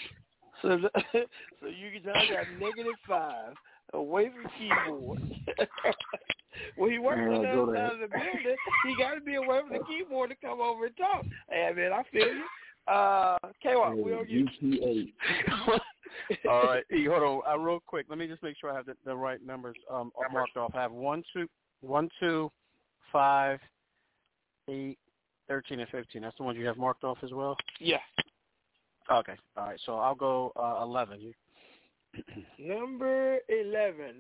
So, the, so you now got negative five away from keyboard. when he works on the other side of the building, he got to be away from the keyboard to come over and talk. Hey, man, I feel you. Uh, K-Walk, we on you. G All right, E, hold on. Uh, real quick, let me just make sure I have the, the right numbers um, marked off. I have one, two, one, two, five, eight, thirteen, and fifteen. That's the ones you have marked off as well. Yeah. Okay. All right. So I'll go uh, eleven. You. Number 11,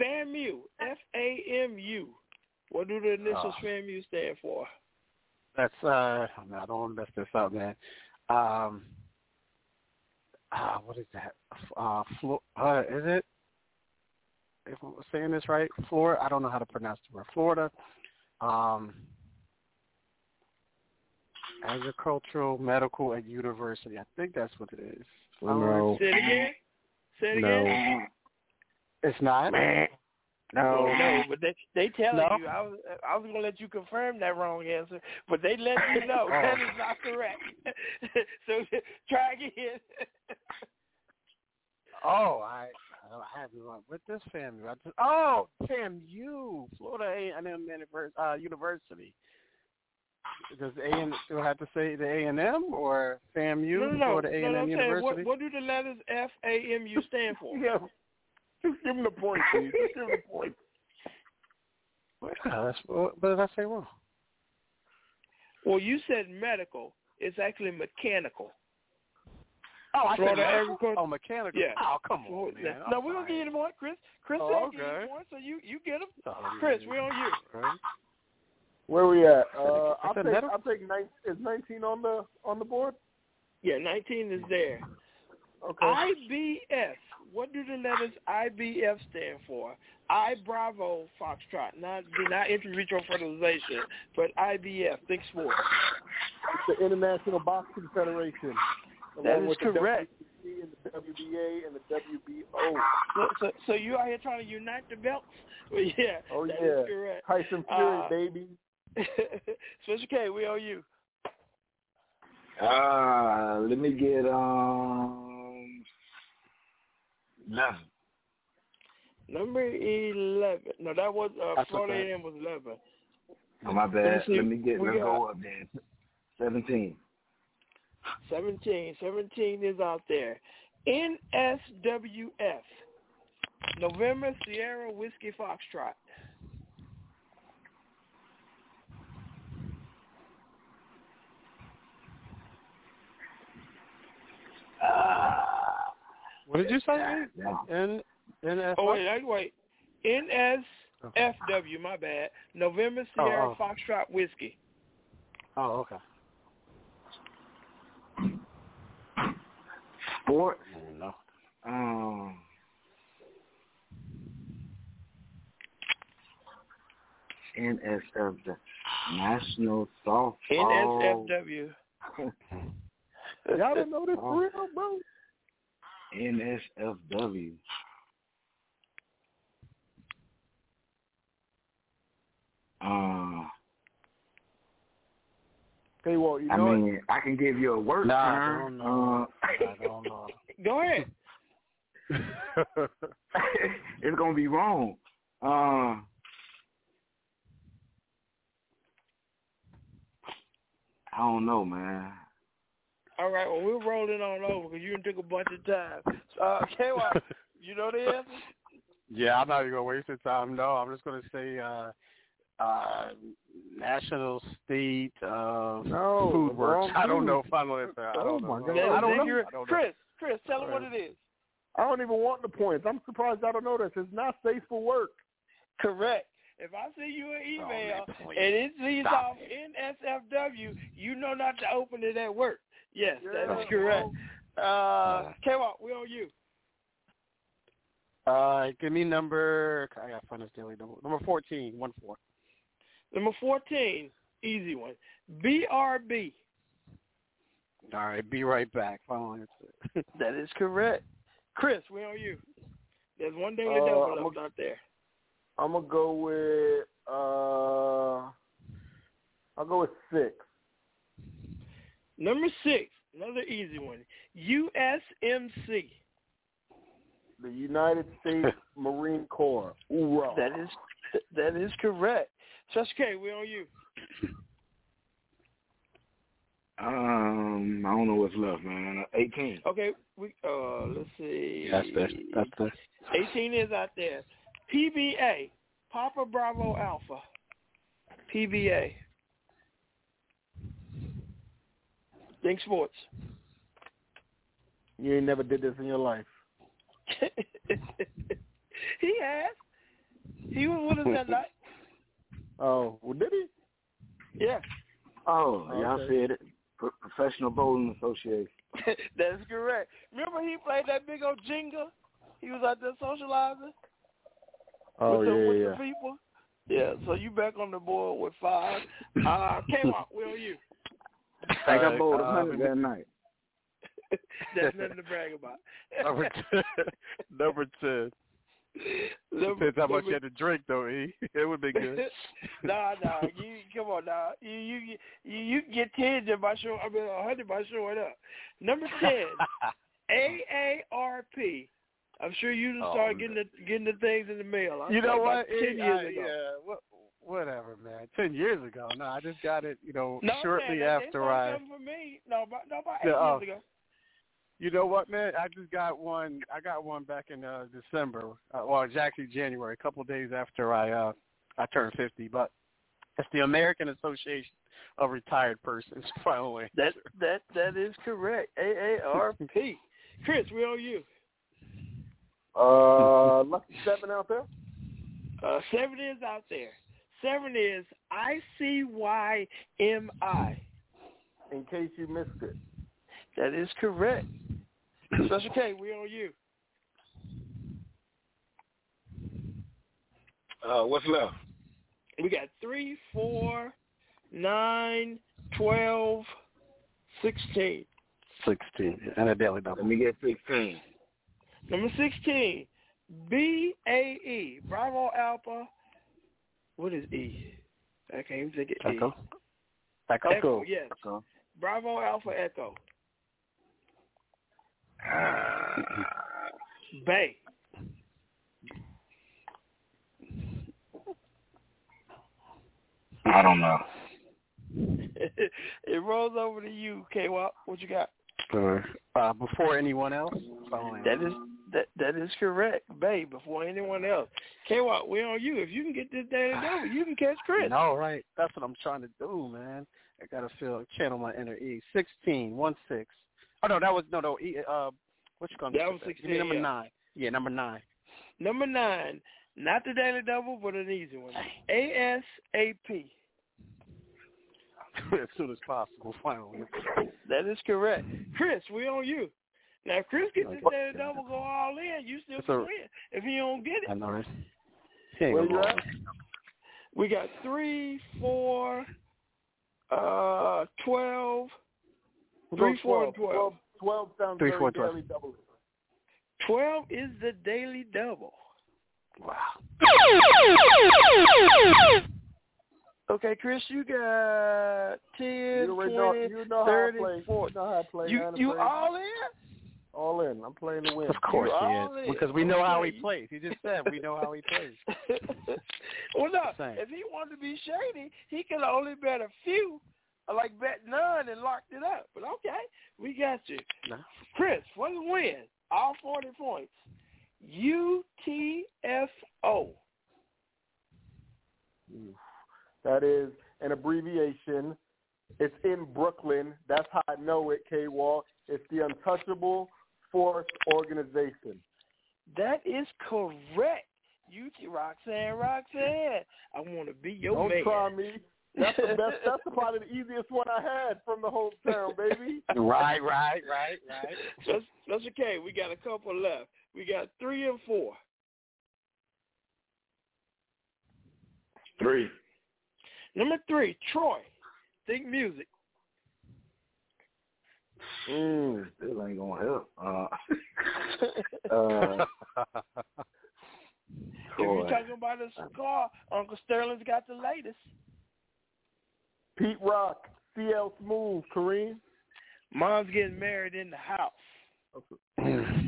FAMU, F-A-M-U. What do the initials Ah. FAMU stand for? That's uh, I don't want to mess this up, man. Um, uh, what is that? Uh, Flo- uh, is it? If I'm saying this right, Florida. I don't know how to pronounce the word. Florida. Um, agricultural, medical, and university. I think that's what it is. No. Say it again. Say it No. again. It's not. No, no, but they they telling No? you. I was I was gonna let you confirm that wrong answer, but they let you know Oh. that is not correct. so try again. Oh, I I have you with this family. I just, oh, FAMU, Florida A and M uh, University. Does A and do I have to say the A and M or FAMU, no, no, no. Florida A and M University? what what do the letters F A M U stand for? yeah. Just give him the point, please. Just give him the point. Yeah, that's, what what did I say wrong? Well, you said medical. It's actually mechanical. Oh, I said Florida medical? agriculture. Oh, mechanical. Yeah. Oh, come on, man. No, we're gonna give you the point, Chris. Chris Oh, said I'll give okay. you the point, so you you get them. Oh, Chris, we're on you. Right. Where we at? I Uh, I'll take. I'll take nine. Is nineteen on the on the board? Yeah, 19 is there. Okay. IBF. What do the letters IBF stand for? I Bravo Foxtrot, not not in vitro fertilization, but IBF. Think sports. It's the International Boxing Federation. That along the correct. WBC and the WBA and the WBO. So, so, so you out here trying to unite the belts? Well, yeah. Oh that yeah, is correct. Tyson Fury, Uh, baby. Special K, we owe you. Uh, let me get um eleven. Number eleven. No, that was uh, That's Florida okay. A&M was eleven. Oh, my bad. Let me. Let get. Let's go up then. Seventeen. 17. 17 is out there. NSWF. November Sierra Whiskey Foxtrot. What did you say? N N F. Oh, wait, wait, wait. NSFW, my bad. November Sierra Oh, Foxtrot Whiskey. Oh, okay. Sport. No. Um. NSF, the National Softball. NSFW. Y'all don't know this for real, bro? NSFW. Uh, Hey, well, you know I know mean, I can give you a work Nah, I don't know. Uh, I don't know. Go ahead. it's gonna be wrong. Uh, I don't know, man. All right, well, we're rolling on over because you done took a bunch of time. Uh, K-Walk, you know the answer? Yeah, I'm not even gonna waste your time. No, I'm just gonna say uh uh national state uh No, food works. wrong I don't know if I know that. I Oh, don't my know. God. I don't know. accurate. I don't know. Chris, Chris, tell them what it is. I don't even want the points. I'm surprised I don't know this. It's not safe for work. Correct. If I send you an email man, and it reads Stop off NSFW, you know not to open it at work. Yes, that is correct. Uh, K-Walk, we on you. Uh give me number I gotta find this daily number. Number fourteen, one four. Number 14, easy one. BRB. All right, be right back. Final answer. That is correct. Chris, we on you. There's one daily Uh, double I'm left out there. I'm gonna go with uh, I'll go with six. Number six, another easy one. USMC. The United States Marine Corps. Hoorah. That is that is correct. Just K, we on you. Um, I don't know what's left, man. Eighteen. Okay, we uh let's see. That's the that's the 18 is out there. PBA, Papa Bravo Alpha. PBA. Think sports. You ain't never did this in your life. he has. He was with us that night. Oh, well, did he? Yeah. Oh, y'all said it. Pro- Professional Bowling Association. That's correct. Remember he played that big old Jenga? He was out there socializing Oh with, the, yeah, with yeah. the people. Yeah, so you back on the board with five. Uh, K-Walk, where are you? I got I bowled a uh, hundred that night. That's nothing to brag about. number ten. number ten. Number- Depends how much number- you had to drink, though. E. It would be good. nah, nah, you come on, nah. You you you, you get ten just by showing. I mean, a hundred by showing up. Number ten, AARP. I'm sure you done Oh, started getting the getting the things in the mail. I you know what? about Ten E, years I- ago. Yeah, what, whatever, man. Ten years ago. No, I just got it. You know, No, shortly man, they- after they I. started coming for me. No, about no, about eight Yeah, oh. years ago. You know what, man? I just got one. I got one back in uh, December. Uh, well, it's actually January, a couple of days after I uh, I turned fifty. But it's the American Association of Retired Persons. Finally, That that that is correct. AARP. Chris, we owe you. Uh, lucky seven out there. Uh, seven is out there. Seven is I C Y M I. In case you missed it. That is correct. Special K, we on you. Uh, what's left? We got three, four, nine, twelve, sixteen. sixteen and a daily double. Let me get sixteen. Number sixteen, B A E. Bravo Alpha. What is E? I can't even think of E. Echo. Echo. Echo, yes. Echo. Bravo Alpha Echo. Bay. I don't know. it rolls over to you, K Wop. What you got? Uh, before anyone else. Finally. That is that that is correct, babe. before anyone else. K Wop, we on you. If you can get this daily double, you can catch Chris. No, right. That's what I'm trying to do, man. I gotta feel channel my inner E. Sixteen, one six. Oh no, that was no no E uh what you gonna That was 16, number yeah. nine. Yeah, number nine. Number nine, not the daily double, but an easy one. ASAP. as soon as possible, finally. That is correct. Chris, we on you. Now, if Chris gets this daily double, go all in. You still can win. If he don't get it. I know that. He ain't Where you go at? we got three, four, uh, twelve. We'll Three, four, and 12. 12. 12 sounds Three, very four, 12. daily double. Twelve is the daily double. Wow. Okay, Chris, you got 10, You 20, know, you know 30, how play. 40. You know how I play. You, you play all in? All in. I'm playing to win. Of course You he is. in. Because we know how he plays. He just said we know how he plays. well, no, Same. if he wanted to be shady, he could have only bet a few, like bet none and locked it up. But okay, we got you. No. Chris, for the win, all 40 points. UTFO. That is an abbreviation. It's in Brooklyn. That's how I know it, K-Walk. It's the Untouchable Force Organization. That is correct. UT Roxanne, Roxanne. I want to be your Don't man. try me. That's the best. That's probably the easiest one I had from the hometown, baby. right, right, right, right. That's, that's okay. We got a couple left. We got three and four. Three. Number three, Troy. Think music. Mm. Still ain't gonna help. Uh, uh, If you're talking about a cigar, Uncle Sterling's got the latest. Pete Rock, CL Smooth, Kareem. Mom's getting married in the house.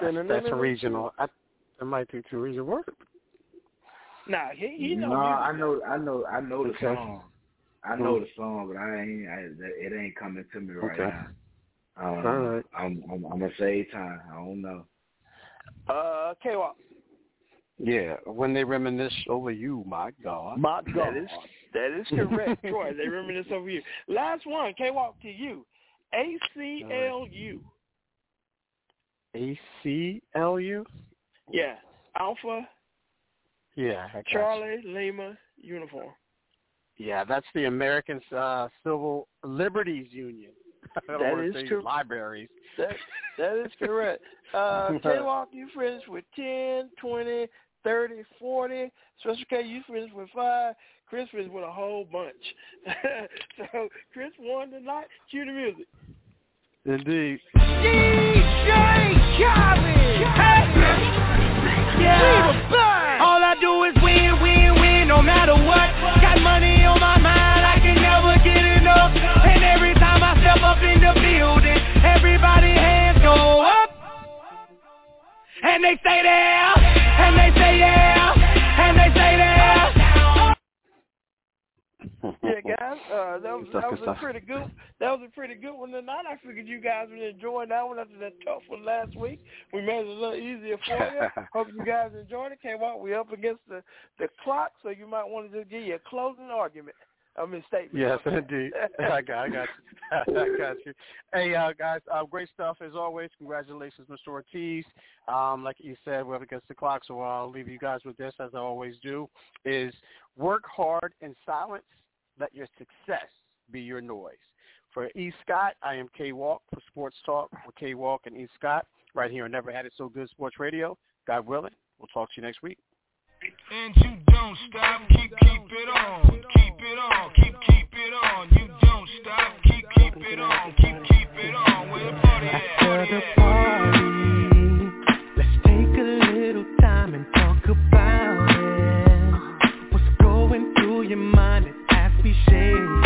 That's a regional. I, I might do two regional work. Nah, he he know no, music. I know, I know, I know the Okay. song. I know the song, but I ain't. I, it ain't coming to me right Okay. now. Um, All right. I'm, I'm, I'm gonna save time. I don't know. Uh, K-Walk. Yeah, when they reminisce over you, my God. My God. That is that is correct, Troy. They reminisce over you. Last one, K-Walk to you. ACLU. A C L U. Yeah. Alpha Yeah, I got you. Charlie Lima uniform. Yeah, that's the American uh, Civil Liberties Union. that is true. Libraries. That that is correct. Uh, K-Walk, you finished with 10, 20, 30, 40. Special K, you finished with five. Chris finished with a whole bunch. so Chris won tonight. Cue the music. Indeed. DJ Khaled. Yeah. All I do is win, win, win, no matter what. Up in the building, everybody hands go up. And they stay there, and they say yeah, and they say there. yeah, guys, uh, that was that was a pretty good that was a pretty good one tonight. I figured you guys would enjoy that one after that tough one last week. We made it a little easier for you. Hope you guys enjoyed it. Came out, we up against the the clock, so you might want to just give you a closing argument. I mean statement. Yes, indeed. I got, I got you. I got you. Hey, uh, guys, uh, great stuff as always. Congratulations, Mr. Ortiz. Um, like you said, we're up against the clock, so I'll leave you guys with this, as I always do: is work hard in silence. Let your success be your noise. For E. Scott, I am K Walk for Sports Talk with K Walk and E. Scott, right here on Never Had It So Good Sports Radio. God willing, we'll talk to you next week. And you don't stop, keep keep it on, keep it on, keep keep it on. You don't stop, keep keep it on, keep keep it on. Where the party at? After the party, let's take a little time and talk about it. What's going through your mind as we shake?